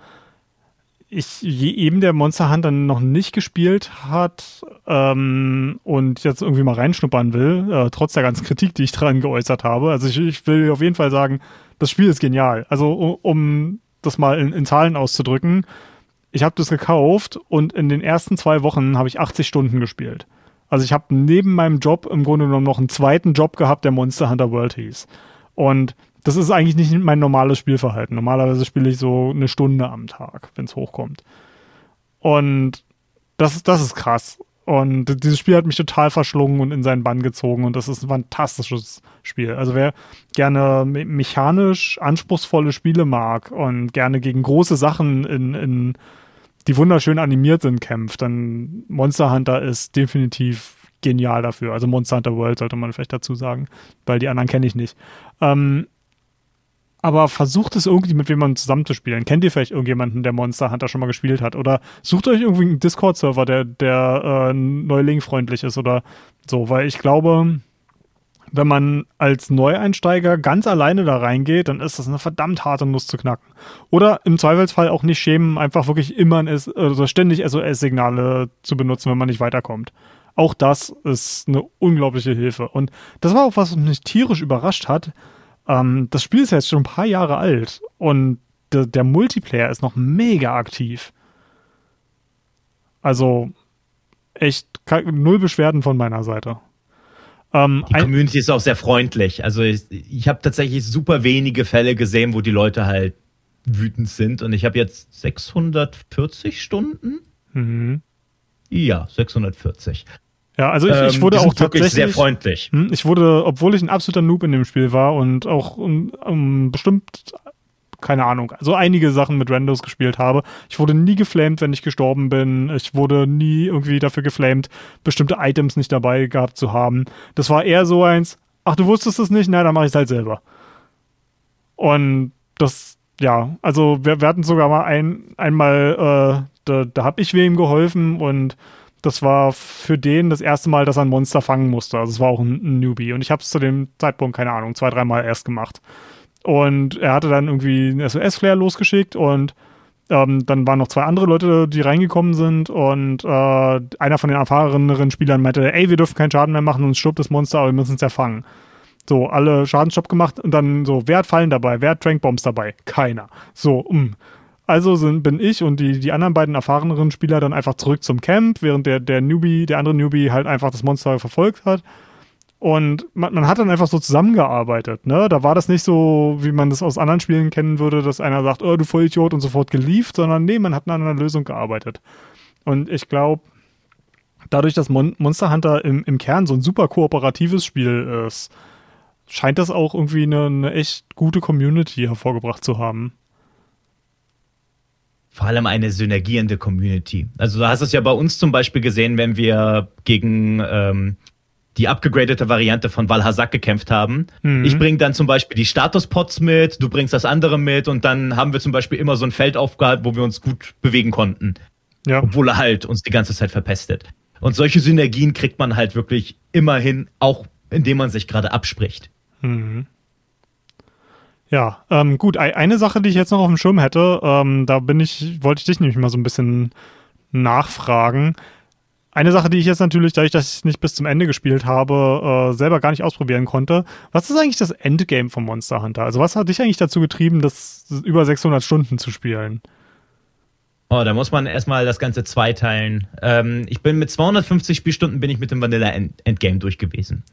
ich, je eben der Monster Hunter noch nicht gespielt hat ähm, und jetzt irgendwie mal reinschnuppern will, äh, trotz der ganzen Kritik, die ich dran geäußert habe, also ich, ich will auf jeden Fall sagen, das Spiel ist genial. Also um das mal in, in Zahlen auszudrücken, ich habe das gekauft und in den ersten zwei Wochen habe ich 80 Stunden gespielt. Also ich habe neben meinem Job im Grunde genommen noch einen zweiten Job gehabt, der Monster Hunter World hieß. Und das ist eigentlich nicht mein normales Spielverhalten. Normalerweise spiele ich so eine Stunde am Tag, wenn es hochkommt. Und das, das ist krass. Und dieses Spiel hat mich total verschlungen und in seinen Bann gezogen und das ist ein fantastisches Spiel. Also wer gerne me mechanisch anspruchsvolle Spiele mag und gerne gegen große Sachen in, in die wunderschön animiert sind, kämpft, dann Monster Hunter ist definitiv genial dafür. Also Monster Hunter World sollte man vielleicht dazu sagen, weil die anderen kenne ich nicht. Ähm, aber versucht es irgendwie mit jemandem zusammenzuspielen. Kennt ihr vielleicht irgendjemanden, der Monster Hunter schon mal gespielt hat? Oder sucht euch irgendwie einen Discord-Server, der, der äh, Neuling-freundlich ist oder so, weil ich glaube, wenn man als Neueinsteiger ganz alleine da reingeht, dann ist das eine verdammt harte Nuss zu knacken. Oder im Zweifelsfall auch nicht schämen, einfach wirklich immer ein also ständig SOS-Signale zu benutzen, wenn man nicht weiterkommt. Auch das ist eine unglaubliche Hilfe. Und das war auch was, was mich tierisch überrascht hat ähm, das Spiel ist ja jetzt schon ein paar Jahre alt und de, der Multiplayer ist noch mega aktiv. Also echt null Beschwerden von meiner Seite. Ähm, die Community ist auch sehr freundlich. Also ich, ich habe tatsächlich super wenige Fälle gesehen, wo die Leute halt wütend sind. Und ich habe jetzt 640 Stunden. Mhm. Ja, 640. Ja, also ich, ich wurde ähm, auch tatsächlich sehr freundlich. Hm, ich wurde, obwohl ich ein absoluter Noob in dem Spiel war und auch um, um, bestimmt keine Ahnung, also einige Sachen mit Randos gespielt habe. Ich wurde nie geflamed, wenn ich gestorben bin. Ich wurde nie irgendwie dafür geflamed, bestimmte Items nicht dabei gehabt zu haben. Das war eher so eins, ach, du wusstest es nicht? Na, dann mache ich es halt selber. Und das, ja, also wir, wir hatten sogar mal ein, einmal, äh, da, da habe ich wem geholfen und das war für den das erste Mal, dass er ein Monster fangen musste. Also es war auch ein, ein Newbie. Und ich habe es zu dem Zeitpunkt, keine Ahnung, zwei, dreimal erst gemacht. Und er hatte dann irgendwie einen SOS-Flair losgeschickt und ähm, dann waren noch zwei andere Leute, die reingekommen sind und äh, einer von den erfahreneren Spielern meinte, ey, wir dürfen keinen Schaden mehr machen, uns stirbt das Monster, aber wir müssen es ja fangen. So, alle Schadensstopp gemacht und dann so, wer hat Fallen dabei? Wer hat Trankbombs dabei? Keiner. So, mh. Also sind, bin ich und die, die anderen beiden erfahreneren Spieler dann einfach zurück zum Camp, während der, der Newbie, der andere Newbie halt einfach das Monster verfolgt hat. Und man, man hat dann einfach so zusammengearbeitet, ne? Da war das nicht so, wie man das aus anderen Spielen kennen würde, dass einer sagt, oh, du Vollidiot und sofort gelieft, sondern nee, man hat an einer Lösung gearbeitet. Und ich glaube, dadurch, dass Mon Monster Hunter im, im Kern so ein super kooperatives Spiel ist, scheint das auch irgendwie eine, eine echt gute Community hervorgebracht zu haben vor allem eine synergierende Community. Also du hast es ja bei uns zum Beispiel gesehen, wenn wir gegen ähm, die abgegradete Variante von Valhazak gekämpft haben. Mhm. Ich bringe dann zum Beispiel die Statuspots mit, du bringst das andere mit und dann haben wir zum Beispiel immer so ein Feld aufgehalten, wo wir uns gut bewegen konnten. Ja. Obwohl er halt uns die ganze Zeit verpestet. Und solche Synergien kriegt man halt wirklich immerhin, auch indem man sich gerade abspricht. Mhm. Ja, ähm, gut, ei- eine Sache, die ich jetzt noch auf dem Schirm hätte, ähm, da bin ich, wollte ich dich nämlich mal so ein bisschen nachfragen. Eine Sache, die ich jetzt natürlich, dadurch, dass ich es nicht bis zum Ende gespielt habe, äh, selber gar nicht ausprobieren konnte. Was ist eigentlich das Endgame von Monster Hunter? Also was hat dich eigentlich dazu getrieben, das über 600 Stunden zu spielen? Oh, da muss man erstmal das Ganze zweiteilen. Ähm, ich bin mit 250 Spielstunden bin ich mit dem Vanilla End Endgame durch gewesen.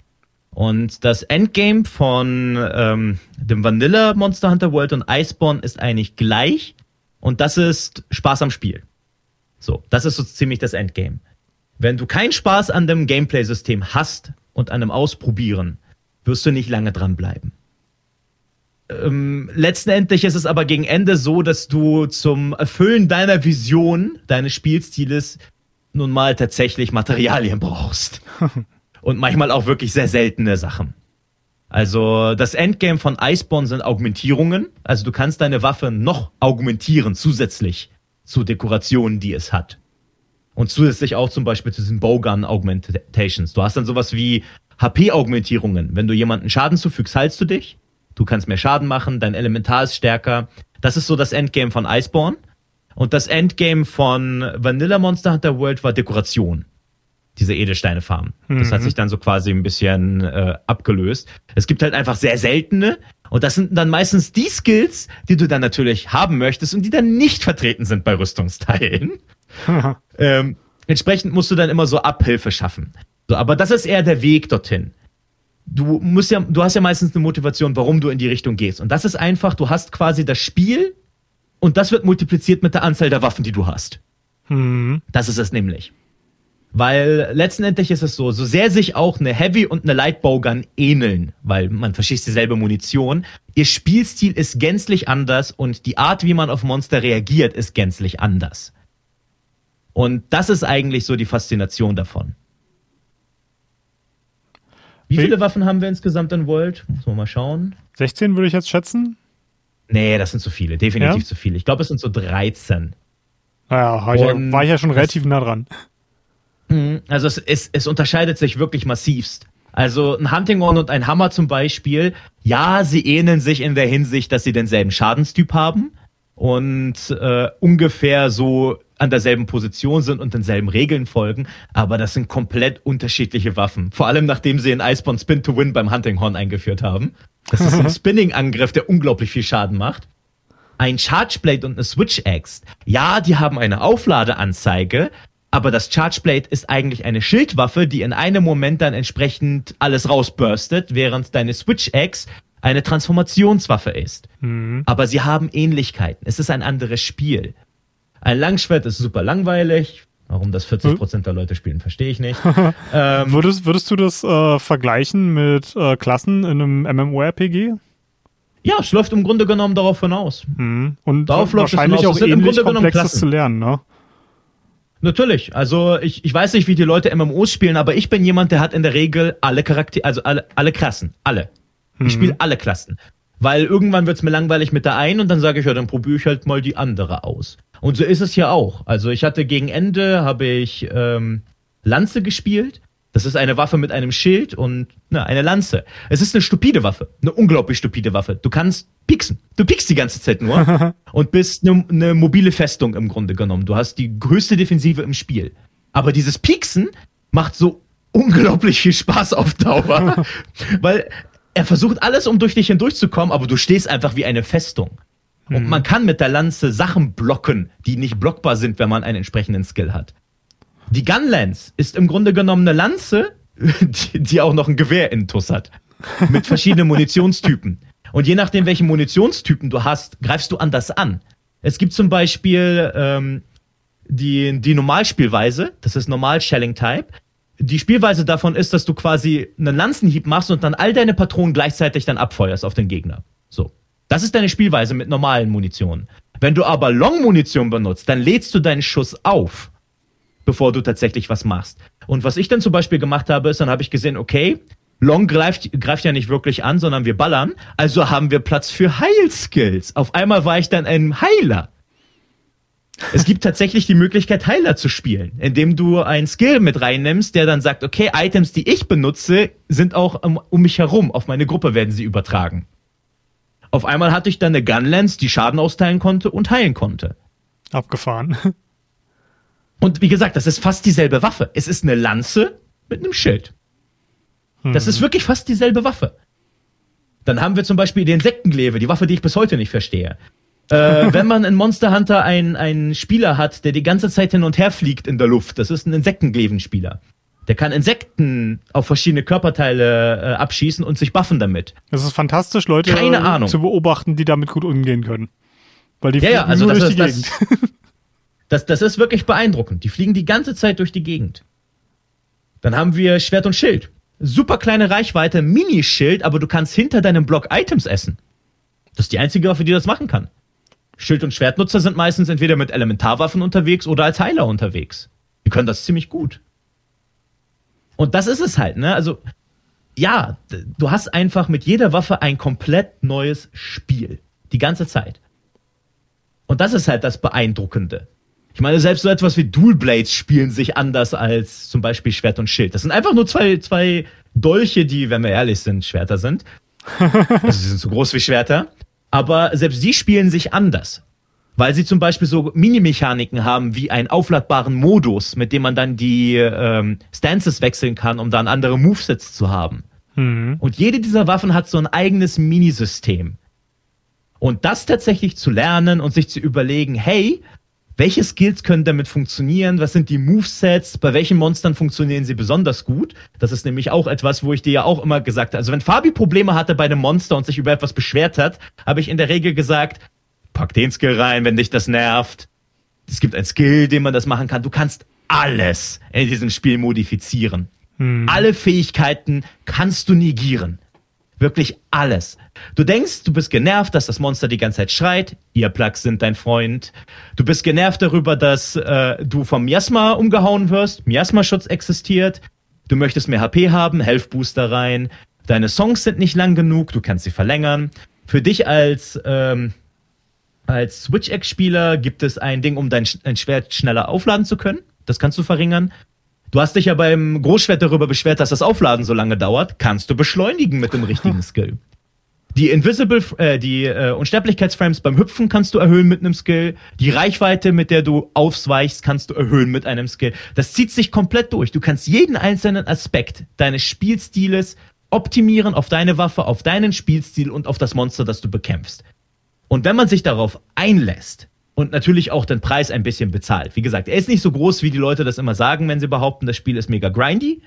Und das Endgame von ähm, dem Vanilla Monster Hunter World und Iceborne ist eigentlich gleich. Und das ist Spaß am Spiel. So, das ist so ziemlich das Endgame. Wenn du keinen Spaß an dem Gameplay-System hast und an dem Ausprobieren, wirst du nicht lange dranbleiben. Ähm, letztendlich ist es aber gegen Ende so, dass du zum Erfüllen deiner Vision, deines Spielstiles, nun mal tatsächlich Materialien brauchst. (laughs) Und manchmal auch wirklich sehr seltene Sachen. Also das Endgame von Iceborne sind Augmentierungen. Also du kannst deine Waffe noch augmentieren zusätzlich zu Dekorationen, die es hat. Und zusätzlich auch zum Beispiel zu diesen Bowgun Augmentations. Du hast dann sowas wie HP-Augmentierungen. Wenn du jemanden Schaden zufügst, heilst du dich. Du kannst mehr Schaden machen, dein Elementar ist stärker. Das ist so das Endgame von Iceborne. Und das Endgame von Vanilla Monster Hunter World war Dekoration. Diese Edelsteine-Farm. Das Mhm. hat sich dann so quasi ein bisschen äh, abgelöst. Es gibt halt einfach sehr seltene. Und das sind dann meistens die Skills, die du dann natürlich haben möchtest und die dann nicht vertreten sind bei Rüstungsteilen. Ähm, entsprechend musst du dann immer so Abhilfe schaffen. So, aber das ist eher der Weg dorthin. Du musst ja, du hast ja meistens eine Motivation, warum du in die Richtung gehst. Und das ist einfach, du hast quasi das Spiel und das wird multipliziert mit der Anzahl der Waffen, die du hast. Hm. Das ist es nämlich. Weil letztendlich ist es so, so sehr sich auch eine Heavy und eine Light Bowgun ähneln, weil man verschießt dieselbe Munition, ihr Spielstil ist gänzlich anders und die Art, wie man auf Monster reagiert, ist gänzlich anders. Und das ist eigentlich so die Faszination davon. Wie viele Waffen haben wir insgesamt in World? Muss man mal schauen. 16 würde ich jetzt schätzen. Nee, das sind zu viele, definitiv Ja? zu viele. Ich glaube, es sind so 13. Naja, war ich, ja, war ich ja schon relativ nah dran. Mhm. Also es, es, es unterscheidet sich wirklich massivst. Also ein Hunting Horn und ein Hammer zum Beispiel, ja, sie ähneln sich in der Hinsicht, dass sie denselben Schadenstyp haben und äh, ungefähr so an derselben Position sind und denselben Regeln folgen, aber das sind komplett unterschiedliche Waffen. Vor allem nachdem sie in Iceborne Spin to Win beim Hunting Horn eingeführt haben. Das ist ein Spinning-Angriff, der unglaublich viel Schaden macht. Ein Charge Blade und eine Switch Axe. Ja, die haben eine Aufladeanzeige, aber das Charge Blade ist eigentlich eine Schildwaffe, die in einem Moment dann entsprechend alles rausburstet, während deine Switch Axe eine Transformationswaffe ist. Mhm. Aber sie haben Ähnlichkeiten. Es ist ein anderes Spiel. Ein Langschwert ist super langweilig. Warum das 40% der Leute spielen, verstehe ich nicht. (laughs) ähm, Würdest, würdest du das äh, vergleichen mit äh, Klassen in einem MMORPG? ja, es läuft im Grunde genommen darauf hinaus. Mhm. Und Darauf läuft es wahrscheinlich hinaus. auch Es sind im ähnlich Grunde genommen komplexes zu lernen, ne? Natürlich. Also ich, ich weiß nicht, wie die Leute MMOs spielen, aber ich bin jemand, der hat in der Regel alle Charaktere, also alle, alle Klassen. Alle. Ich spiele alle Klassen. Weil irgendwann wird's mir langweilig mit der einen und dann sage ich, ja, dann probiere ich halt mal die andere aus. Und so ist es hier auch. Also ich hatte gegen Ende, habe ich ähm, Lanze gespielt. Das ist eine Waffe mit einem Schild und na, eine Lanze. Es ist eine stupide Waffe, eine unglaublich stupide Waffe. Du kannst pieksen. Du piekst die ganze Zeit nur (laughs) und bist eine, eine mobile Festung im Grunde genommen. Du hast die größte Defensive im Spiel. Aber dieses Pieksen macht so unglaublich viel Spaß auf Dauer, (laughs) weil er versucht alles, um durch dich hindurchzukommen, aber du stehst einfach wie eine Festung. Und man kann mit der Lanze Sachen blocken, die nicht blockbar sind, wenn man einen entsprechenden Skill hat. Die Gunlance ist im Grunde genommen eine Lanze, (laughs) die, die auch noch ein Gewehr in Tuss hat. Mit verschiedenen Munitionstypen. Und je nachdem, welchen Munitionstypen du hast, greifst du anders an. Es gibt zum Beispiel ähm, die, die Normalspielweise, das ist Normal Shelling Type. Die Spielweise davon ist, dass du quasi einen Lanzenhieb machst und dann all deine Patronen gleichzeitig dann abfeuerst auf den Gegner. So. Das ist deine Spielweise mit normalen Munitionen. Wenn du aber Long-Munition benutzt, dann lädst du deinen Schuss auf. bevor du tatsächlich was machst. Und was ich dann zum Beispiel gemacht habe, ist, dann habe ich gesehen, okay, Long greift, greift ja nicht wirklich an, sondern wir ballern. Also haben wir Platz für Heilskills. Auf einmal war ich dann ein Heiler. Es gibt tatsächlich die Möglichkeit, Heiler zu spielen, indem du einen Skill mit reinnimmst, der dann sagt, okay, Items, die ich benutze, sind auch um, um mich herum. Auf meine Gruppe werden sie übertragen. Auf einmal hatte ich dann eine Gunlance, die Schaden austeilen konnte und heilen konnte. Abgefahren. Und wie gesagt, das ist fast dieselbe Waffe. Es ist eine Lanze mit einem Schild. Das ist wirklich fast dieselbe Waffe. Dann haben wir zum Beispiel den Insektenglaive, die Waffe, die ich bis heute nicht verstehe. äh, (laughs) wenn man in Monster Hunter einen, einen Spieler hat, der die ganze Zeit hin und her fliegt in der Luft, das ist ein Insektenglevenspieler. Der kann Insekten auf verschiedene Körperteile äh, abschießen und sich buffen damit. Es ist fantastisch, Leute Keine Ahnung. zu beobachten, die damit gut umgehen können. Weil die Ja, ja, fliegen also nur das durch die ist das, Gegend. (laughs) das, das ist wirklich beeindruckend. Die fliegen die ganze Zeit durch die Gegend. Dann haben wir Schwert und Schild. Super kleine Reichweite, Minischild, aber du kannst hinter deinem Block Items essen. Das ist die einzige Waffe, die das machen kann. Schild- und Schwertnutzer sind meistens entweder mit Elementarwaffen unterwegs oder als Heiler unterwegs. Die können das ziemlich gut. Und das ist es halt, ne? Also, ja, du hast einfach mit jeder Waffe ein komplett neues Spiel. Die ganze Zeit. Und das ist halt das Beeindruckende. Ich meine, selbst so etwas wie Dual Blades spielen sich anders als zum Beispiel Schwert und Schild. Das sind einfach nur zwei, zwei Dolche, die, wenn wir ehrlich sind, Schwerter sind. (laughs) Also sie sind so groß wie Schwerter. Aber selbst die spielen sich anders. Weil sie zum Beispiel so Minimechaniken haben wie einen aufladbaren Modus, mit dem man dann die ähm, Stances wechseln kann, um dann andere Movesets zu haben. Mhm. Und jede dieser Waffen hat so ein eigenes Minisystem. Und das tatsächlich zu lernen und sich zu überlegen, hey, welche Skills können damit funktionieren? Was sind die Movesets? Bei welchen Monstern funktionieren sie besonders gut? Das ist nämlich auch etwas, wo ich dir ja auch immer gesagt habe. Also wenn Fabi Probleme hatte bei einem Monster und sich über etwas beschwert hat, habe ich in der Regel gesagt, pack den Skill rein, wenn dich das nervt. Es gibt einen Skill, den man das machen kann. Du kannst alles in diesem Spiel modifizieren. Alle Fähigkeiten kannst du negieren. Wirklich alles. Du denkst, du bist genervt, dass das Monster die ganze Zeit schreit. Earplugs sind dein Freund. Du bist genervt darüber, dass äh, du vom Miasma umgehauen wirst. Miasma-Schutz existiert. Du möchtest mehr HP haben, Health Booster rein. Deine Songs sind nicht lang genug, du kannst sie verlängern. Für dich als, ähm, als Switch-X-Spieler gibt es ein Ding, um dein, Sch- dein Schwert schneller aufladen zu können. Das kannst du verringern. Du hast dich ja beim Großschwert darüber beschwert, dass das Aufladen so lange dauert. Kannst du beschleunigen mit dem richtigen (laughs) Skill. Die Invisible, äh, die äh, Unsterblichkeitsframes beim Hüpfen kannst du erhöhen mit einem Skill. Die Reichweite, mit der du aufweichst, kannst du erhöhen mit einem Skill. Das zieht sich komplett durch. Du kannst jeden einzelnen Aspekt deines Spielstiles optimieren auf deine Waffe, auf deinen Spielstil und auf das Monster, das du bekämpfst. Und wenn man sich darauf einlässt und natürlich auch den Preis ein bisschen bezahlt, wie gesagt, er ist nicht so groß, wie die Leute das immer sagen, wenn sie behaupten, das Spiel ist mega grindy.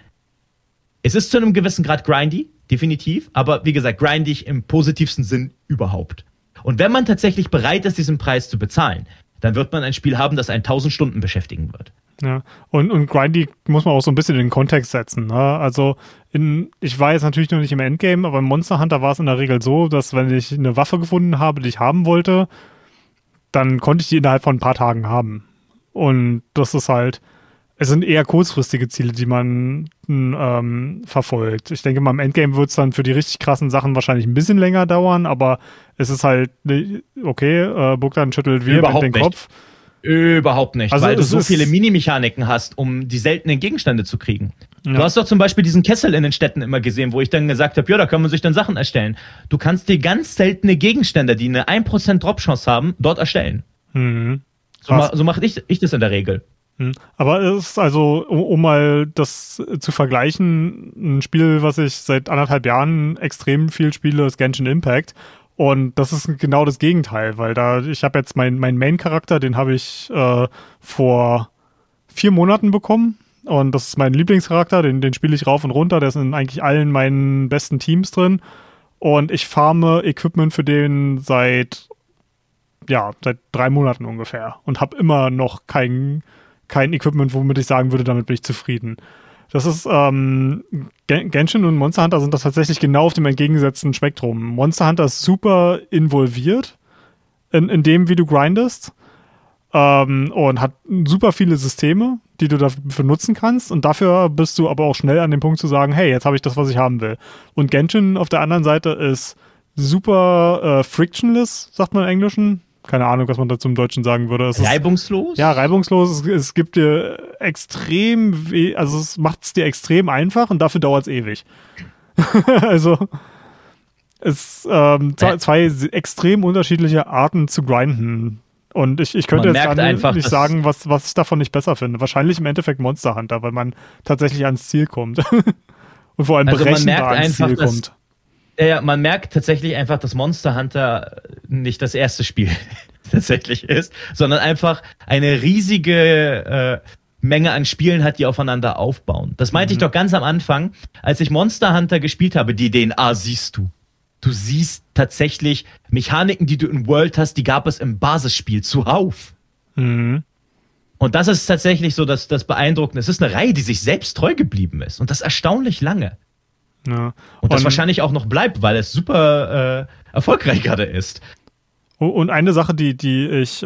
Es ist zu einem gewissen Grad grindy, definitiv, aber wie gesagt, grindig im positivsten Sinn überhaupt. Und wenn man tatsächlich bereit ist, diesen Preis zu bezahlen, dann wird man ein Spiel haben, das einen 1000 Stunden beschäftigen wird. Ja, und, und Grindy muss man auch so ein bisschen in den Kontext setzen. Ne? Also, in, ich war jetzt natürlich noch nicht im Endgame, aber im Monster Hunter war es in der Regel so, dass wenn ich eine Waffe gefunden habe, die ich haben wollte, dann konnte ich die innerhalb von ein paar Tagen haben. Und das ist halt, es sind eher kurzfristige Ziele, die man ähm, verfolgt. Ich denke mal, im Endgame wird es dann für die richtig krassen Sachen wahrscheinlich ein bisschen länger dauern, aber es ist halt, okay, äh, Bogdan schüttelt wir den nicht. Kopf. Überhaupt nicht, Also weil du so viele Minimechaniken hast, um die seltenen Gegenstände zu kriegen. Ja. Du hast doch zum Beispiel diesen Kessel in den Städten immer gesehen, wo ich dann gesagt habe, ja, da kann man sich dann Sachen erstellen. Du kannst dir ganz seltene Gegenstände, die eine 1% Drop-Chance haben, dort erstellen. Mhm. So, ma so mache ich, ich das in der Regel. Hm. Aber es ist also, um, um mal das zu vergleichen, ein Spiel, was ich seit anderthalb Jahren extrem viel spiele, ist Genshin Impact. Und das ist genau das Gegenteil, weil da, ich habe jetzt meinen mein Main-Charakter, den habe ich äh, vor vier Monaten bekommen. Und das ist mein Lieblingscharakter, den, den spiele ich rauf und runter. Der ist in eigentlich allen meinen besten Teams drin. Und ich farme Equipment für den seit, ja, seit drei Monaten ungefähr. Und habe immer noch kein, kein Equipment, womit ich sagen würde, damit bin ich zufrieden. Das ist, ähm, Gen- Genshin und Monster Hunter sind das tatsächlich genau auf dem entgegengesetzten Spektrum. Monster Hunter ist super involviert in, in dem, wie du grindest. Ähm, und hat super viele Systeme, die du dafür nutzen kannst. Und dafür bist du aber auch schnell an dem Punkt zu sagen, hey, jetzt habe ich das, was ich haben will. Und Genshin auf der anderen Seite ist super äh, frictionless, sagt man im Englischen. Keine Ahnung, was man dazu im Deutschen sagen würde. Es reibungslos? Ist, ja, reibungslos. Es, es, gibt dir extrem, also es macht es dir extrem einfach und dafür dauert es ewig. (laughs) also es ähm, zwei, zwei extrem unterschiedliche Arten zu grinden. Und ich, ich könnte man jetzt einfach, nicht sagen, was, was ich davon nicht besser finde. Wahrscheinlich im Endeffekt Monster Hunter, weil man tatsächlich ans Ziel kommt. (laughs) und vor allem also berechenbar ans einfach, Ziel kommt. Ja, man merkt tatsächlich einfach, dass Monster Hunter nicht das erste Spiel (laughs) tatsächlich ist, sondern einfach eine riesige äh, Menge an Spielen hat, die aufeinander aufbauen. Das meinte mhm. ich doch ganz am Anfang, als ich Monster Hunter gespielt habe, die DNA siehst du. Du siehst tatsächlich Mechaniken, die du in World hast, die gab es im Basisspiel zuhauf. Mhm. Und das ist tatsächlich so das, das Beeindruckende. Es ist eine Reihe, die sich selbst treu geblieben ist. Und das erstaunlich lange. Ja. Und, und das wahrscheinlich auch noch bleibt, weil es super äh, erfolgreich gerade ist. Und eine Sache, die, die ich äh,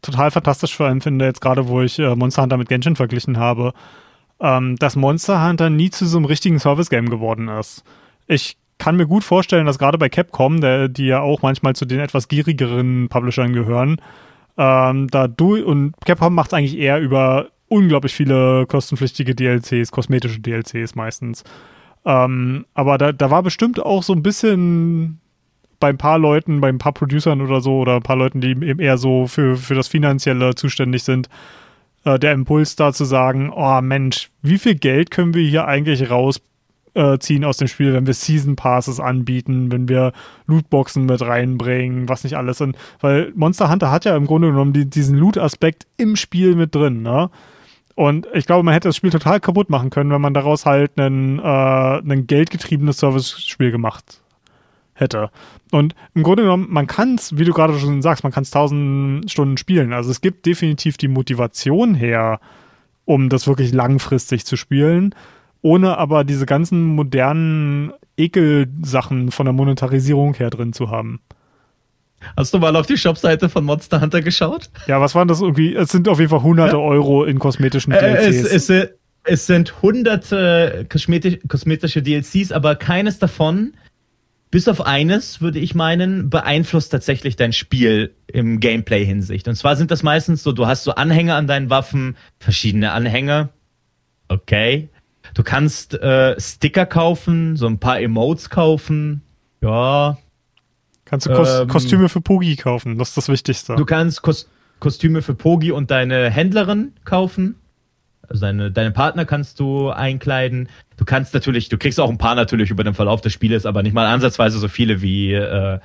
total fantastisch vor allem finde, jetzt gerade wo ich äh, Monster Hunter mit Genshin verglichen habe, ähm, dass Monster Hunter nie zu so einem richtigen Service-Game geworden ist. Ich kann mir gut vorstellen, dass gerade bei Capcom, der, die ja auch manchmal zu den etwas gierigeren Publishern gehören, ähm, da du und Capcom macht eigentlich eher über unglaublich viele kostenpflichtige DLCs, kosmetische DLCs meistens. Ähm, aber da, da war bestimmt auch so ein bisschen bei ein paar Leuten, bei ein paar Producern oder so, oder ein paar Leuten, die eben eher so für, für das Finanzielle zuständig sind, äh, der Impuls da zu sagen, oh Mensch, wie viel Geld können wir hier eigentlich rausziehen äh, aus dem Spiel, wenn wir Season Passes anbieten, wenn wir Lootboxen mit reinbringen, was nicht alles. Und, weil Monster Hunter hat ja im Grunde genommen die, diesen Loot-Aspekt im Spiel mit drin, ne? Und ich glaube, man hätte das Spiel total kaputt machen können, wenn man daraus halt ein, äh, ein geldgetriebenes Service-Spiel gemacht hätte. Und im Grunde genommen, man kann es, wie du gerade schon sagst, man kann es tausend Stunden spielen. Also es gibt definitiv die Motivation her, um das wirklich langfristig zu spielen, ohne aber diese ganzen modernen Ekelsachen von der Monetarisierung her drin zu haben. Hast du mal auf die Shopseite von Monster Hunter geschaut? Ja, was waren das irgendwie? Es sind auf jeden Fall hunderte ja. Euro in kosmetischen DLCs. Äh, es, es, es, sind hunderte kosmetisch, kosmetische DLCs, aber keines davon, bis auf eines, würde ich meinen, beeinflusst tatsächlich dein Spiel im Gameplay-Hinsicht. Und zwar sind das meistens so, du hast so Anhänger an deinen Waffen, verschiedene Anhänger. Okay. Du kannst äh, Sticker kaufen, so ein paar Emotes kaufen. Ja, Kannst du Kos ähm, Kostüme für Pogi kaufen, das ist das Wichtigste. Du kannst Kos Kostüme für Pogi und deine Händlerin kaufen. Also deine, deine Partner kannst du einkleiden. Du kannst natürlich, du kriegst auch ein paar natürlich über den Verlauf des Spieles, aber nicht mal ansatzweise so viele wie äh,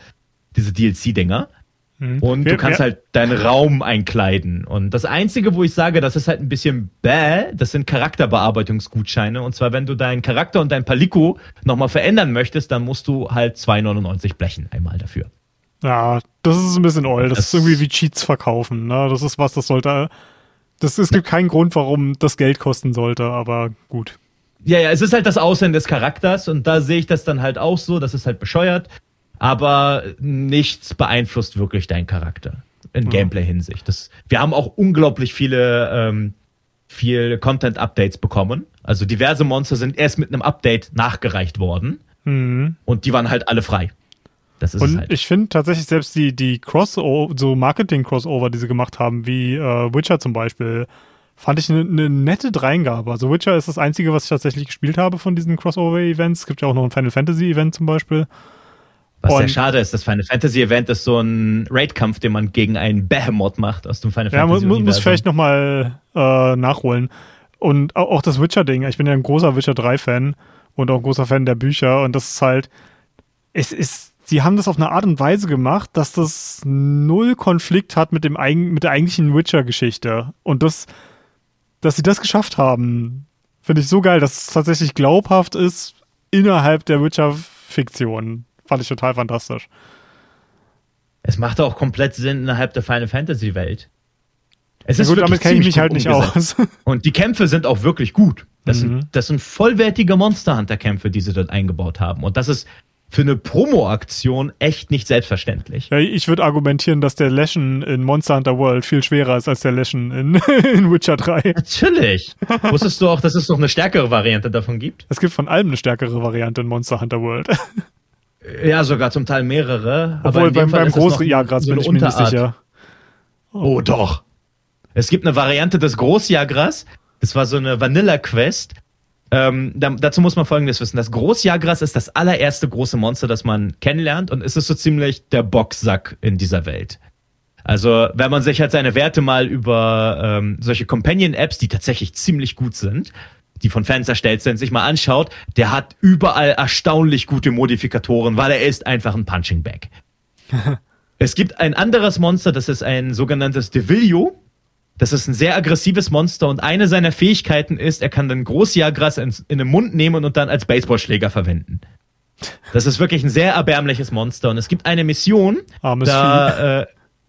diese DLC-Dinger. Mhm. Und du kannst ja. halt deinen Raum einkleiden. Und das Einzige, wo ich sage, das ist halt ein bisschen bäh, das sind Charakterbearbeitungsgutscheine. Und zwar, wenn du deinen Charakter und dein Paliko nochmal verändern möchtest, dann musst du halt 2,99 blechen einmal dafür. Ja, das ist ein bisschen old. Das, das, ist irgendwie wie Cheats verkaufen. Ne? Das ist was, das sollte. Das, es gibt keinen Grund, warum das Geld kosten sollte, aber gut. Ja, ja, es ist halt das Aussehen des Charakters und da sehe ich das dann halt auch so, das ist halt bescheuert aber nichts beeinflusst wirklich deinen Charakter in Gameplay-Hinsicht. wir haben auch unglaublich viele ähm, viel Content-Updates bekommen. Also diverse Monster sind erst mit einem Update nachgereicht worden mhm. und die waren halt alle frei. Das ist und halt. ich finde tatsächlich selbst die, die Crossover, so Marketing-Crossover, die sie gemacht haben, wie äh, Witcher zum Beispiel, fand ich eine ne nette Dreingabe. Also Witcher ist das einzige, was ich tatsächlich gespielt habe von diesen Crossover-Events. Es gibt ja auch noch ein Final Fantasy-Event zum Beispiel. Was und sehr schade ist, das Final Fantasy Event ist so ein Raid-Kampf, den man gegen einen Behemoth macht aus dem Final ja, Fantasy. Ja, muss vielleicht nochmal äh, nachholen. Und auch das Witcher-Ding. Ich bin ja ein großer Witcher 3-Fan und auch ein großer Fan der Bücher. Und das ist halt, es ist, sie haben das auf eine Art und Weise gemacht, dass das null Konflikt hat mit, dem, mit der eigentlichen Witcher-Geschichte. Und das, dass sie das geschafft haben, finde ich so geil, dass es tatsächlich glaubhaft ist innerhalb der Witcher-Fiktion. Fand ich total fantastisch. Es macht auch komplett Sinn innerhalb der Final Fantasy Welt. Es ist gut, damit kenne ich mich halt nicht umgesetzt. aus. (laughs) Und die Kämpfe sind auch wirklich gut. Das, mhm. sind, das sind vollwertige Monster Hunter Kämpfe, die sie dort eingebaut haben. Und das ist für eine Promo-Aktion echt nicht selbstverständlich. Ja, ich würde argumentieren, dass der Leshen in Monster Hunter World viel schwerer ist als der Leshen in, (laughs) in Witcher 3. Natürlich. Wusstest du auch, dass es noch eine stärkere Variante davon gibt? Es gibt von allem eine stärkere Variante in Monster Hunter World. (laughs) Ja, sogar zum Teil mehrere. Obwohl beim, beim Großjagras so bin ich mir nicht sicher. Oh. oh doch. Es gibt eine Variante des Großjagras. Das war so eine Vanilla-Quest ähm, da, dazu muss man Folgendes wissen. Das Großjagras ist das allererste große Monster, das man kennenlernt und es ist so ziemlich der Boxsack in dieser Welt. Also, wenn man sich halt seine Werte mal über ähm, solche Companion-Apps, die tatsächlich ziemlich gut sind, die von Fans erstellt sind, sich mal anschaut, der hat überall erstaunlich gute Modifikatoren, weil er ist einfach ein Punching Bag. (laughs) es gibt ein anderes Monster, das ist ein sogenanntes Devilio. Das ist ein sehr aggressives Monster und eine seiner Fähigkeiten ist, er kann dann Großjagras in, in den Mund nehmen und dann als Baseballschläger verwenden. Das ist wirklich ein sehr erbärmliches Monster und es gibt eine Mission, Armes da äh,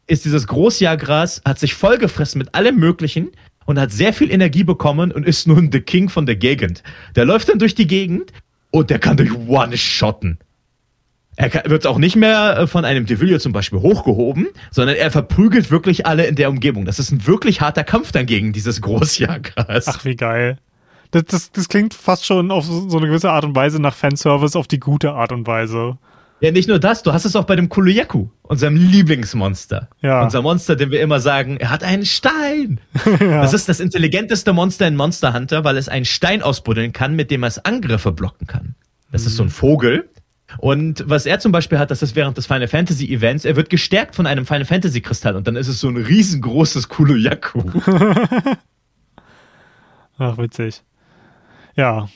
ist dieses Großjagras, hat sich vollgefressen mit allem Möglichen und hat sehr viel Energie bekommen und ist nun der King von der Gegend. Der läuft dann durch die Gegend und der kann durch One-Shotten. Er wird auch nicht mehr äh, von einem Devilio zum Beispiel hochgehoben, sondern er verprügelt wirklich alle in der Umgebung. Das ist ein wirklich harter Kampf dann gegen dieses Großjagras. Ach, wie geil. Das, das, das klingt fast schon auf so eine gewisse Art und Weise nach Fanservice auf die gute Art und Weise. Ja, nicht nur das, du hast es auch bei dem Kuluyaku, unserem Lieblingsmonster. Ja. Unser Monster, den wir immer sagen, er hat einen Stein. (laughs) ja. Das ist das intelligenteste Monster in Monster Hunter, weil es einen Stein ausbuddeln kann, mit dem es Angriffe blocken kann. Das mhm. ist so ein Vogel, und was er zum Beispiel hat, das ist während des Final Fantasy Events, er wird gestärkt von einem Final Fantasy Kristall und dann ist es so ein riesengroßes Kuluyaku. (laughs) Ach, witzig. Ja.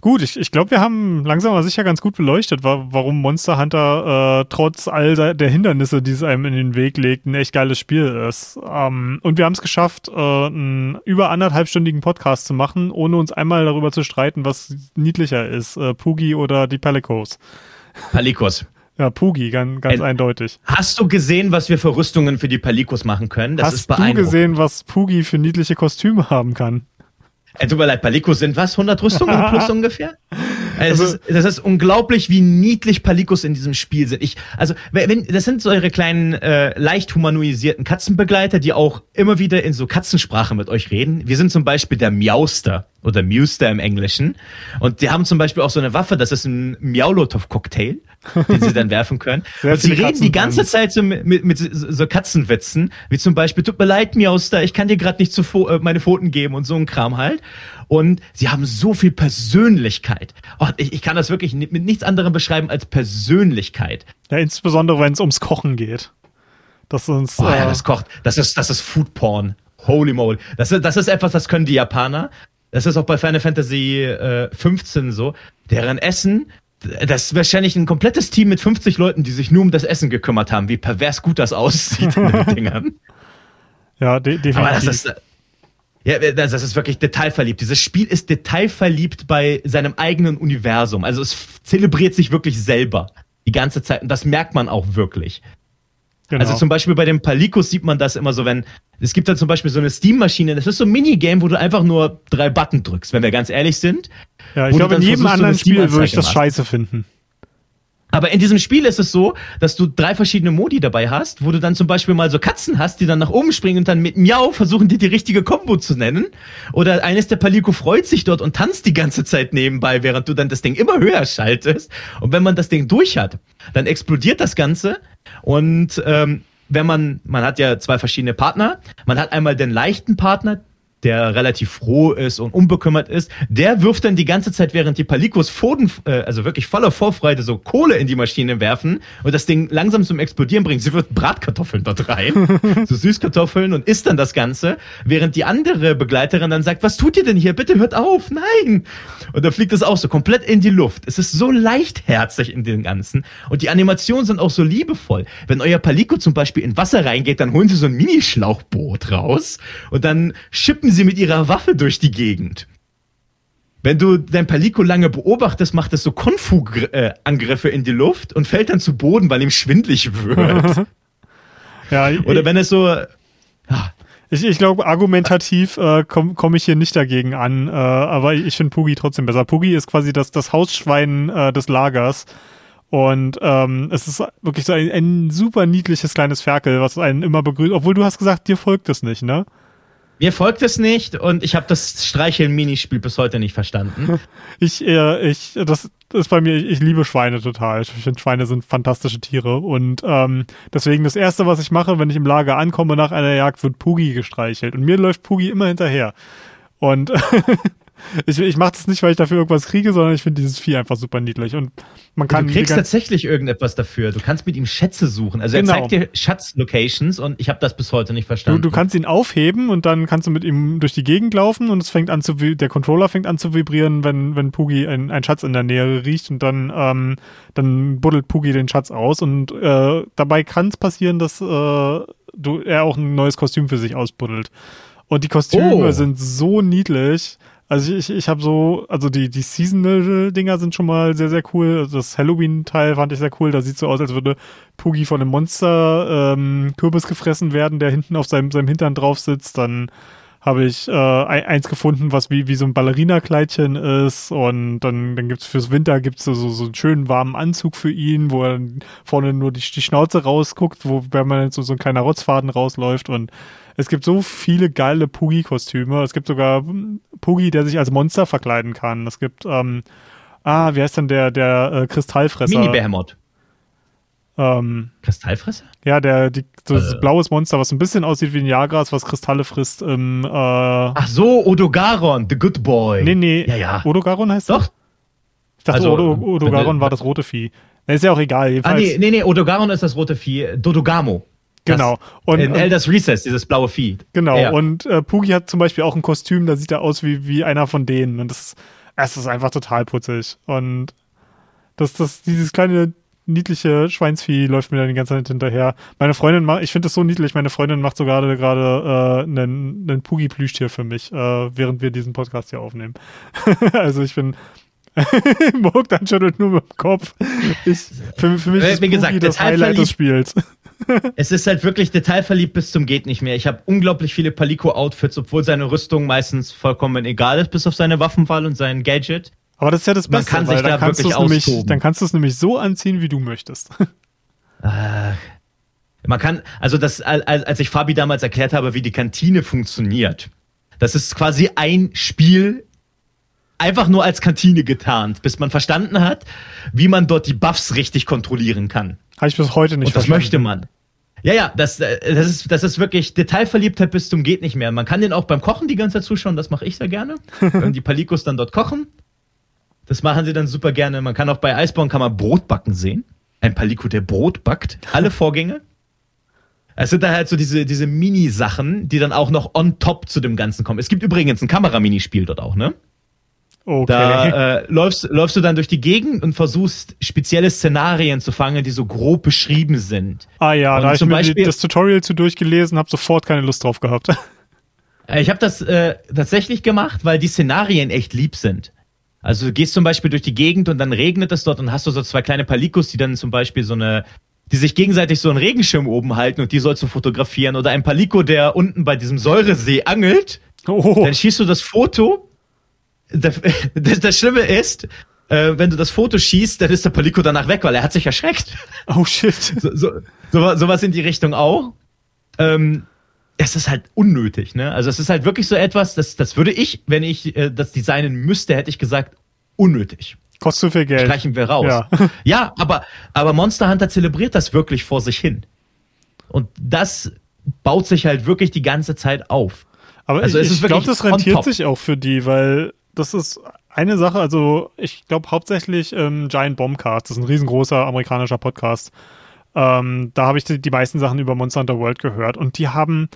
Gut, ich, ich glaube, wir haben langsam aber sicher ganz gut beleuchtet, warum Monster Hunter äh, trotz all der Hindernisse, die es einem in den Weg legt, ein echt geiles Spiel ist. Ähm, und wir haben es geschafft, äh, einen über anderthalbstündigen Podcast zu machen, ohne uns einmal darüber zu streiten, was niedlicher ist, äh, Pugi oder die Palicos. Palikos. Ja, Pugi, ganz, ganz eindeutig. Hast du gesehen, was wir für Rüstungen für die Palikos machen können? Das Hast ist du gesehen, was Pugi für niedliche Kostüme haben kann? Äh, tut mir leid, Palikos sind was? 100 Rüstungen plus (laughs) ungefähr? Also, das, ist, das ist unglaublich, wie niedlich Palikos in diesem Spiel sind. Ich, also, wenn, das sind so eure kleinen, äh, leicht humanisierten Katzenbegleiter, die auch immer wieder in so Katzensprache mit euch reden. Wir sind zum Beispiel der Miauster oder Mewster im Englischen. Und die haben zum Beispiel auch so eine Waffe, das ist ein Miaulotov-Cocktail, den sie dann werfen können. (laughs) Und sie reden die ganze Zeit so mit, mit, mit, so Katzenwitzen, wie zum Beispiel, tut mir leid, Miauster, ich kann dir gerade nicht zu, äh, meine Pfoten geben und so ein Kram halt. Und sie haben so viel Persönlichkeit. Oh, ich, ich kann das wirklich mit nichts anderem beschreiben als Persönlichkeit. Ja, insbesondere wenn es ums Kochen geht. Das ist, oh, ja, das kocht, das ist, das ist Food Porn. Holy moly. Das ist, das ist etwas, das können die Japaner. Das ist auch bei Final Fantasy äh, 15 so. Deren Essen, das ist wahrscheinlich ein komplettes Team mit 50 Leuten, die sich nur um das Essen gekümmert haben, wie pervers gut das aussieht in den (laughs) Dingern. Ja, de definitiv. Aber das ist, ja, das ist wirklich detailverliebt. Dieses Spiel ist detailverliebt bei seinem eigenen Universum. Also es zelebriert sich wirklich selber die ganze Zeit und das merkt man auch wirklich. Genau. Also zum Beispiel bei dem Palikos sieht man das immer so, wenn es gibt da zum Beispiel so eine Steam-Maschine, das ist so ein Minigame, wo du einfach nur drei Button drückst, wenn wir ganz ehrlich sind. Ja, ich glaube, in jedem anderen so Spiel würde ich das scheiße finden. Aber in diesem Spiel ist es so, dass du drei verschiedene Modi dabei hast, wo du dann zum Beispiel mal so Katzen hast, die dann nach oben springen und dann mit Miau versuchen, dir die richtige Combo zu nennen. Oder eines der Paliko freut sich dort und tanzt die ganze Zeit nebenbei, während du dann das Ding immer höher schaltest. Und wenn man das Ding durch hat, dann explodiert das Ganze. Und ähm, wenn man, man hat ja zwei verschiedene Partner. Man hat einmal den leichten Partner, der relativ froh ist und unbekümmert ist, der wirft dann die ganze Zeit, während die Palikos Pfoten, äh, also wirklich voller Vorfreude, so Kohle in die Maschine werfen und das Ding langsam zum Explodieren bringen. Sie wird Bratkartoffeln dort rein, (laughs) so Süßkartoffeln und isst dann das Ganze, während die andere Begleiterin dann sagt, was tut ihr denn hier? Bitte hört auf, nein! Und da fliegt es auch so komplett in die Luft. Es ist so leichtherzig in den Ganzen und die Animationen sind auch so liebevoll. Wenn euer Paliko zum Beispiel in Wasser reingeht, dann holen sie so ein Minischlauchboot raus und dann schippen fliegen sie mit ihrer Waffe durch die Gegend. Wenn du dein Palico lange beobachtest, macht es so Konfu-Angriffe in die Luft und fällt dann zu Boden, weil ihm schwindlig wird. (laughs) ja, Oder wenn es so. Ja. Ich, ich glaube, argumentativ äh, komme komm ich hier nicht dagegen an, äh, aber ich finde Pugi trotzdem besser. Pugi ist quasi das, das Hausschwein äh, des Lagers Und ähm, es ist wirklich so ein, ein super niedliches kleines Ferkel, was einen immer begrüßt. Obwohl du hast gesagt, dir folgt es nicht, ne? Mir folgt es nicht und ich habe das Streicheln-Minispiel bis heute nicht verstanden. (laughs) Ich, äh, ich, das ist bei mir, ich liebe Schweine total. Ich finde, Schweine sind fantastische Tiere. Und ähm, deswegen das Erste, was ich mache, wenn ich im Lager ankomme nach einer Jagd, wird Pugi gestreichelt. Und mir läuft Pugi immer hinterher. Und (laughs) ich, ich mache das nicht, weil ich dafür irgendwas kriege, sondern ich finde dieses Vieh einfach super niedlich. Und man kann. Du kriegst tatsächlich irgendetwas dafür. Du kannst mit ihm Schätze suchen. Also genau. er zeigt dir Schatzlocations und ich habe das bis heute nicht verstanden. Du, du, kannst ihn aufheben und dann kannst du mit ihm durch die Gegend laufen und es fängt an zu der Controller fängt an zu vibrieren, wenn, wenn Pugi ein, ein Schatz in der Nähe riecht und dann, ähm, dann buddelt Pugi den Schatz aus. Und äh, dabei kann es passieren, dass äh, du, er auch ein neues Kostüm für sich ausbuddelt. Und die Kostüme oh. sind so niedlich. Also ich, ich habe so, also die, die Seasonal-Dinger sind schon mal sehr, sehr cool. Also das Halloween-Teil fand ich sehr cool. Da sieht so aus, als würde Pugi von einem Monster ähm, Kürbis gefressen werden, der hinten auf seinem, seinem Hintern drauf sitzt. Dann habe ich äh, eins gefunden, was wie, wie so ein Ballerina-Kleidchen ist. Und dann, dann gibt's fürs Winter gibt's so, so einen schönen warmen Anzug für ihn, wo er vorne nur die, die Schnauze rausguckt, wo wenn man so, so ein kleiner Rotzfaden rausläuft. Und es gibt so viele geile Pugi-Kostüme. Es gibt sogar Pugi, der sich als Monster verkleiden kann. Es gibt, ähm, ah, wie heißt denn der, der äh, Kristallfresser? Mini-Behemoth. Ähm, Kristallfresser? Ja, der, die, das äh. blaues Monster, was ein bisschen aussieht wie ein Jagras, was Kristalle frisst im, äh, Ach so, Odogaron, the good boy. Nee, nee. Ja, ja. Odogaron heißt Doch. Das? Ich dachte, also, Odo, Odogaron war das rote Vieh. Nee, ist ja auch egal. Jedenfalls. Ah, nee, nee, nee, Odogaron ist das rote Vieh. Dodogamo. Genau. Und, in Elders Recess, dieses blaue Vieh. Genau. Ja. Und äh, Pugi hat zum Beispiel auch ein Kostüm, da sieht er aus wie, wie einer von denen. Und das ist, es ist einfach total putzig. Und das, das, dieses kleine niedliche Schweinsvieh läuft mir dann die ganze Zeit hinterher. Meine Freundin macht, ich finde das so niedlich, meine Freundin macht so gerade gerade äh, einen, einen Pugi-Plüschtier für mich, äh, während wir diesen Podcast hier aufnehmen. (laughs) also ich bin (laughs) Morg schüttelt nur mit dem Kopf. Ich, für, für mich ist Wie gesagt, Pugi das Highlight des Spiels (laughs) es ist halt wirklich detailverliebt bis zum geht nicht mehr. Ich habe unglaublich viele Palico-Outfits, obwohl seine Rüstung meistens vollkommen egal ist, bis auf seine Waffenwahl und sein Gadget. Aber das ist ja das Beste, Man kann sich da kannst wirklich nämlich, Dann kannst du es nämlich so anziehen, wie du möchtest. (laughs) Äh, man kann, also das, als ich Fabi damals erklärt habe, wie die Kantine funktioniert, das ist quasi ein Spiel einfach nur als Kantine getarnt, bis man verstanden hat, wie man dort die Buffs richtig kontrollieren kann. Habe ich bis heute nicht Und das verstanden. möchte man. Ja, ja, das, äh, das, ist, das ist wirklich Detailverliebtheit bis zum geht nicht mehr. Man kann den auch beim Kochen die ganze Zeit zuschauen, das mache ich sehr gerne. (laughs) Wenn die Palikos dann dort kochen. Das machen sie dann super gerne. Man kann auch bei Eisborn kann man Brot backen sehen. Ein Paliko, der Brot backt. Alle (laughs) Vorgänge. Es sind da halt so diese, diese Mini-Sachen, die dann auch noch on top zu dem Ganzen kommen. Es gibt übrigens ein Kameraminispiel dort auch, ne? Okay. Da äh, läufst, läufst du dann durch die Gegend und versuchst spezielle Szenarien zu fangen, die so grob beschrieben sind. Ah ja, und da habe ich mir Beispiel, das Tutorial zu durchgelesen, habe sofort keine Lust drauf gehabt. (laughs) Ich habe das äh, tatsächlich gemacht, weil die Szenarien echt lieb sind. Also du gehst zum Beispiel durch die Gegend und dann regnet es dort und hast du so zwei kleine Palikos, die dann zum Beispiel so eine, die sich gegenseitig so einen Regenschirm oben halten und die sollst du fotografieren. Oder ein Paliko, der unten bei diesem Säuresee angelt. Oh. Dann schießt du das Foto das, (laughs) das Schlimme ist, äh, wenn du das Foto schießt, dann ist der Palico danach weg, weil er hat sich erschreckt. Oh shit. So, so, so, sowas in die Richtung auch. Ähm, es ist halt unnötig, ne? Also es ist halt wirklich so etwas, das, das würde ich, wenn ich äh, das designen müsste, hätte ich gesagt, unnötig. Kostet zu viel Geld. Streichen wir raus. Ja, (laughs) ja aber, aber Monster Hunter zelebriert das wirklich vor sich hin. Und das baut sich halt wirklich die ganze Zeit auf. Aber also ich, ich glaube, das rentiert sich auch für die, weil das ist eine Sache, also ich glaube hauptsächlich ähm, Giant Bombcast, das ist ein riesengroßer amerikanischer Podcast. Ähm, da habe ich die, die, meisten Sachen über Monster Hunter World gehört und die haben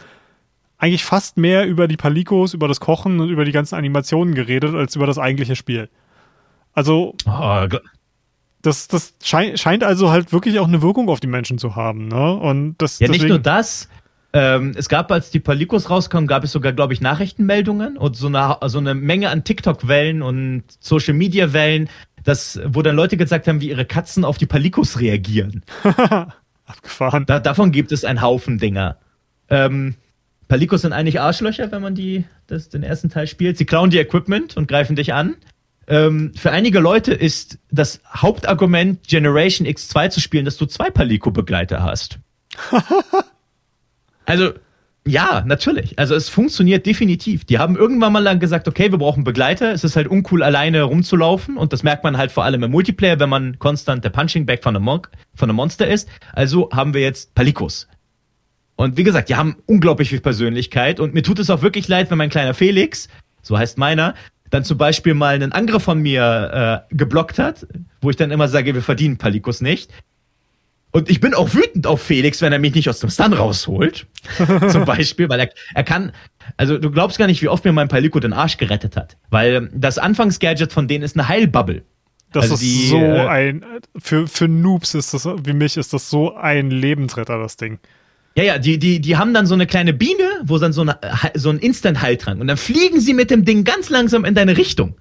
eigentlich fast mehr über die Palikos, über das Kochen und über die ganzen Animationen geredet, als über das eigentliche Spiel. Also, oh, das, das scheint, scheint also halt wirklich auch eine Wirkung auf die Menschen zu haben. Ne? Und das, ja, nicht nur das, ähm, es gab, als die Palikos rauskamen, gab es sogar, glaube ich, Nachrichtenmeldungen und so eine, so eine Menge an TikTok-Wellen und Social-Media-Wellen, das, wo dann Leute gesagt haben, wie ihre Katzen auf die Palikos reagieren. (laughs) Abgefahren. Da, davon gibt es einen Haufen Dinger. Ähm, Palikos sind eigentlich Arschlöcher, wenn man die, das, den ersten Teil spielt. Sie klauen dir Equipment und greifen dich an. ähm, für einige Leute ist das Hauptargument, Generation X2 zu spielen, dass du zwei Palico-Begleiter hast. (laughs) also, ja, natürlich. Also es funktioniert definitiv. Die haben irgendwann mal lang gesagt, okay, wir brauchen Begleiter. Es ist halt uncool, alleine rumzulaufen. Und das merkt man halt vor allem im Multiplayer, wenn man konstant der Punching Bag von einem, Mon von einem Monster ist. Also haben wir jetzt Palikos. Und wie gesagt, die haben unglaublich viel Persönlichkeit. Und mir tut es auch wirklich leid, wenn mein kleiner Felix, so heißt meiner, dann zum Beispiel mal einen Angriff von mir äh, geblockt hat, wo ich dann immer sage, wir verdienen Palikos nicht. Und ich bin auch wütend auf Felix, wenn er mich nicht aus dem Stun rausholt. (laughs) Zum Beispiel, weil er, er kann, also du glaubst gar nicht, wie oft mir mein Palico den Arsch gerettet hat. Weil das Anfangsgadget von denen ist eine Heilbubble. Das also ist die, so äh, ein, für, für Noobs ist das, wie mich ist das so ein Lebensretter, das Ding. Ja, ja, die, die, die haben dann so eine kleine Biene, wo dann so, eine, so ein Instant-Heiltrank und dann fliegen sie mit dem Ding ganz langsam in deine Richtung.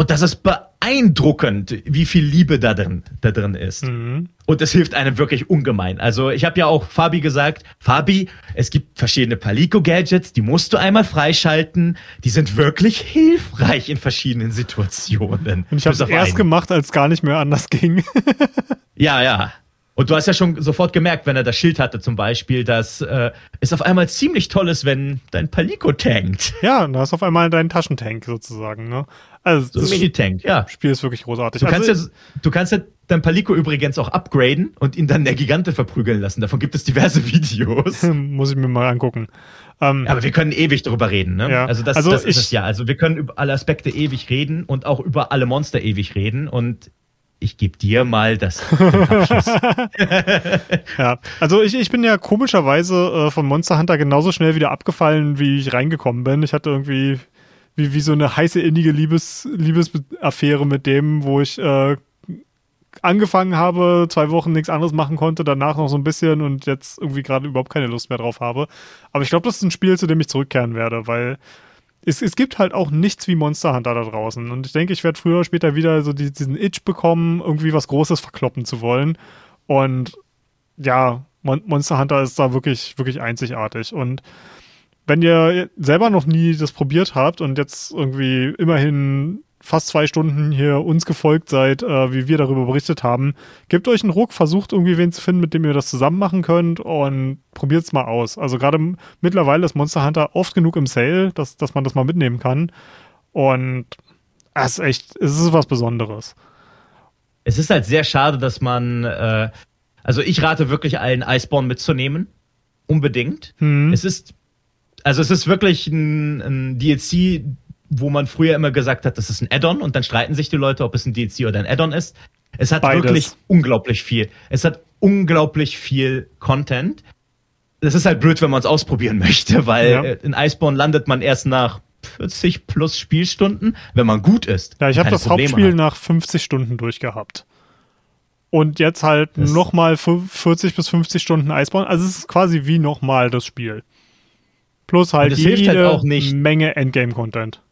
Und das ist beeindruckend, wie viel Liebe da drin, da drin ist. Mhm. Und es hilft einem wirklich ungemein. Also ich habe ja auch Fabi gesagt, Fabi, es gibt verschiedene Palico-Gadgets, die musst du einmal freischalten. Die sind wirklich hilfreich in verschiedenen Situationen. Und ich habe es erst einen. gemacht, als gar nicht mehr anders ging. (laughs) ja, ja. Und du hast ja schon sofort gemerkt, wenn er das Schild hatte zum Beispiel, dass äh, es auf einmal ziemlich toll ist, wenn dein Palico tankt. Ja, da hast auf einmal deinen Taschentank sozusagen. Ne? Also so das Mini-Tank, ja. Spiel ist wirklich großartig. Du kannst, also, ja, du kannst ja dein Palico übrigens auch upgraden und ihn dann der Gigante verprügeln lassen. Davon gibt es diverse (laughs) Videos. (laughs) Muss ich mir mal angucken. Ähm, Aber wir können ewig darüber reden, ne? Ja. Also das, also das ist es ja. Also wir können über alle Aspekte ewig reden und auch über alle Monster ewig reden. Und ich gebe dir mal das (laughs) ja, also ich, ich bin ja komischerweise äh, von Monster Hunter genauso schnell wieder abgefallen, wie ich reingekommen bin. Ich hatte irgendwie wie, wie so eine heiße innige Liebes, Liebesaffäre mit dem, wo ich äh, angefangen habe, zwei Wochen nichts anderes machen konnte, danach noch so ein bisschen und jetzt irgendwie gerade überhaupt keine Lust mehr drauf habe. Aber ich glaube, das ist ein Spiel, zu dem ich zurückkehren werde, weil es, es gibt halt auch nichts wie Monster Hunter da draußen. Und ich denke, ich werde früher oder später wieder so die, diesen Itch bekommen, irgendwie was Großes verkloppen zu wollen. Und ja, Mon Monster Hunter ist da wirklich, wirklich einzigartig. Und wenn ihr selber noch nie das probiert habt und jetzt irgendwie immerhin fast zwei Stunden hier uns gefolgt seid, äh, wie wir darüber berichtet haben, gebt euch einen Ruck, versucht irgendwie wen zu finden, mit dem ihr das zusammen machen könnt und probiert es mal aus. Also gerade mittlerweile ist Monster Hunter oft genug im Sale, dass, dass man das mal mitnehmen kann. Und es ist echt, es ist was Besonderes. Es ist halt sehr schade, dass man, äh, also ich rate wirklich allen Iceborne mitzunehmen. Unbedingt. Hm. Es ist also es ist wirklich ein, ein DLC, wo man früher immer gesagt hat, das ist ein Add-on und dann streiten sich die Leute, ob es ein DLC oder ein Add-on ist. Es hat Beides. wirklich unglaublich viel. Es hat unglaublich viel Content. Das ist halt blöd, wenn man es ausprobieren (laughs) möchte, weil ja. in Iceborne landet man erst nach 40 plus Spielstunden, wenn man gut ist. Ja, ich habe das Probleme Hauptspiel hat. nach 50 Stunden durchgehabt. Und jetzt halt nochmal 40 bis 50 Stunden Iceborne. Also es ist quasi wie nochmal das Spiel. Plus halt jede halt auch nicht. Menge Endgame-Content.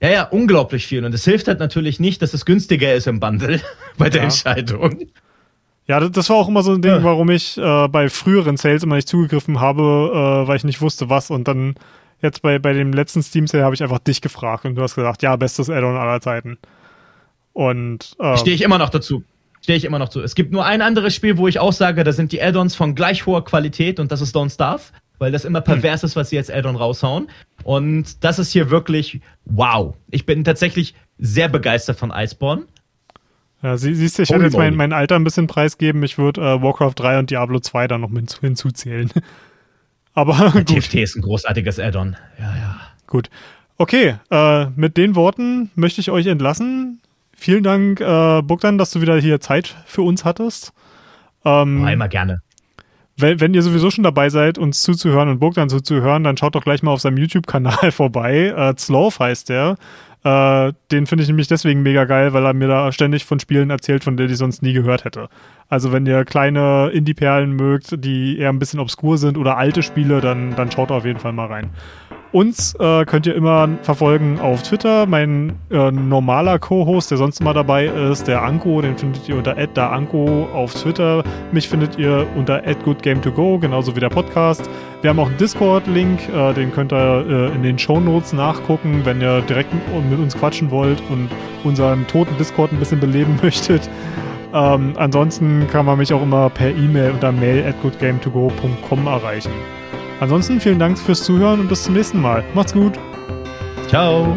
Ja, ja, unglaublich viel. Und es hilft halt natürlich nicht, dass es günstiger ist im Bundle (laughs) bei der ja. Entscheidung. Ja, das war auch immer so ein Ding, ja. warum ich äh, bei früheren Sales immer nicht zugegriffen habe, äh, weil ich nicht wusste, was. Und dann jetzt bei, bei dem letzten Steam Sale habe ich einfach dich gefragt und du hast gesagt, ja, bestes Add-on aller Zeiten. Und äh, stehe ich immer noch dazu. Stehe ich immer noch zu. Es gibt nur ein anderes Spiel, wo ich auch sage, da sind die Add-ons von gleich hoher Qualität und das ist Don't Starve weil das immer pervers hm. ist, was sie jetzt Addon raushauen. Und das ist hier wirklich wow. Ich bin tatsächlich sehr begeistert von Iceborne. Ja, sie, siehst du, ich werde jetzt mein, mein Alter ein bisschen preisgeben. Ich würde äh, Warcraft 3 und Diablo 2 da noch hinzu, hinzuzählen. (laughs) Aber gut. TFT ist ein großartiges Addon. Ja, ja. Gut. Okay, äh, mit den Worten möchte ich euch entlassen. Vielen Dank, äh, Bogdan, dass du wieder hier Zeit für uns hattest. Ähm, oh, immer gerne wenn, wenn ihr sowieso schon dabei seid, uns zuzuhören und Bogdan zuzuhören, dann schaut doch gleich mal auf seinem YouTube-Kanal (laughs) vorbei. Äh, Zlov heißt der. Äh, den finde ich nämlich deswegen mega geil, weil er mir da ständig von Spielen erzählt, von denen ich sonst nie gehört hätte. Also wenn ihr kleine Indie-Perlen mögt, die eher ein bisschen obskur sind oder alte Spiele, dann, dann schaut auf jeden Fall mal rein. Uns äh, könnt ihr immer verfolgen auf Twitter. Mein äh, normaler Co-Host, der sonst immer dabei ist, der Anko, den findet ihr unter @daanko auf Twitter. Mich findet ihr unter @goodgame2go, genauso wie der Podcast. Wir haben auch einen Discord-Link, äh, den könnt ihr äh, in den Show Notes nachgucken, wenn ihr direkt mit uns quatschen wollt und unseren toten Discord ein bisschen beleben (laughs) möchtet. Ähm, ansonsten kann man mich auch immer per E-Mail unter mail at goodgame2go.com erreichen. Ansonsten vielen Dank fürs Zuhören und bis zum nächsten Mal. Macht's gut. Ciao.